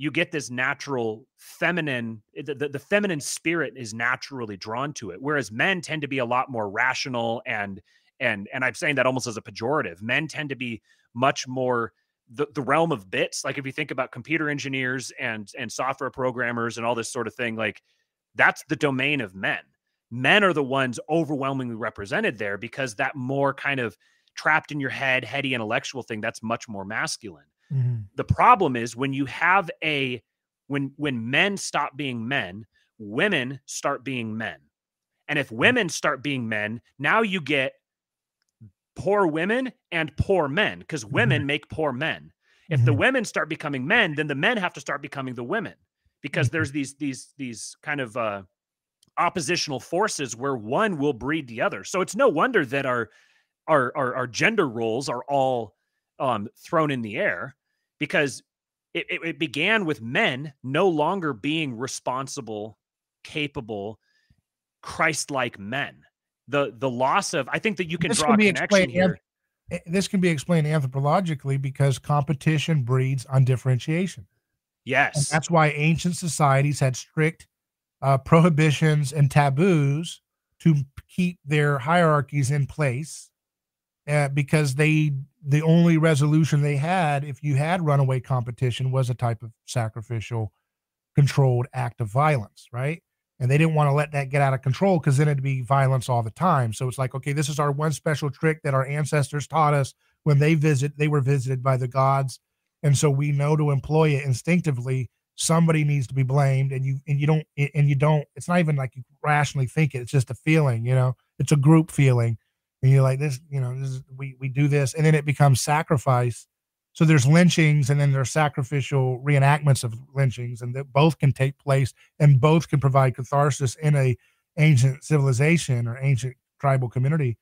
you get this natural feminine eh, the, the, the feminine spirit is naturally drawn to it whereas men tend to be a lot more rational and and and i'm saying that almost as a pejorative. Men tend to be much more the, the realm of bits. Like if you think about computer engineers and and software programmers and all this sort of thing like that's the domain of men. Men are the ones overwhelmingly represented there because that more kind of trapped in your head heady intellectual thing that's much more masculine Mhm. the problem is when you have a when when men stop being men women start being men and if women start being men now you get poor women and poor men because women make poor men if the Mhm. women start becoming men then the men have to start becoming the women because Mhm. there's these these these kind of uh oppositional forces where one will breed the other so it's no wonder that our our our, our gender roles are all um thrown in the air because it, it, it began with men no longer being responsible capable christ-like men. The the loss of i think that you can This draw can a connection here. Eh, This can be explained anthropologically because competition breeds undifferentiation. And yes. that's why ancient societies had strict uh, prohibitions and taboos to keep their hierarchies in place uh, because they the only resolution they had, if you had runaway competition, was a type of sacrificial controlled act of violence, right? And they didn't want to let that get out of control because then it'd be violence all the time. So it's like, okay, this is our one special trick that our ancestors taught us when they visit, they were visited by the gods. And so we know to employ it instinctively. Somebody needs to be blamed, and you and you don't and you don't. It's not even like you rationally think it. It's just a feeling, you know. It's a group feeling, and you're like this, you know. This is, we we do this, and then it becomes sacrifice so there's lynchings and then there's sacrificial reenactments of lynchings, and that both can take place and both can provide catharsis in a ancient civilization or ancient tribal community.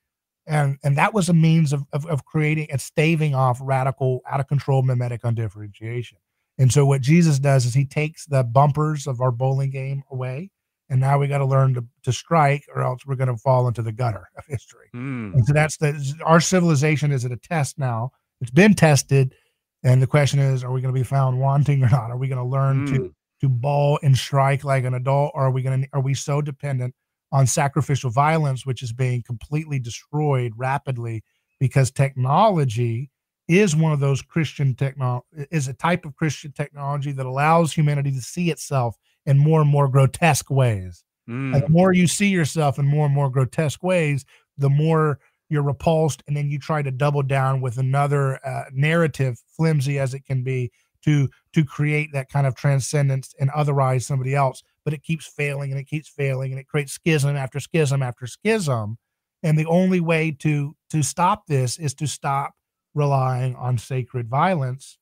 And and that was a means of, of, of creating and staving off radical, out of control mimetic undifferentiation. And so what Jesus does is he takes the bumpers of our bowling game away. And now we got to learn to, to strike, or else we're going to fall into the gutter of history. Mm. And so that's the our civilization is at a test now it's been tested, and the question is, are we going to be found wanting or not? Are we going to learn mm. to to ball and strike like an adult, or are we going to are we so dependent on sacrificial violence, which is being completely destroyed rapidly because technology is one of those Christian technology is a type of Christian technology that allows humanity to see itself in more and more grotesque ways. Mm. And the more you see yourself in more and more grotesque ways, the more you're repulsed and then you try to double down with another uh, narrative flimsy as it can be to to create that kind of transcendence and otherwise somebody else but it keeps failing and it keeps failing and it creates schism after schism after schism and the only way to to stop this is to stop relying on sacred violence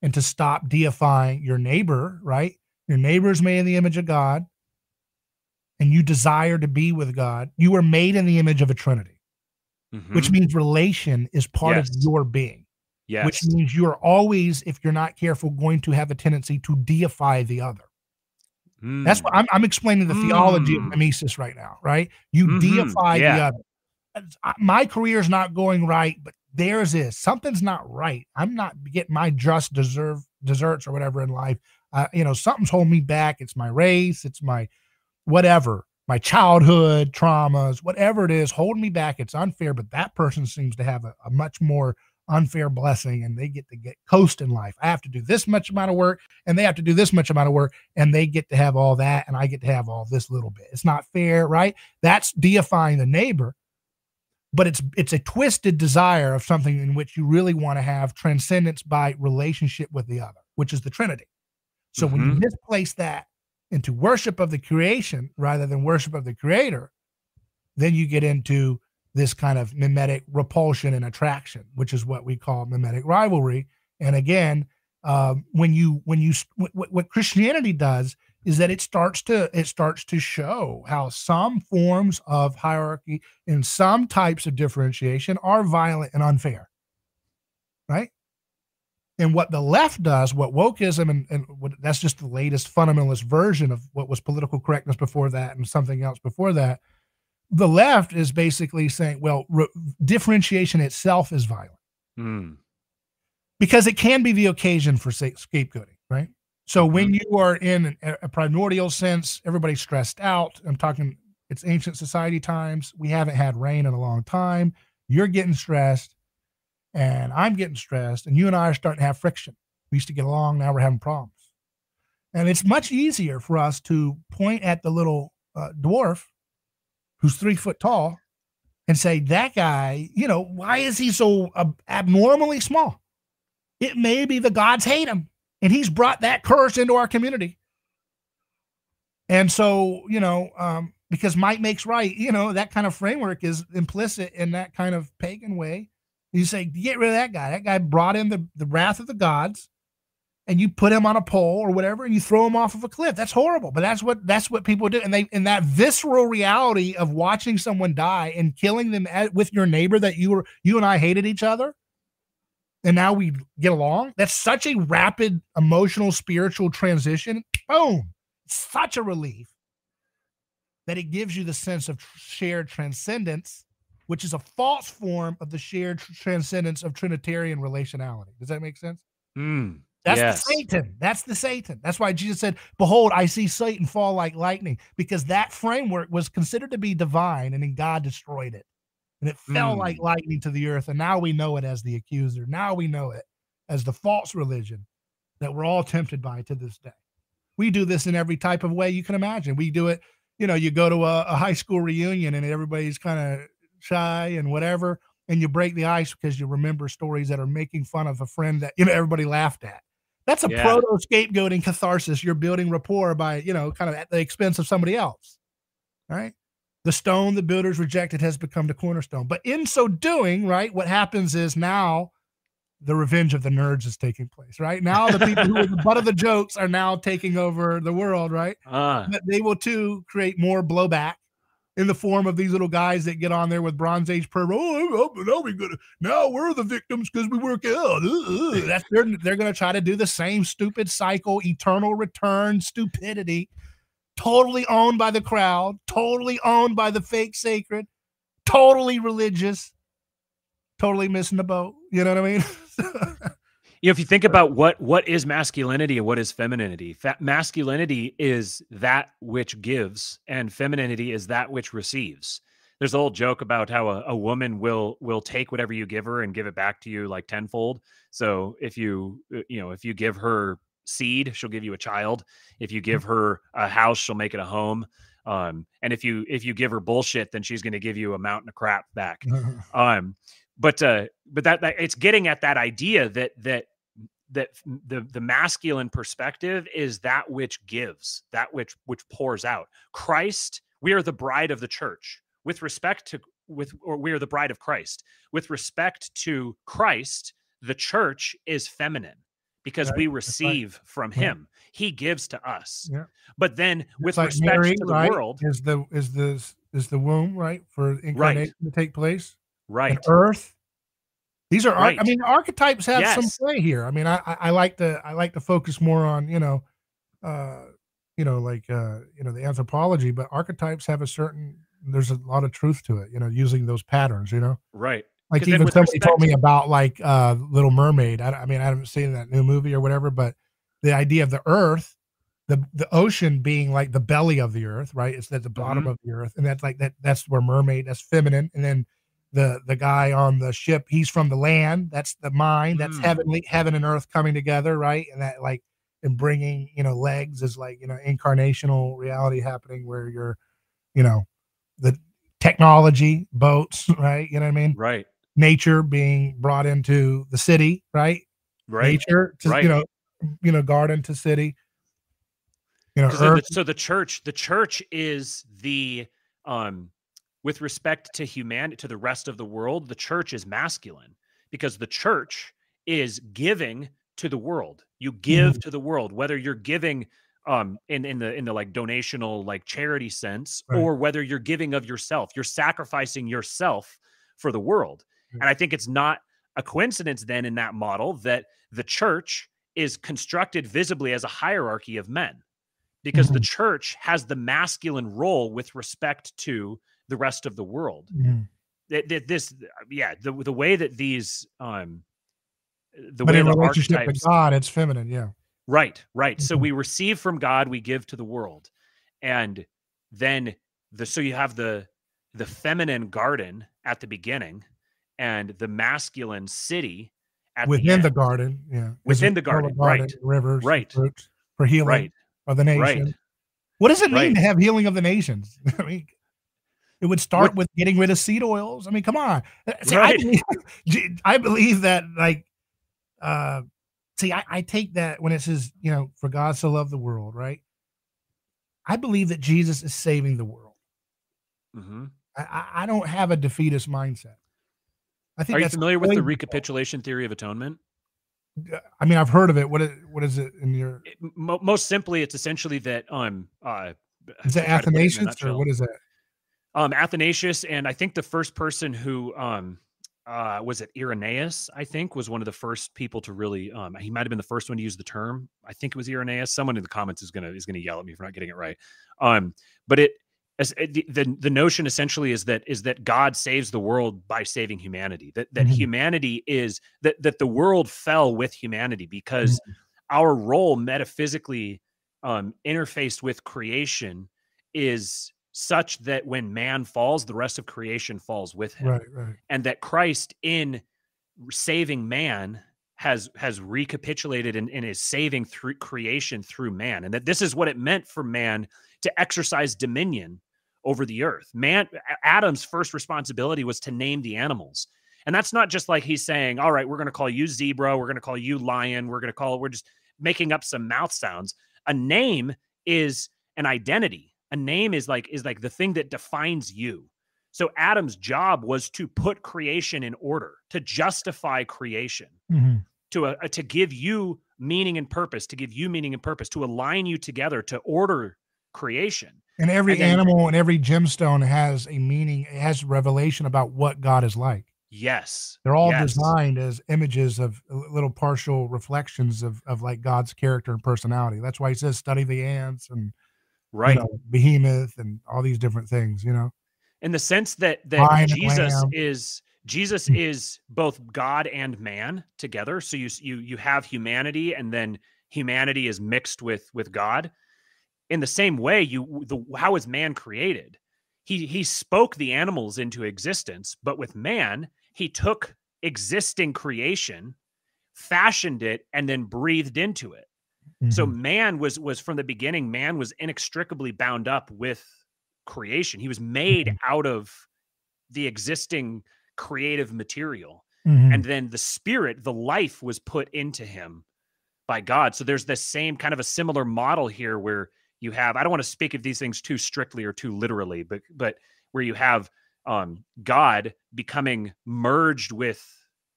and to stop deifying your neighbor right your neighbor is made in the image of god and you desire to be with god you were made in the image of a trinity mm-hmm. which means relation is part yes. of your being. Yes. Which means you're always, if you're not careful, going to have a tendency to deify the other. Mm. That's what I'm, I'm explaining the mm. theology of mm. mimesis right now, right? You mm-hmm. deify yeah. the other. My career is not going right, but theirs is. Something's not right. I'm not getting my just deserve desserts or whatever in life. Uh, you know, something's holding me back. It's my race. It's my whatever my childhood traumas, whatever it is, holding me back. It's unfair, but that person seems to have a, a, much more unfair blessing and they get to get coast in life. I have to do this much amount of work and they have to do this much amount of work and they get to have all that and I get to have all this little bit. It's not fair, right? That's deifying the neighbor. But it's it's a twisted desire of something in which you really want to have transcendence by relationship with the other, which is the Trinity. So mm-hmm. when you mm-hmm. misplace that into worship of the creation rather than worship of the creator, then you get into this kind of mimetic repulsion and attraction, which is what we call mimetic rivalry. And again, uh, when you when you what, what Christianity does is that it starts to it starts to show how some forms of hierarchy and some types of differentiation are violent and unfair, right? And what the left does, what wokeism and, and what, that's just the latest fundamentalist version of what was political correctness before that and something else before that. The left is basically saying, well, re- differentiation itself is violent mm. because it can be the occasion for say, scapegoating, right? So mm-hmm. when you are in a, a primordial sense, everybody's stressed out. I'm talking, it's ancient society times. We haven't had rain in a long time. You're getting stressed and I'm getting stressed, and you and I are starting to have friction. We used to get along, now we're having problems. And it's much easier for us to point at the little uh, dwarf who's three foot tall and say, that guy, you know, why is he so abnormally small? It may be the gods hate him, and he's brought that curse into our community. And so, you know, um, because might makes right, you know, that kind of framework is implicit in that kind of pagan way you say, get rid of that guy. That guy brought in the, the wrath of the gods, and you put him on a pole or whatever, and you throw him off of a cliff. That's horrible. But that's what that's what people do. And they in that visceral reality of watching someone die and killing them at, with your neighbor that you were you and I hated each other, and now we get along. That's such a rapid emotional spiritual transition. Boom, such a relief that it gives you the sense of shared transcendence which is a false form of the shared transcendence of Trinitarian relationality. Does that make sense? Mm, That's yes. the Satan. That's the Satan. That's why Jesus said, Behold, I see Satan fall like lightning, because that framework was considered to be divine, and then God destroyed it. and it fell like Mm. lightning to the earth. And now we know it as the accuser. Now we know it as the false religion that we're all tempted by to this day. We do this in every type of way you can imagine. We do it, you know, you go to a, a high school reunion and everybody's kind of shy and whatever, and you break the ice because you remember stories that are making fun of a friend that, you know, everybody laughed at. That's a Yeah. proto scapegoating catharsis. You're building rapport by, you know, kind of at the expense of somebody else. Right. The stone the builders rejected has become the cornerstone. But in so doing, right, what happens is now the revenge of the nerds is taking place, right? Now the people who are the butt of the jokes are now taking over the world, right? Ah, But they will too create more blowback in the form of these little guys that get on there with Bronze Age perv. Oh, now we gonna now we're the victims because we work out. Uh, uh." That's they're they're gonna try to do the same stupid cycle, eternal return stupidity, totally owned by the crowd, totally owned by the fake sacred, totally religious, totally missing the boat. You know what I mean? you know, if you think about what what is masculinity and what is femininity, fa- masculinity is that which gives, and femininity is that which receives. There's a old joke about how a, a woman will will take whatever you give her and give it back to you like tenfold. So if you uh, you know if you give her seed, she'll give you a child. If you give her a house, she'll make it a home. Um, and if you if you give her bullshit, then she's going to give you a mountain of crap back um but uh but that, that it's getting at that idea that that that the the masculine perspective is that which gives that which which pours out. Christ we are the bride of the church. With respect to with or we are the bride of christ. With respect to christ the church is feminine because Right, we right. receive from Yeah. him. He gives to us. Yeah. but then with like respect Mary, to the right, world is the is the is the womb right for incarnation to take place? Right. and earth these are arch- i mean archetypes have Yes. some play here. I mean I, I like to i like to focus more on you know uh you know like uh you know the anthropology but archetypes have a certain there's a lot of truth to it you know using those patterns you know? Right. Like even somebody told me about like uh little mermaid. I, I mean i haven't seen that new movie or whatever but the idea of the earth the the ocean being like the belly of the earth right? It's at the bottom Mhm. of the earth and that's like that that's where mermaid that's feminine and then the the guy on the ship he's from the land that's the mind that's Mm. heavenly heaven and earth coming together right and that like and bringing you know legs is like you know incarnational reality happening where you're you know the technology boats right you know what i mean right nature being brought into the city, right? right Nature to right. you know, you know, garden to city. You know the- the- so the church the church is the um with respect to humanity to the rest of the world the church is masculine because the church is giving to the world you give Mm-hmm. to the world whether you're giving um in in the in the like donational like charity sense Right. or whether you're giving of yourself you're sacrificing yourself for the world Yeah. and i think it's not a coincidence then in that model that the church is constructed visibly as a hierarchy of men because the church has the masculine role with respect to the rest of the world th- this yeah the, the way that these um the but way in the relationship to God, it's feminine. Yeah. right right so Mhm. we receive from god we give to the world and then the so you have the the feminine garden at the beginning and the masculine city at Within the, the, garden. Yeah. Within the of garden, right, Rivers. right, fruits For healing right of the nation. right What does it mean right. to have healing of the nations? I mean, it would start What- with getting rid of seed oils. I mean, come on. See, I, Right. believe, I believe that, like, uh, see, I, I take that when it says, you know, for God so loved the world, right? I believe that Jesus is saving the world. hmm I, I, I don't have a defeatist mindset. I think are you familiar with the recapitulation theory of atonement I mean, I've heard of it. What is, what is it in your? it- mo- most simply, it's essentially that um uh Is to it try it Athanasius or what is that? Um Athanasius and I think the first person who um uh was it Irenaeus I think was one of the first people to really um he might have been the first one to use the term I think it was Irenaeus someone in the comments is gonna is gonna yell at me for not getting it right um but it as the, the the notion essentially is that is that God saves the world by saving humanity that that Mhm. humanity is that that the world fell with humanity because Mm-hmm. our role metaphysically um interfaced with creation is such that when man falls, the rest of creation falls with him. Right, right. And that Christ in saving man has has recapitulated and, and is saving through creation through man. And that this is what it meant for man to exercise dominion over the earth. Man Adam's first responsibility was to name the animals. And that's not just like he's saying, all right, we're going to call you zebra, we're going to call you lion, we're going to call we're just making up some mouth sounds. A name is an identity. A name is like is like the thing that defines you. So Adam's job was to put creation in order, to justify creation, Mhm. to uh, to give you meaning and purpose, to give you meaning and purpose, to align you together, to order creation. And every And then- animal and every gemstone has a meaning, it has revelation about what God is like. Yes. They're all yes. designed as images of little partial reflections of, of like God's character and personality. That's why he says, study the ants and you Right. know, behemoth and all these different things, you know? in the sense that that Lion Jesus is Jesus Mm. is both God and man together. So you you you have humanity, and then humanity is mixed with with God. In the same way, you the how is man created? He he spoke the animals into existence, but with man, he took existing creation, fashioned it, and then breathed into it. So Mhm. man was was from the beginning, man was inextricably bound up with creation. He was made Mhm. out of the existing creative material. Mhm. And then the spirit, the life was put into him by God. So there's this same kind of a similar model here where you have, I don't want to speak of these things too strictly or too literally, but but where you have um God becoming merged with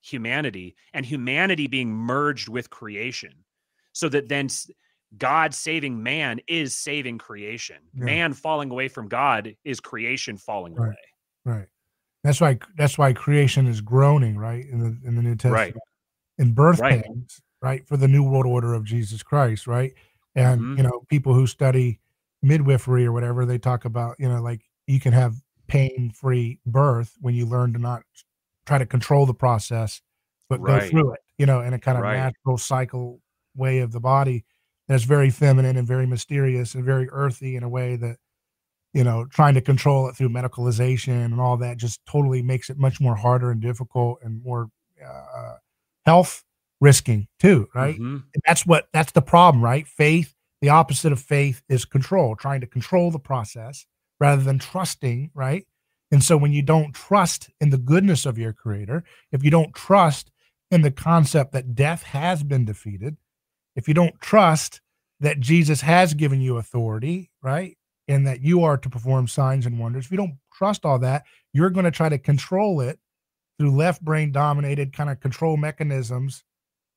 humanity and humanity being merged with creation. So that then God saving man is saving creation. Yeah. Man falling away from God is creation falling Right. away. Right. That's why that's why creation is groaning, right? In the in the New Testament. Right. In birth Right. pains, right? For the new world order of Jesus Christ, right? And Mhm. you know, people who study midwifery or whatever, they talk about, you know, like you can have pain-free birth when you learn to not try to control the process, but go through it, you know, in a kind of Right. natural cycle way of the body that's very feminine and very mysterious and very earthy in a way that you know, trying to control it through medicalization and all that just totally makes it much more harder and difficult and more uh, health risking too, right? Mhm. And that's what that's the problem, right? Faith, the opposite of faith is control, trying to control the process rather than trusting, right? And so when you don't trust in the goodness of your creator, if you don't trust in the concept that death has been defeated, if you don't trust that Jesus has given you authority, right? And that you are to perform signs and wonders, if you don't trust all that, you're going to try to control it through left brain dominated kind of control mechanisms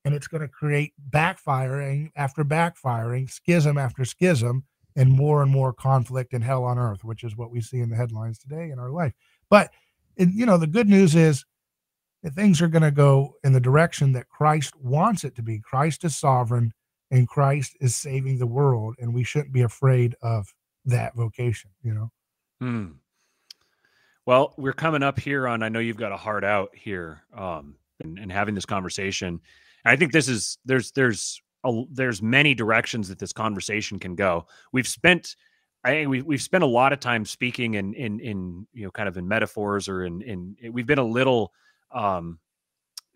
and it's going to create backfiring after backfiring, schism after schism, and more and more conflict and hell on earth, which is what we see in the headlines today in our life. But you know, the good news is that things are going to go in the direction that Christ wants it to be. Christ is sovereign, and Christ is saving the world, and we shouldn't be afraid of that vocation. You know. Hmm. Well, we're coming up here on. I know you've got a heart out here, um, and, and having this conversation. I think this is there's there's a, there's many directions that this conversation can go. We've spent, I we we've spent a lot of time speaking in in in you know kind of in metaphors or in in we've been a little um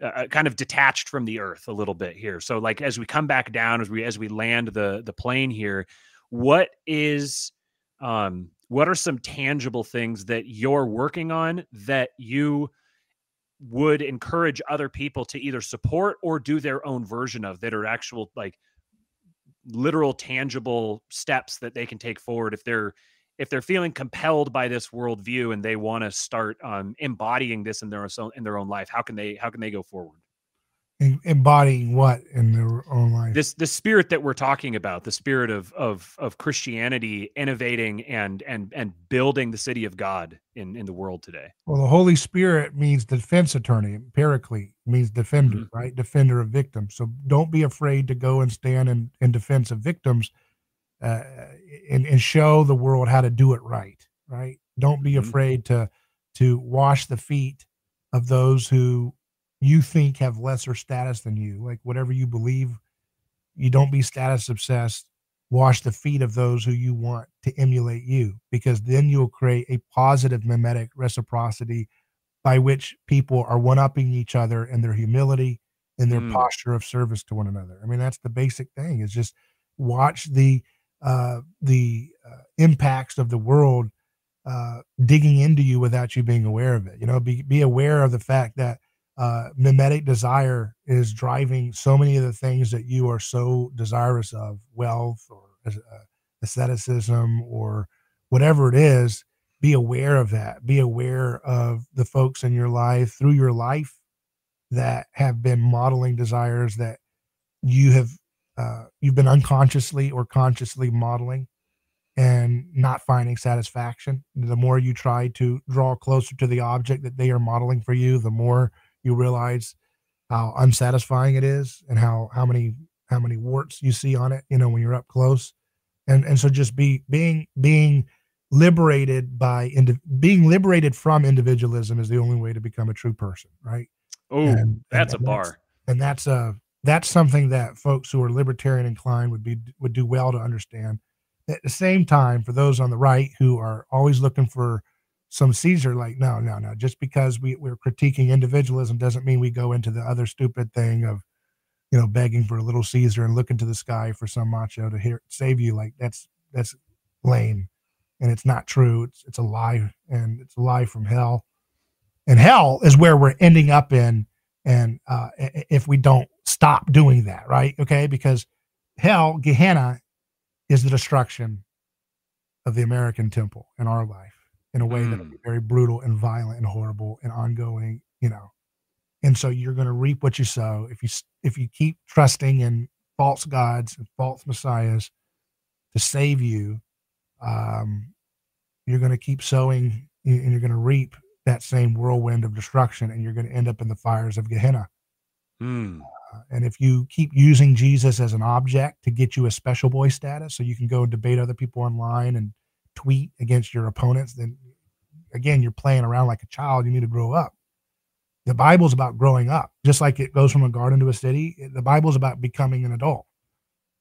uh, kind of detached from the earth a little bit here. So like as we come back down as we as we land the the plane here, what is um what are some tangible things that you're working on that you would encourage other people to either support or do their own version of that are actual like literal tangible steps that they can take forward if they're if they're feeling compelled by this worldview and they want to start um, embodying this in their own in their own life how can they how can they go forward Embodying what in their own life? this the spirit that we're talking about the spirit of of of christianity innovating and and and building the city of god in in the world today Well, the Holy Spirit means defense attorney. Paraclete means defender, Mhm. right? Defender of victims. So don't be afraid to go and stand in, in defense of victims uh, and, and show the world how to do it right, right? Don't be Mhm. afraid to to wash the feet of those who you think have lesser status than you. Like whatever you believe, you don't be status obsessed. wash the feet of those who you want to emulate you, because then you'll create a positive mimetic reciprocity by which people are one upping each other in their humility, in their Mm. posture of service to one another. I mean, that's the basic thing is just watch the uh, the uh, impacts of the world uh, digging into you without you being aware of it. You know, be be aware of the fact that uh, mimetic desire is driving so many of the things that you are so desirous of, wealth or uh, asceticism or whatever it is. Be aware of that. Be aware of the folks in your life through your life that have been modeling desires that you have uh, you've been unconsciously or consciously modeling and not finding satisfaction. The more you try to draw closer to the object that they are modeling for you, the more you realize how unsatisfying it is and how how many how many warts you see on it, you know, when you're up close. And and so just be being being liberated by indi- being liberated from individualism is the only way to become a true person, right? Oh, And- that's a and bar. and that's uh that's something that folks who are libertarian inclined would be would do well to understand. At the same time for those on the right who are always looking for some caesar like no no no just because we, we're critiquing individualism doesn't mean we go into the other stupid thing of you know begging for a little caesar and looking to the sky for some macho to hear save you. Like that's that's lame and it's not true. It's it's a lie and it's a lie from hell. And hell is where we're ending up in and uh, if we don't stop doing that, right? Okay, because hell, Gehenna, is the destruction of the American temple in our life in a way Mm. be very brutal and violent and horrible and ongoing, you know. And so you're going to reap what you sow if you if you keep trusting in false gods and false messiahs to save you. Um, you're going to keep sowing and and you're going to reap that same whirlwind of destruction and you're going to end up in the fires of Gehenna. Mm. And if you keep using Jesus as an object to get you a special boy status so you can go debate other people online and tweet against your opponents, then again, you're playing around like a child. You need to grow up. The Bible's about growing up, just like it goes from a garden to a city. The Bible's about becoming an adult,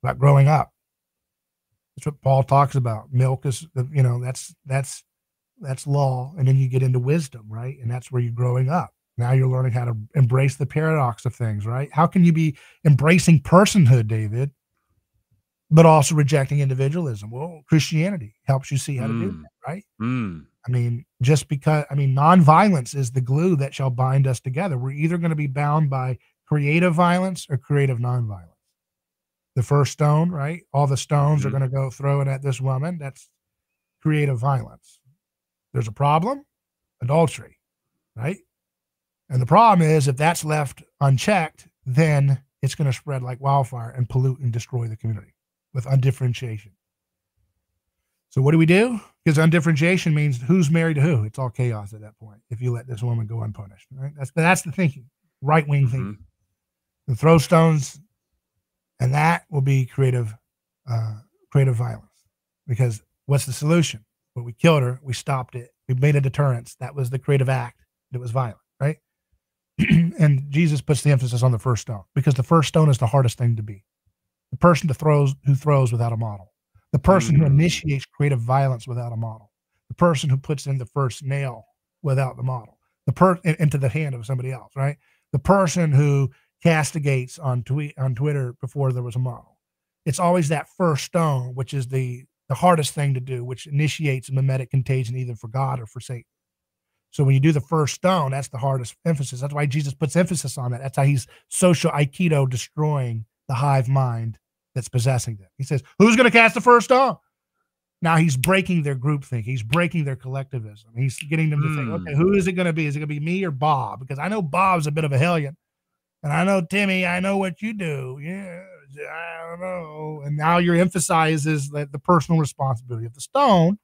about growing up. That's what Paul talks about. Milk is, you know, that's that's that's law, and then you get into wisdom, right? And that's where you're growing up. Now you're learning how to embrace the paradox of things, right? How can you be embracing personhood, David, but also rejecting individualism? Well, Christianity helps you see how to do Mm. that, right? Mm. I mean, just because, I mean, nonviolence is the glue that shall bind us together. We're either going to be bound by creative violence or creative nonviolence. The first stone, right? All the stones are Mhm. going to go throw it at this woman. That's creative violence. There's a problem, adultery, right? And the problem is if that's left unchecked, then it's going to spread like wildfire and pollute and destroy the community with undifferentiation. So what do we do? Because undifferentiation means who's married to who. It's all chaos at that point if you let this woman go unpunished. Right? That's that's the thinking, right wing Mhm. thinking. And throw stones, and that will be creative, uh, creative violence. Because what's the solution? Well, we killed her. We stopped it. We made a deterrence. That was the creative act. It was violent? and Jesus puts the emphasis on the first stone because the first stone is the hardest thing to be. The person to throws who throws without a model, the person who Mm. initiates creative violence without a model, the person who puts in the first nail without the model, the per into the hand of somebody else, right? The person who castigates on tweet on Twitter before there was a model. It's always that first stone, which is the the hardest thing to do, which initiates mimetic contagion either for God or for Satan. So when you do the first stone, that's the hardest emphasis. That's why Jesus puts emphasis on that. That's how he's social aikido destroying the hive mind that's possessing them. He says, "Who's going to cast the first stone?" Now he's breaking their groupthink. He's breaking their collectivism. He's getting them to think, Hmm. okay, who is it going to be? Is it going to be me or Bob? Because I know Bob's a bit of a hellion, and I know Timmy. I know what you do. Yeah, I don't know. And now your emphasis is that the personal responsibility of the stone.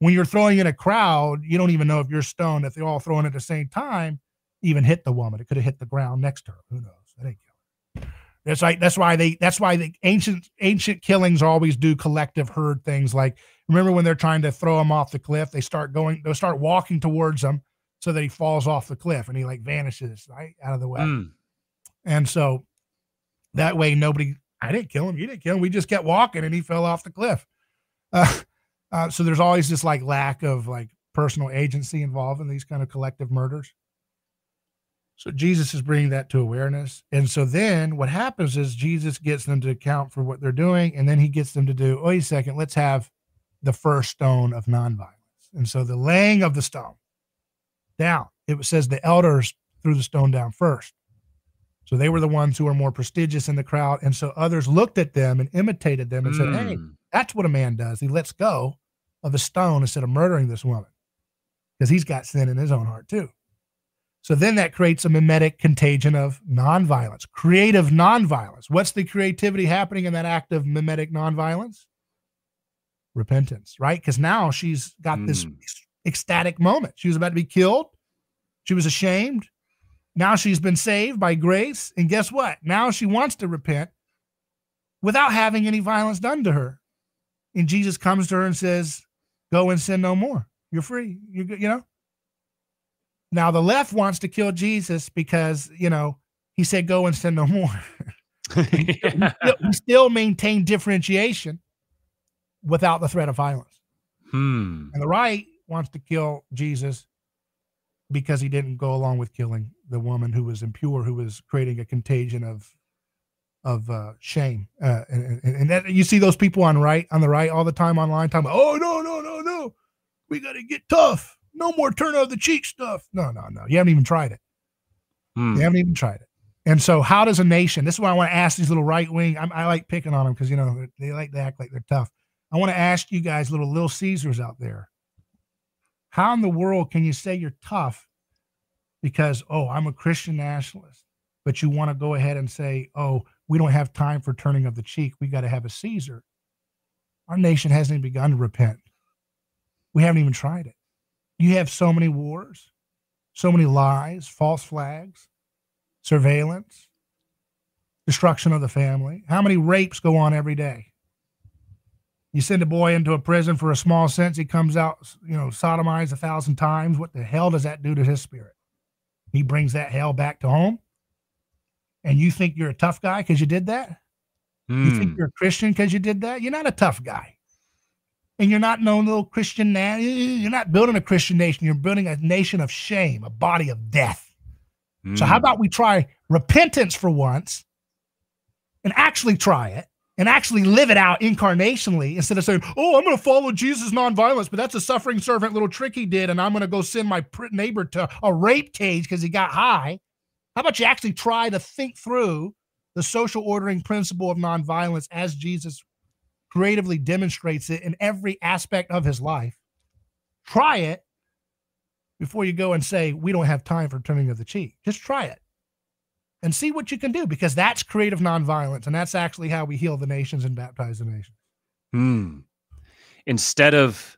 When you're throwing in a crowd, you don't even know if you're stoned. If they're all throwing at the same time, even hit the woman. It could have hit the ground next to her. Who knows? That ain't killing. That's right. That's why they. That's why the ancient ancient killings always do collective herd things. Like remember when they're trying to throw him off the cliff, they start going. They'll start walking towards him so that he falls off the cliff and he like vanishes right out of the way. Mm. And so that way nobody I didn't kill him. You didn't kill him. We just kept walking and he fell off the cliff. Uh, uh, so there's always this like lack of like personal agency involved in these kind of collective murders. So Jesus is bringing that to awareness. And so then what happens is Jesus gets them to account for what they're doing. And then he gets them to do, wait a second, let's have the first stone of nonviolence. And so the laying of the stone down, it says the elders threw the stone down first. So they were the ones who were more prestigious in the crowd. And so others looked at them and imitated them and mm. said, Hey, hmm. that's what a man does. He lets go of a stone instead of murdering this woman because he's got sin in his own heart too. So then that creates a mimetic contagion of nonviolence, creative nonviolence. What's the creativity happening in that act of mimetic nonviolence? Repentance, right? Because now she's got mm. this hmm. ecstatic moment. She was about to be killed. She was ashamed. Now she's been saved by grace. And guess what? Now she wants to repent without having any violence done to her. And Jesus comes to her and says, Go and sin no more. You're free. You, you know? Now the left wants to kill Jesus because, you know, he said, Go and sin no more. we, still, we still maintain differentiation without the threat of violence. Hmm. And the right wants to kill Jesus because he didn't go along with killing the woman who was impure, who was creating a contagion of of uh, shame. Uh, and, and, and that, you see those people on right on the right all the time online talking about, oh no no no, we got to get tough. No more turn of the cheek stuff. No no no, you haven't even tried it. Hmm. You haven't even tried it. And so, how does a nation? This is why I want to ask these little right wing. I like picking on them because you know they like to act like they're tough. I want to ask you guys, little little Caesars out there, how in the world can you say you're tough because, oh, I'm a Christian nationalist, but you want to go ahead and say, oh, we don't have time for turning of the cheek. We got to have a Caesar. Our nation hasn't even begun to repent. We haven't even tried it. You have so many wars, so many lies, false flags, surveillance, destruction of the family. How many rapes go on every day? You send a boy into a prison for a small sentence, he comes out, you know, sodomized a thousand times. What the hell does that do to his spirit? He brings that hell back to home. And you think you're a tough guy because you did that? Mm. You think hmm. you're a Christian because you did that? You're not a tough guy. And you're not no little Christian now. You're not building a Christian nation. You're building a nation of shame, a body of death. Mm. So how hmm. about we try repentance for once and actually try it and actually live it out incarnationally instead of saying, "Oh, I'm going to follow Jesus nonviolence," but that's a suffering servant little trick he did, and I'm going to go send my neighbor to a rape cage because he got high. How about you actually try to think through the social ordering principle of nonviolence as Jesus creatively demonstrates it in every aspect of his life? Try it before you go and say, "We don't have time for turning of the cheek." Just try it and see what you can do because that's creative nonviolence and that's actually how we heal the nations and baptize the nations. Hmm. Instead of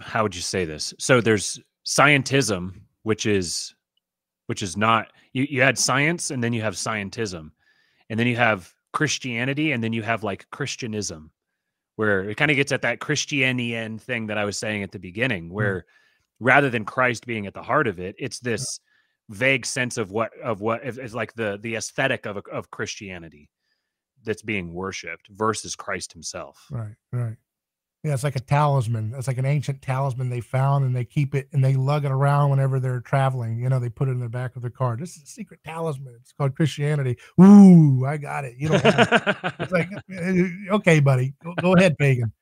how would you say this? So there's scientism, which is which is not you, you had science and then you have scientism, and then you have Christianity and then you have like Christianism, where it kind of gets at that Christianian thing that I was saying at the beginning, hmm. where mm. rather than Christ being at the heart of it, it's this vague sense of what of what is like the the aesthetic of of Christianity that's being worshipped versus Christ Himself. Right, right. Yeah, it's like a talisman. It's like an ancient talisman they found, and they keep it and they lug it around whenever they're traveling. You know, they put it in the back of their car. This is a secret talisman. It's called Christianity. Ooh, I got it. You know, it's like okay, buddy, go, go ahead, pagan.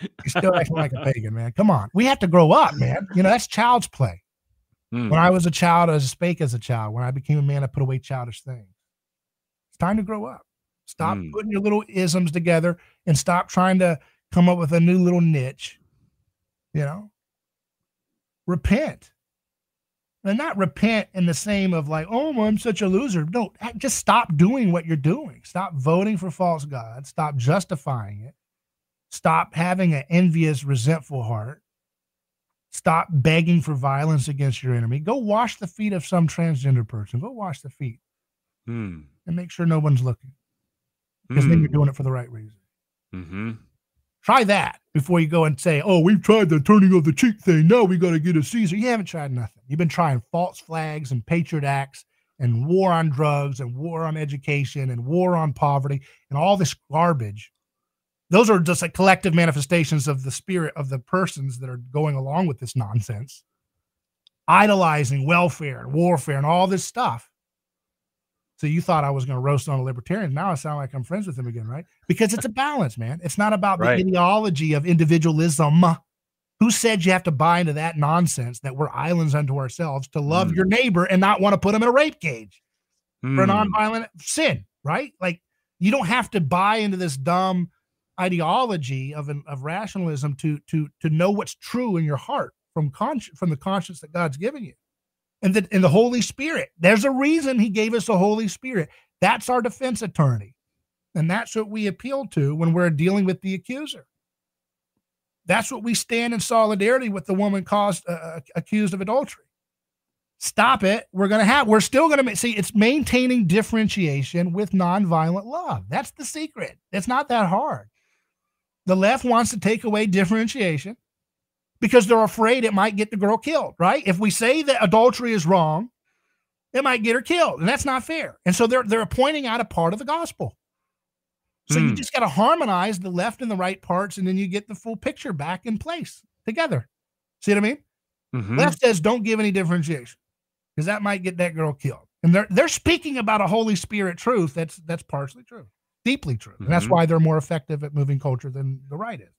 You're still acting like a pagan, man. Come on, we have to grow up, man. You know, that's child's play. Mm. When I was a child, I spake as a child. When I became a man, I put away childish things. It's time to grow up. Stop mm. putting your little isms together and stop trying to come up with a new little niche. You know, repent. And not repent in the same of like, oh, I'm such a loser. No, just stop doing what you're doing. Stop voting for false gods. Stop justifying it. Stop having an envious, resentful heart. Stop begging for violence against your enemy. Go wash the feet of some transgender person. Go wash the feet mm. and make sure no one's looking because mm. then you're hmm. doing it for the right reason. Mm-hmm. Try that before you go and say, oh, we've tried the turning of the cheek thing. Now we got to get a Caesar. You haven't tried nothing. You've been trying false flags and patriot acts and war on drugs and war on education and war on poverty and all this garbage. Those are just like collective manifestations of the spirit of the persons that are going along with this nonsense, idolizing welfare and warfare and all this stuff. So you thought I was going to roast on a libertarian. Now I sound like I'm friends with him again, right? Because it's a balance, man. It's not about right. the ideology of individualism. Who said you have to buy into that nonsense that we're islands unto ourselves to love mm. your neighbor and not want to put them in a rape cage mm. for a hmm. nonviolent sin, right? Like you don't have to buy into this dumb ideology of an, of rationalism to to to know what's true in your heart from conscience from the conscience that God's given you and the, and the Holy Spirit. There's a reason he gave us the Holy Spirit. That's our defense attorney. And that's what we appeal to when we're dealing with the accuser. That's what we stand in solidarity with the woman caused uh, uh accused of adultery. Stop it. We're going to have, we're still going to see it's maintaining differentiation with nonviolent love. That's the secret. It's not that hard. The left wants to take away differentiation because they're afraid it might get the girl killed, right? If we say that adultery is wrong, it might get her killed, and that's not fair. And so they're they're pointing out a part of the gospel. So you hmm. just got to harmonize the left and the right parts, and then you get the full picture back in place together. See what I mean? Mm-hmm. Left says don't give any differentiation because that might get that girl killed. And they're they're speaking about a Holy Spirit truth that's that's partially true, deeply true. And that's mm-hmm. why they're more effective at moving culture than the right is.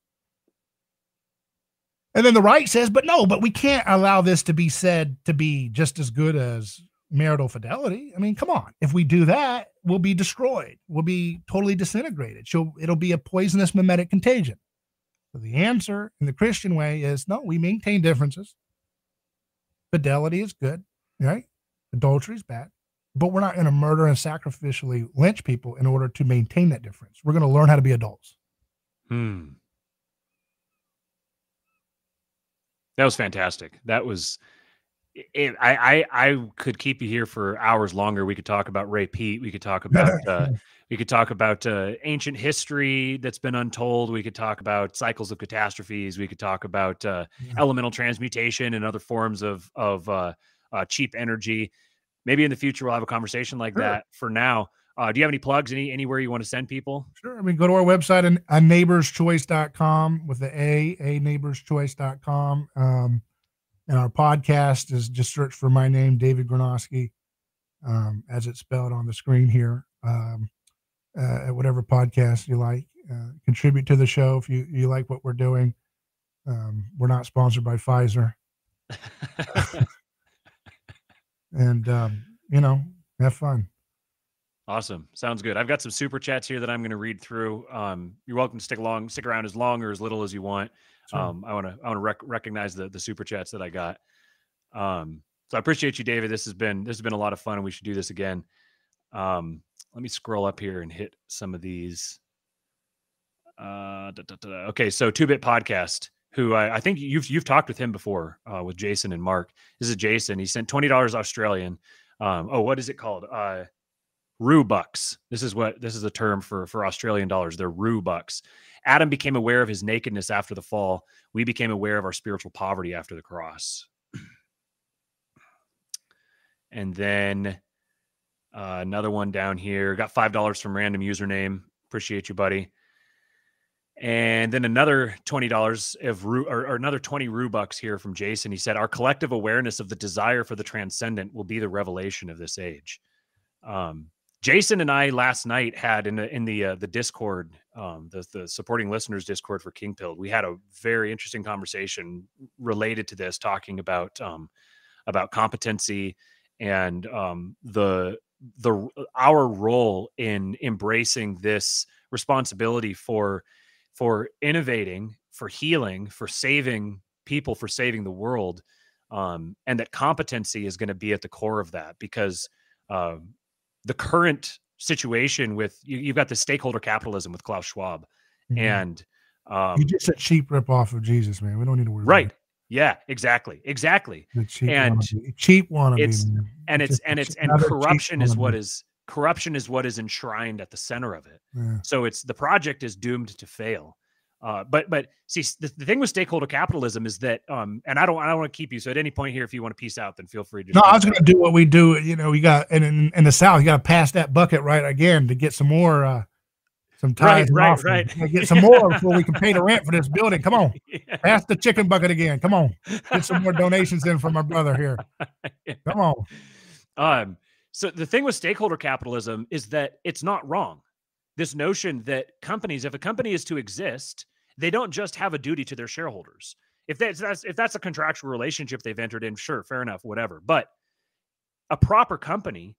And then the right says, but no, but we can't allow this to be said to be just as good as marital fidelity. I mean, come on. If we do that, we'll be destroyed. We'll be totally disintegrated. So it'll be a poisonous mimetic contagion. So the answer in the Christian way is no, we maintain differences. Fidelity is good, right? Adultery is bad. But we're not going to murder and sacrificially lynch people in order to maintain that difference. We're going to learn how to be adults. Hmm. That was fantastic. That was. It, I, I I could keep you here for hours longer. We could talk about Ray Peat. We could talk about uh, we could talk about uh, ancient history that's been untold. We could talk about cycles of catastrophes. We could talk about uh, yeah. elemental transmutation and other forms of of uh, uh, cheap energy. Maybe in the future we'll have a conversation like sure. that. For now, uh, do you have any plugs? Any anywhere you want to send people? Sure. I mean, go to our website and uh, neighborschoice.com with the A, a neighborschoice.com. Um, and our podcast is just search for my name, David Gornoski, um, as it's spelled on the screen here. Um, uh, at whatever podcast you like, uh, contribute to the show if you, you like what we're doing. Um, we're not sponsored by Pfizer. and, um, you know, have fun. Awesome. Sounds good. I've got some super chats here that I'm going to read through. Um, you're welcome to stick along, stick around as long or as little as you want. Sure. Um, I want to, I want to rec- recognize the, the super chats that I got. Um, so I appreciate you, David. This has been, this has been a lot of fun and we should do this again. Um, let me scroll up here and hit some of these. Uh, da, da, da. Okay. So two bit podcast who I, I, think you've, you've talked with him before, uh, with Jason and Mark. This is Jason. He sent $20 Australian. Um, oh, what is it called? Uh, Rue bucks. This is what this is a term for for Australian dollars. They're Rue bucks. Adam became aware of his nakedness after the fall. We became aware of our spiritual poverty after the cross. and then uh, another one down here. Got five dollars from random username. Appreciate you, buddy. And then another twenty dollars of or, or, another twenty Rue bucks here from Jason. He said, "Our collective awareness of the desire for the transcendent will be the revelation of this age." Um, Jason and I last night had in the in the uh, the Discord, um, the the supporting listeners Discord for Kingpilled, we had a very interesting conversation related to this, talking about um, about competency and um, the the our role in embracing this responsibility for for innovating, for healing, for saving people, for saving the world, um, and that competency is going to be at the core of that because. Uh, the current situation with you, have got the stakeholder capitalism with Klaus Schwab, mm-hmm. and um, you just a cheap rip off of Jesus, man. We don't need to worry. Right. Yeah, exactly, exactly. cheap and wannabe. cheap wannabe. It's man. and it's, it's and it's and corruption is what is corruption is what is enshrined at the center of it. Yeah. So it's the project is doomed to fail. Uh, but but see, the, the thing with stakeholder capitalism is that, um, and I don't I don't want to keep you. So at any point here, if you want to piece out, then feel free to. No, I was going to do what we do. You know, you got and in, in the South, you got to pass that bucket right again to get some more. uh some ties right, right, right. Get some more before we can pay the rent for this building. Come on, yeah. pass the chicken bucket again. Come on, get some more donations in from my brother here. Come on. Um. So the thing with stakeholder capitalism is that it's not wrong. This notion that companies, if a company is to exist, they don't just have a duty to their shareholders. If that's, that's if that's a contractual relationship they've entered in, sure, fair enough, whatever. But a proper company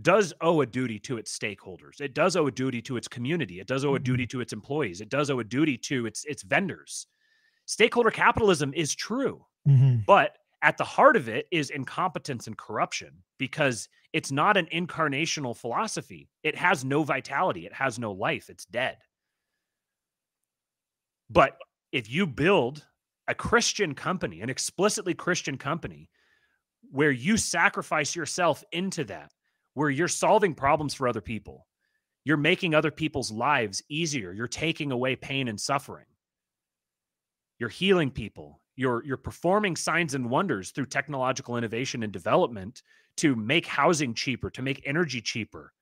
does owe a duty to its stakeholders. It does owe a duty to its community. It does owe a duty mm-hmm. to its employees. It does owe a duty to its its vendors. Stakeholder capitalism is true, mm-hmm. but at the heart of it is incompetence and corruption because it's not an incarnational philosophy. It has no vitality. It has no life. It's dead. But if you build a Christian company, an explicitly Christian company, where you sacrifice yourself into that, where you're solving problems for other people. You're making other people's lives easier. You're taking away pain and suffering. You're healing people. You're, you're performing signs and wonders through technological innovation and development to make housing cheaper, to make energy cheaper,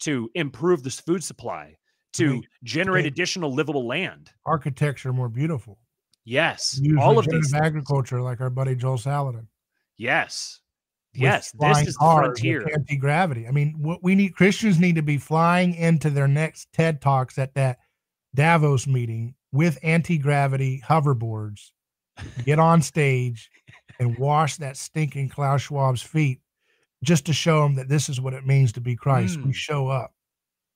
to improve this food supply, to generate additional livable land. Architecture more beautiful. Yes. all of these agriculture, like our buddy Joel Salatin. Yes yes, this is the frontier. Anti gravity. I mean, what we need Christians need to be flying into their next TED talks at that Davos meeting with anti gravity hoverboards. Get on stage and wash that stinking Klaus Schwab's feet, just to show them that this is what it means to be Christ. Mm. We show up.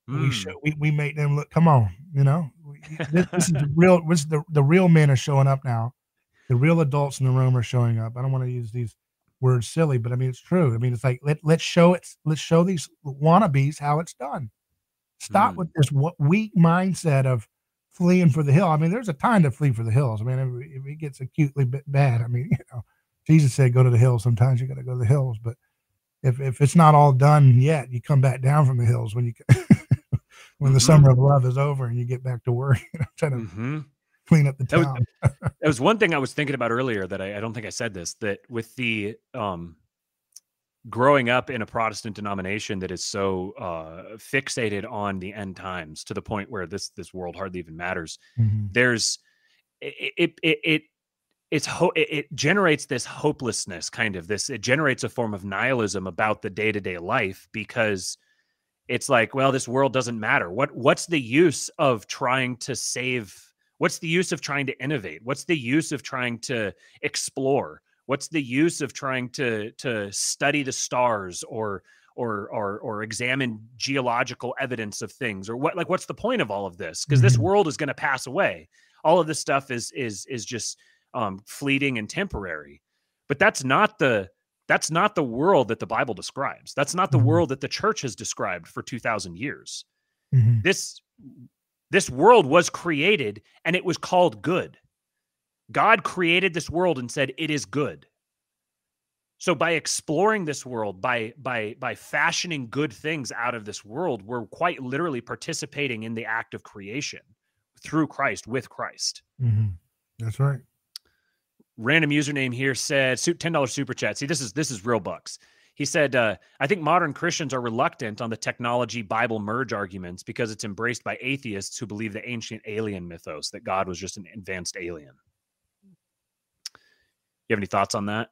Mm. We show. We, we make them look. Come on, you know. This, this is the real. This is the the real men are showing up now. The real adults in the room are showing up. I don't want to use these words silly, but I mean it's true. I mean it's like let let's show it. Let's show these wannabes how it's done. Stop mm. with this weak mindset of fleeing for the hill. I mean, there's a time to flee for the hills. I mean, if it gets acutely bad, I mean, you know, Jesus said go to the hills. Sometimes you got to go to the hills, but if if it's not all done yet, you come back down from the hills when you when the mm-hmm. summer of love is over and you get back to work. You know, trying to mm-hmm clean up the town. That was, that was one thing I was thinking about earlier that I, I don't think I said this that with the um, growing up in a Protestant denomination that is so uh, fixated on the end times to the point where this this world hardly even matters. Mm-hmm. There's it it it, it it's ho- it generates this hopelessness kind of this it generates a form of nihilism about the day-to-day life because it's like well this world doesn't matter what what's the use of trying to save What's the use of trying to innovate? What's the use of trying to explore? What's the use of trying to to study the stars or or or or examine geological evidence of things or what like what's the point of all of this because mm-hmm. this world is going to pass away all of this stuff is is is just um fleeting and temporary but that's not the that's not the world that the bible describes that's not the mm-hmm. world that the church has described for 2000 years mm-hmm. this this world was created and it was called good. God created this world and said it is good. So by exploring this world, by by by fashioning good things out of this world, we're quite literally participating in the act of creation through Christ with Christ. Mm-hmm. That's right. Random username here said ten dollars super chat. See, this is this is real bucks. He said, uh, I think modern Christians are reluctant on the technology Bible merge arguments because it's embraced by atheists who believe the ancient alien mythos that God was just an advanced alien. You have any thoughts on that?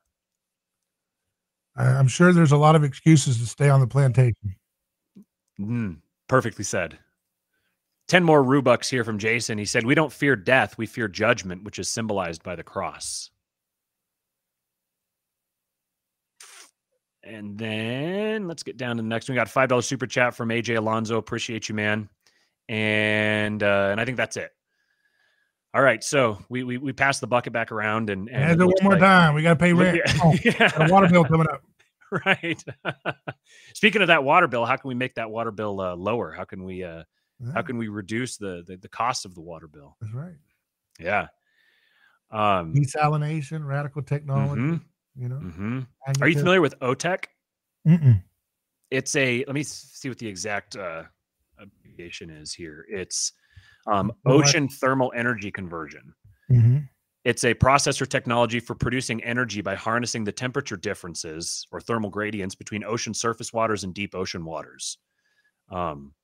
I'm sure there's a lot of excuses to stay on the plantation. Mm, perfectly said. 10 more Rubucks here from Jason. He said, We don't fear death, we fear judgment, which is symbolized by the cross. And then let's get down to the next one. We got five dollars super chat from AJ Alonso. Appreciate you, man. And uh, and I think that's it. All right, so we we, we passed the bucket back around and, and one more like, time. We got to pay rent. Oh, yeah. water bill coming up. Right. Speaking of that water bill, how can we make that water bill uh, lower? How can we uh, yeah. how can we reduce the, the the cost of the water bill? That's right. Yeah. Um, desalination, radical technology. Mm-hmm. You know, mm-hmm. are you familiar with OTEC? Mm-mm. It's a. Let me see what the exact uh, abbreviation is here. It's Um, ocean thermal energy conversion. Mhm. It's a processor technology for producing energy by harnessing the temperature differences or thermal gradients between ocean surface waters and deep ocean waters. Um,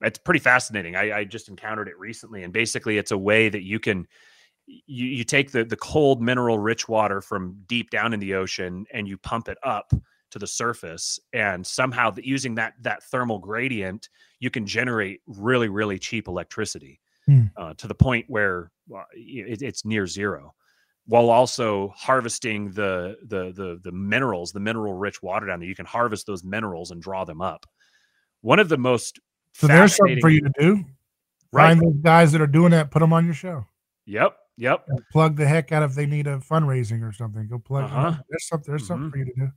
it's pretty fascinating. I, I just encountered it recently, and basically, it's a way that you can you, you take the the cold mineral rich water from deep down in the ocean and you pump it up to the surface, and somehow that using that that thermal gradient, you can generate really really cheap electricity Hmm. uh, to the point where uh, it, it's near zero while also harvesting the the the the minerals the mineral rich water down there you can harvest those minerals and draw them up one of the most So there's something for you to do. right Find those guys that are doing that. Put them on your show. yep yep And plug the heck out if they need a fundraising or something. Go plug. Uh-huh. There's something. There's something Mhm. for you to do.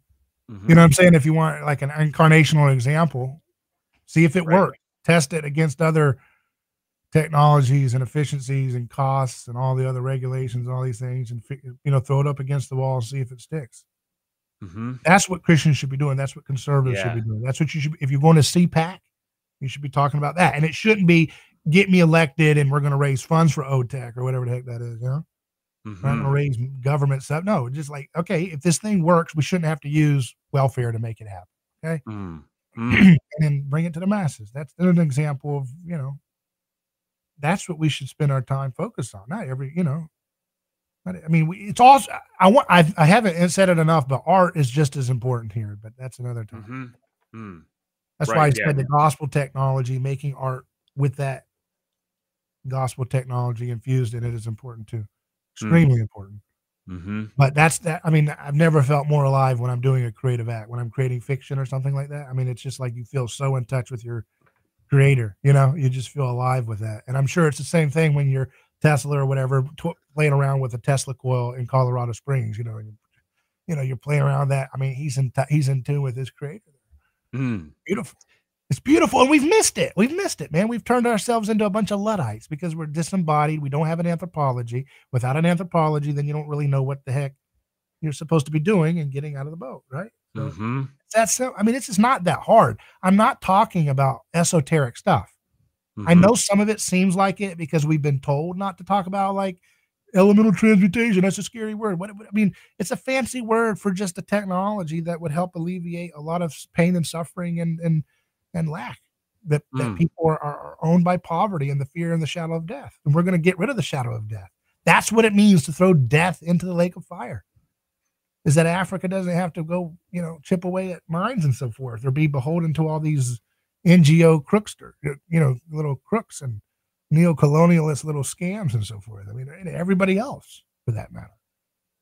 Mhm. You know what I'm saying? If you want like an incarnational example, see if it Right. works. Test it against other technologies and efficiencies and costs and all the other regulations, and all these things, and you know, throw it up against the wall and see if it sticks. Mhm. That's what Christians should be doing. That's what conservatives Yeah. should be doing. That's what you should. If you're going to CPAC, you should be talking about that. And it shouldn't be get me elected and we're going to raise funds for OTEC or whatever the heck that is. You know, not going to raise government stuff. No, just like okay, if this thing works, we shouldn't have to use welfare to make it happen. Mm. Mm. and then bring it to the masses. That's an example of, you know, that's what we should spend our time focused on. Not every, you know, not, I mean, we, it's also, I want, I, I haven't said it enough, but art is just as important here, but that's another time. Mhm. Mm. That's why I Right, said the gospel technology, making art with that gospel technology infused in it is important too. Extremely important. Mhm. But that's that. I mean, I've never felt more alive when I'm doing a creative act, when I'm creating fiction or something like that. I mean, it's just like you feel so in touch with your creator, you know, you just feel alive with that. And I'm sure it's the same thing when you're Tesla or whatever, playing around with a Tesla coil in Colorado Springs, you know, and, you know, you're playing around that. I mean, he's in, t- he's in tune with his creator. Mm. Beautiful. It's beautiful. And we've missed it. We've missed it, man. We've turned ourselves into a bunch of Luddites because we're disembodied. We don't have an anthropology. Without an anthropology, then you don't really know what the heck you're supposed to be doing and getting out of the boat, right? Mhm. that's so I mean, it's just not that hard. I'm not talking about esoteric stuff. I Mhm. know some of it seems like it because we've been told not to talk about like elemental transmutation. That's a scary word. What I mean, it's a fancy word for just a technology that would help alleviate a lot of pain and suffering and and and lack that, that Mm. people are, are are owned by poverty and the fear and the shadow of death. And we're going to get rid of the shadow of death. That's what it means to throw death into the lake of fire. Is that Africa doesn't have to go, you know, chip away at mines and so forth, or be beholden to all these NGO crookster, you know, little crooks and neo-colonialist little scams and so forth. I mean, everybody else for that matter,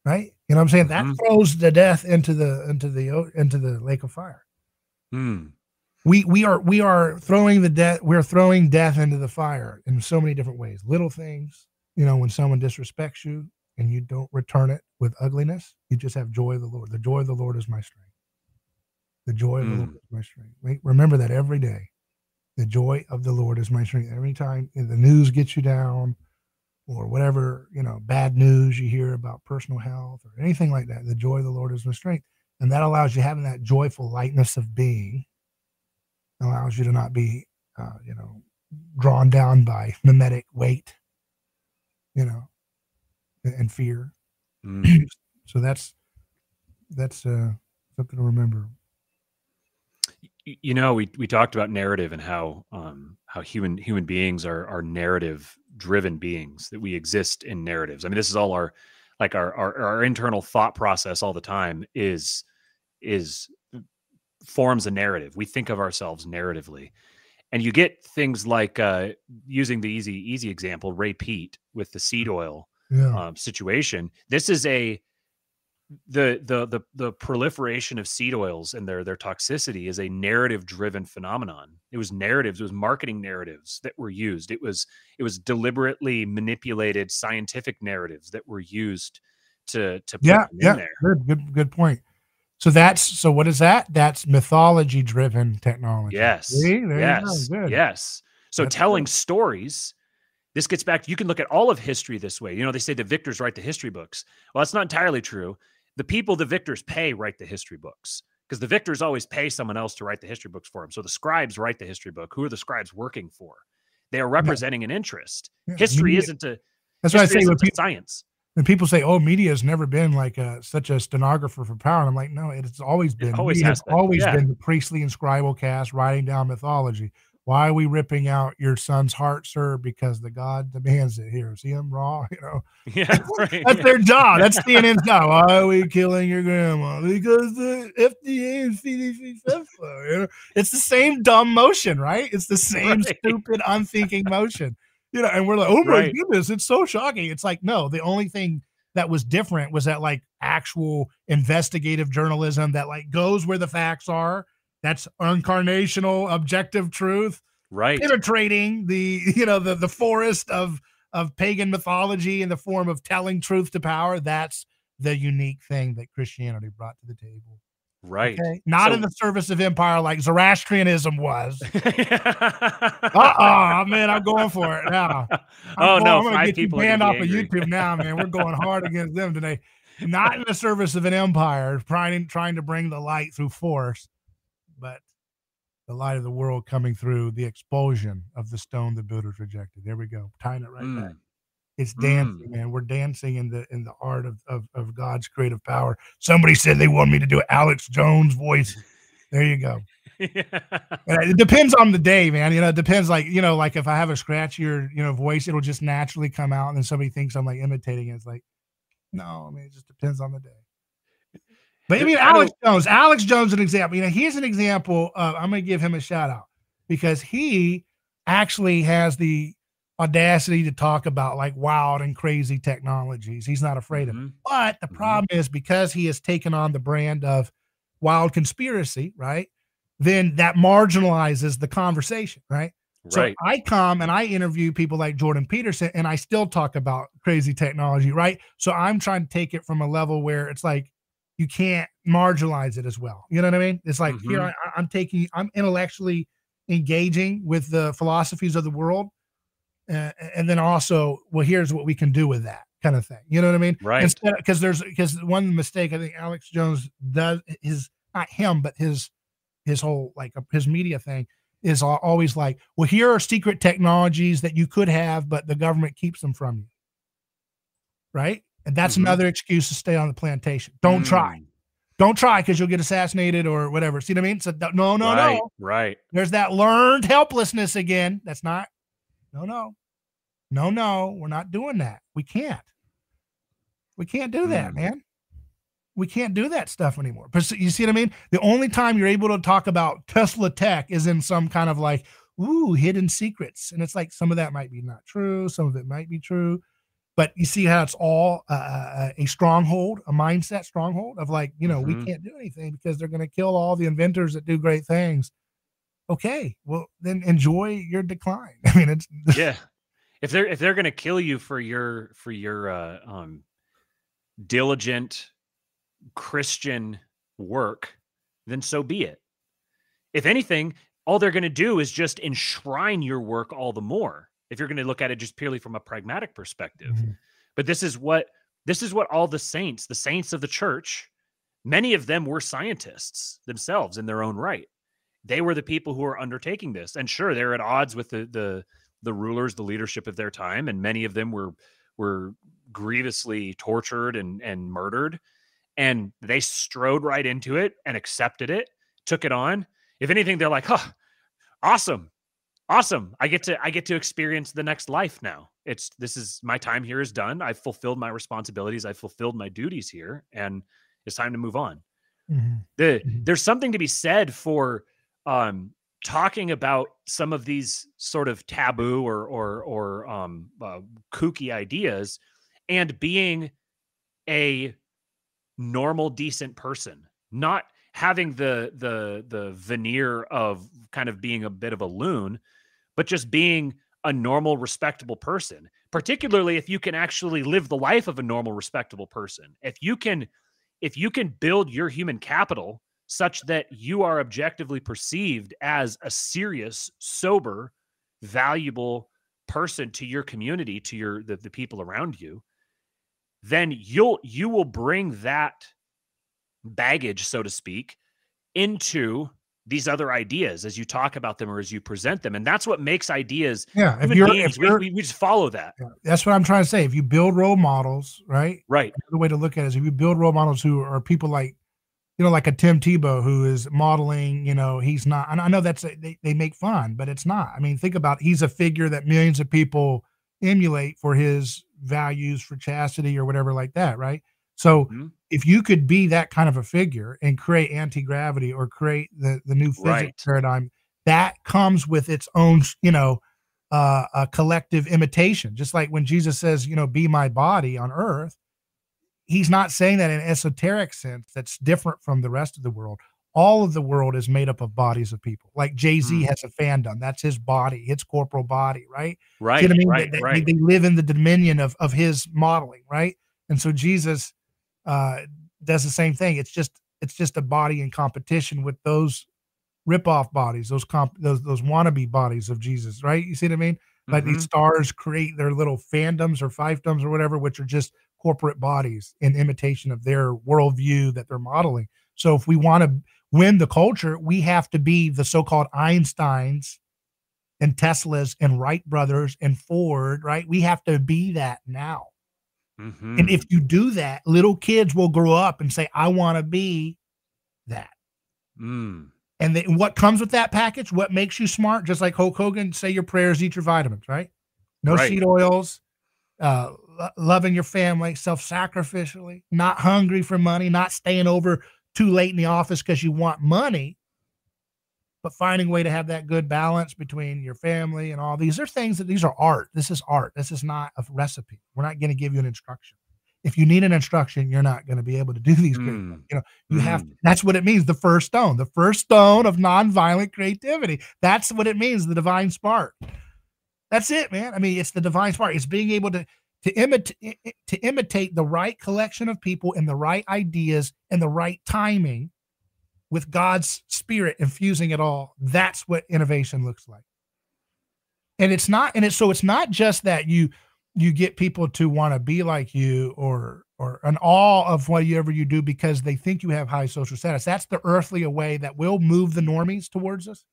right? You know what I'm saying? That Mhm. throws the death into the into the into the lake of fire. Mm. We we are we are throwing the death. We're throwing death into the fire in so many different ways. Little things, you know, when someone disrespects you and you don't return it with ugliness, you just have joy of the Lord. The joy of the Lord is my strength. The joy of the Lord Mm. is my strength. Remember that every day. The joy of the Lord is my strength. Every time the news gets you down, or whatever you know, bad news you hear about personal health or anything like that, the joy of the Lord is my strength, and that allows you having that joyful lightness of being. Allows you to not be, uh, you know, drawn down by mimetic weight, you know, and, and fear. Mm. So that's that's uh, something to remember. You know we we talked about narrative and how um how human human beings are are narrative driven beings that we exist in narratives i mean this is all our like our our, our internal thought process all the time is is forms a narrative we think of ourselves narratively and you get things like uh using the easy easy example Ray Peat with the seed oil Yeah. um, situation. This is a the the the the proliferation of seed oils and their their toxicity is a narrative driven phenomenon. It was narratives, it was marketing narratives that were used. It was it was deliberately manipulated scientific narratives that were used to to put yeah, them yeah. in there. Good, good, good point. So that's so. What is that? That's mythology driven technology. Yes. See? There yes. you go. Good. Yes. So That's telling good. stories, this gets back, to you can look at all of history this way. You know, they say the victors write the history books. Well, that's not entirely true. The people the victors pay write the history books because the victors always pay someone else to write the history books for them. So the scribes write the history book. Who are the scribes working for? They are representing an interest. Yeah, History media- isn't a That's what I say a people, science. when people say, "Oh, media has never been like a such a stenographer for power," and I'm like, no, it's always been. always media has been, always yeah. been the priestly and scribal cast writing down mythology. Why are we ripping out your son's heart, sir? Because the God demands it. Here, see him raw. You know, Yeah, right. that's their job. That's CNN's job. Why are we killing your grandma? Because the FDA and CDC said so. You know, it's the same dumb motion, right? It's the same Right. stupid, unthinking motion. You know, and we're like, oh my Right. goodness, it's so shocking. It's like, no, the only thing that was different was that like actual investigative journalism that like goes where the facts are. That's incarnational, objective truth. Right. penetrating the you know the the forest of of pagan mythology in the form of telling truth to power. That's the unique thing that christianity brought to the table. Right. okay? Not in the service of empire like zoroastrianism was. Uh uh-uh man i'm going for it now. I'm Oh going- no, i'm gonna five get you people are banned off be of youtube now man. We're going hard against them today. Not in the service of an empire trying trying to bring the light through force the light of the world coming through the expulsion of the stone the builders rejected. There we go. Tying it right back. Mm, it's dancing man. We're dancing in the in the art of, of of god's creative power. Somebody said they want me to do alex jones voice. There you go. And it depends on the day, man. You know, it depends. Like, you know, like if I have a scratchier, you know, voice, it'll just naturally come out, and then somebody thinks I'm like imitating it. It's like, no, I mean, it just depends on the day. But I mean, I Alex Jones, Alex Jones, an example. You know, here's an example. Of, I'm going to give him a shout out because he actually has the audacity to talk about like wild and crazy technologies. He's not afraid of. it. Mhm. But the Mhm. problem is because he has taken on the brand of wild conspiracy, right? Then that marginalizes the conversation, right? So Right. I come and I interview people like Jordan Peterson and I still talk about crazy technology, right? So I'm trying to take it from a level where it's like you can't marginalize it as well. You know what I mean? It's like here Mhm. I, I'm taking, I'm intellectually engaging with the philosophies of the world. Uh, and then also, well, here's what we can do with that kind of thing. You know what I mean? Right. Because there's because one mistake I think Alex Jones does is not him, but his his whole like uh, his media thing is always like, well, here are secret technologies that you could have, but the government keeps them from you. Right. And that's Mhm. another excuse to stay on the plantation. Don't try. Mm, Don't try because you'll get assassinated or whatever. See what I mean? So no, no, right, no. Right. There's that learned helplessness again. That's not, no, no, no, no. We're not doing that. We can't. We can't do that, Mm. man. We can't do that stuff anymore. But you see what I mean? The only time you're able to talk about Tesla tech is in some kind of like, ooh, hidden secrets. And it's like some of that might be not true, some of it might be true. But you see how it's all uh, a stronghold, a mindset stronghold of like, you know, we Mhm. can't do anything because they're going to kill all the inventors that do great things. Okay, well then enjoy your decline. I mean, it's yeah if they're if they're gonna kill you for your for your uh um diligent christian work then so be it if anything all they're gonna do is just enshrine your work all the more if you're gonna look at it just purely from a pragmatic perspective. Mhm. but this is what this is what all the saints the saints of the church many of them were scientists themselves in their own right. They were the people who were undertaking this. And sure they're at odds with the the the rulers the leadership of their time and many of them were were grievously tortured and and murdered. And they strode right into it and accepted it took it on. If anything they're like huh awesome awesome. I get to i get to experience the next life now. It's this is my time here is done. I've fulfilled my responsibilities. I've fulfilled my duties here and it's time to move on. Mhm. the Mhm. there's something to be said for um talking about some of these sort of taboo or or or um uh, kooky ideas and being a normal decent person. Not having the the the veneer of kind of being a bit of a loon but just being a normal respectable person particularly if you can actually live the life of a normal respectable person. If you can if you can build your human capital such that you are objectively perceived as a serious sober valuable person to your community to your the, the people around you then you'll you will bring that baggage so to speak into these other ideas as you talk about them or as you present them. And that's what makes ideas. Yeah. If you're, beings, if we, you're we, we just follow that. yeah, that's what I'm trying to say. If you build role models, right? Right. The way to look at it is if you build role models who are people like, you know, like a Tim Tebow who is modeling, you know, he's not, and I know that's, a, they, they make fun, but it's not. I mean, think about, he's a figure that millions of people emulate for his values for chastity or whatever like that, right? So Mhm. if you could be that kind of a figure and create anti-gravity or create the, the new physics Right. paradigm, that comes with its own, you know, uh, a collective imitation. Just like when Jesus says, you know, be my body on earth, he's not saying that in an esoteric sense that's different from the rest of the world. All of the world is made up of bodies of people. Like Jay Z Mm. has a fandom. That's his body, his corporal body, right? Right. See what I mean? Right. They- they, right. they live in the dominion of of his modeling, right? And so Jesus uh, does the same thing. It's just it's just a body in competition with those rip-off bodies, those comp those those wannabe bodies of Jesus, right? You see what I mean? Like Mhm. these stars create their little fandoms or fiefdoms or whatever, which are just corporate bodies in imitation of their worldview that they're modeling. So if we want to win the culture, we have to be the so-called Einsteins and Teslas and Wright brothers and Ford, right? We have to be that now. Mhm. And if you do that, little kids will grow up and say, I want to be that. Mm. And then what comes with that package? What makes you smart? Just like Hulk Hogan, say your prayers, eat your vitamins, right? No Right. seed oils, uh, loving your family, self sacrificially, not hungry for money, not staying over too late in the office because you want money, but finding a way to have that good balance between your family and all these are things that these are art. This is art. This is not a recipe. We're not going to give you an instruction. If you need an instruction, you're not going to be able to do these Mm. things. You know, you have Mm. that's what it means. The first stone, the first stone of nonviolent creativity. That's what it means. The divine spark. That's it, man. I mean, it's the divine spark. It's being able to to imitate to imitate the right collection of people and the right ideas and the right timing with God's spirit infusing it all. That's what innovation looks like. And it's not, and it's so it's not just that you you get people to want to be like you or or an awe of whatever you do because they think you have high social status. That's the earthly way that will move the normies towards us.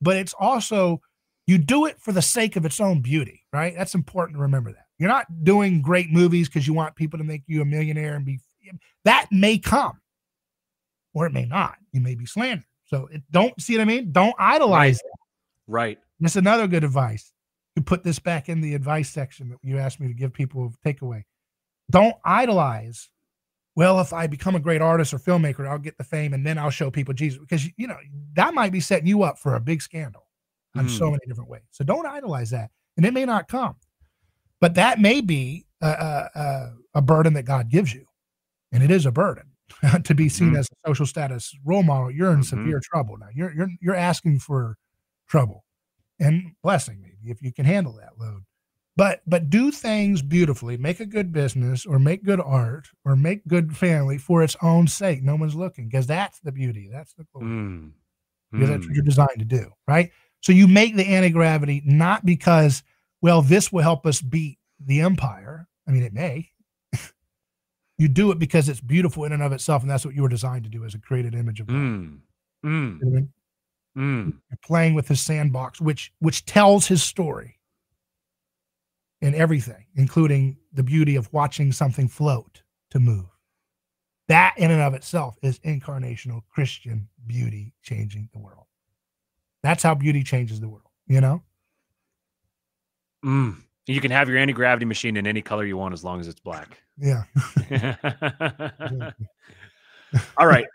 But it's also you do it for the sake of its own beauty, right? That's important to remember that. You're not doing great movies because you want people to make you a millionaire and be that may come or it may not. You may be slandered. So it, don't see what I mean? Don't idolize it. Right. That's another good advice. You put this back in the advice section that you asked me to give people a takeaway. Don't idolize. Well, if I become a great artist or filmmaker, I'll get the fame and then I'll show people Jesus because you know that might be setting you up for a big scandal on so Mm. many different ways. So don't idolize that, and it may not come, but that may be a, a, a, a burden that God gives you, and it is a burden to be seen Mhm. as a social status role model. You're in Mhm. severe trouble now. You're you're you're asking for trouble and blessing maybe if you can handle that load but but do things beautifully make a good business or make good art or make good family for its own sake no one's looking because that's the beauty that's the glory Mm. because that's what Mm. you're designed to do right so you make the anti-gravity not because well this will help us beat the empire i mean it may you do it because it's beautiful in and of itself and that's what you were designed to do as a created image of God. Mm. Mm. You know I mean? mm. You're playing with his sandbox, which which tells his story in everything, including the beauty of watching something float to move. That in and of itself is incarnational Christian beauty changing the world. That's how beauty changes the world, you know? Mm. You can have your anti gravity machine in any color you want as long as it's black. Yeah. All right.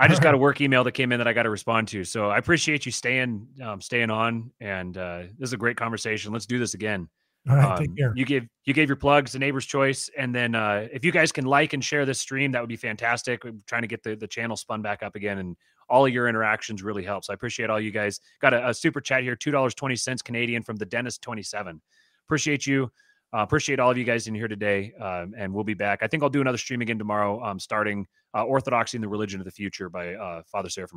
I just got a work email that came in that I got to respond to. So I appreciate you staying um, staying on, and uh, this is a great conversation. Let's do this again. All right, Um, take care. You gave you gave your plugs the Neighbor's Choice, and then uh, if you guys can like and share this stream, that would be fantastic. We're trying to get the, the channel spun back up again, and all of your interactions really helps. I appreciate all you guys. Got a, a super chat here, two dollars twenty cents Canadian from the Dentist twenty seven. Appreciate you. Uh, appreciate all of you guys in here today, um, and we'll be back. I think I'll do another stream again tomorrow, um, starting uh, Orthodoxy and the Religion of the Future by uh, Father Seraphim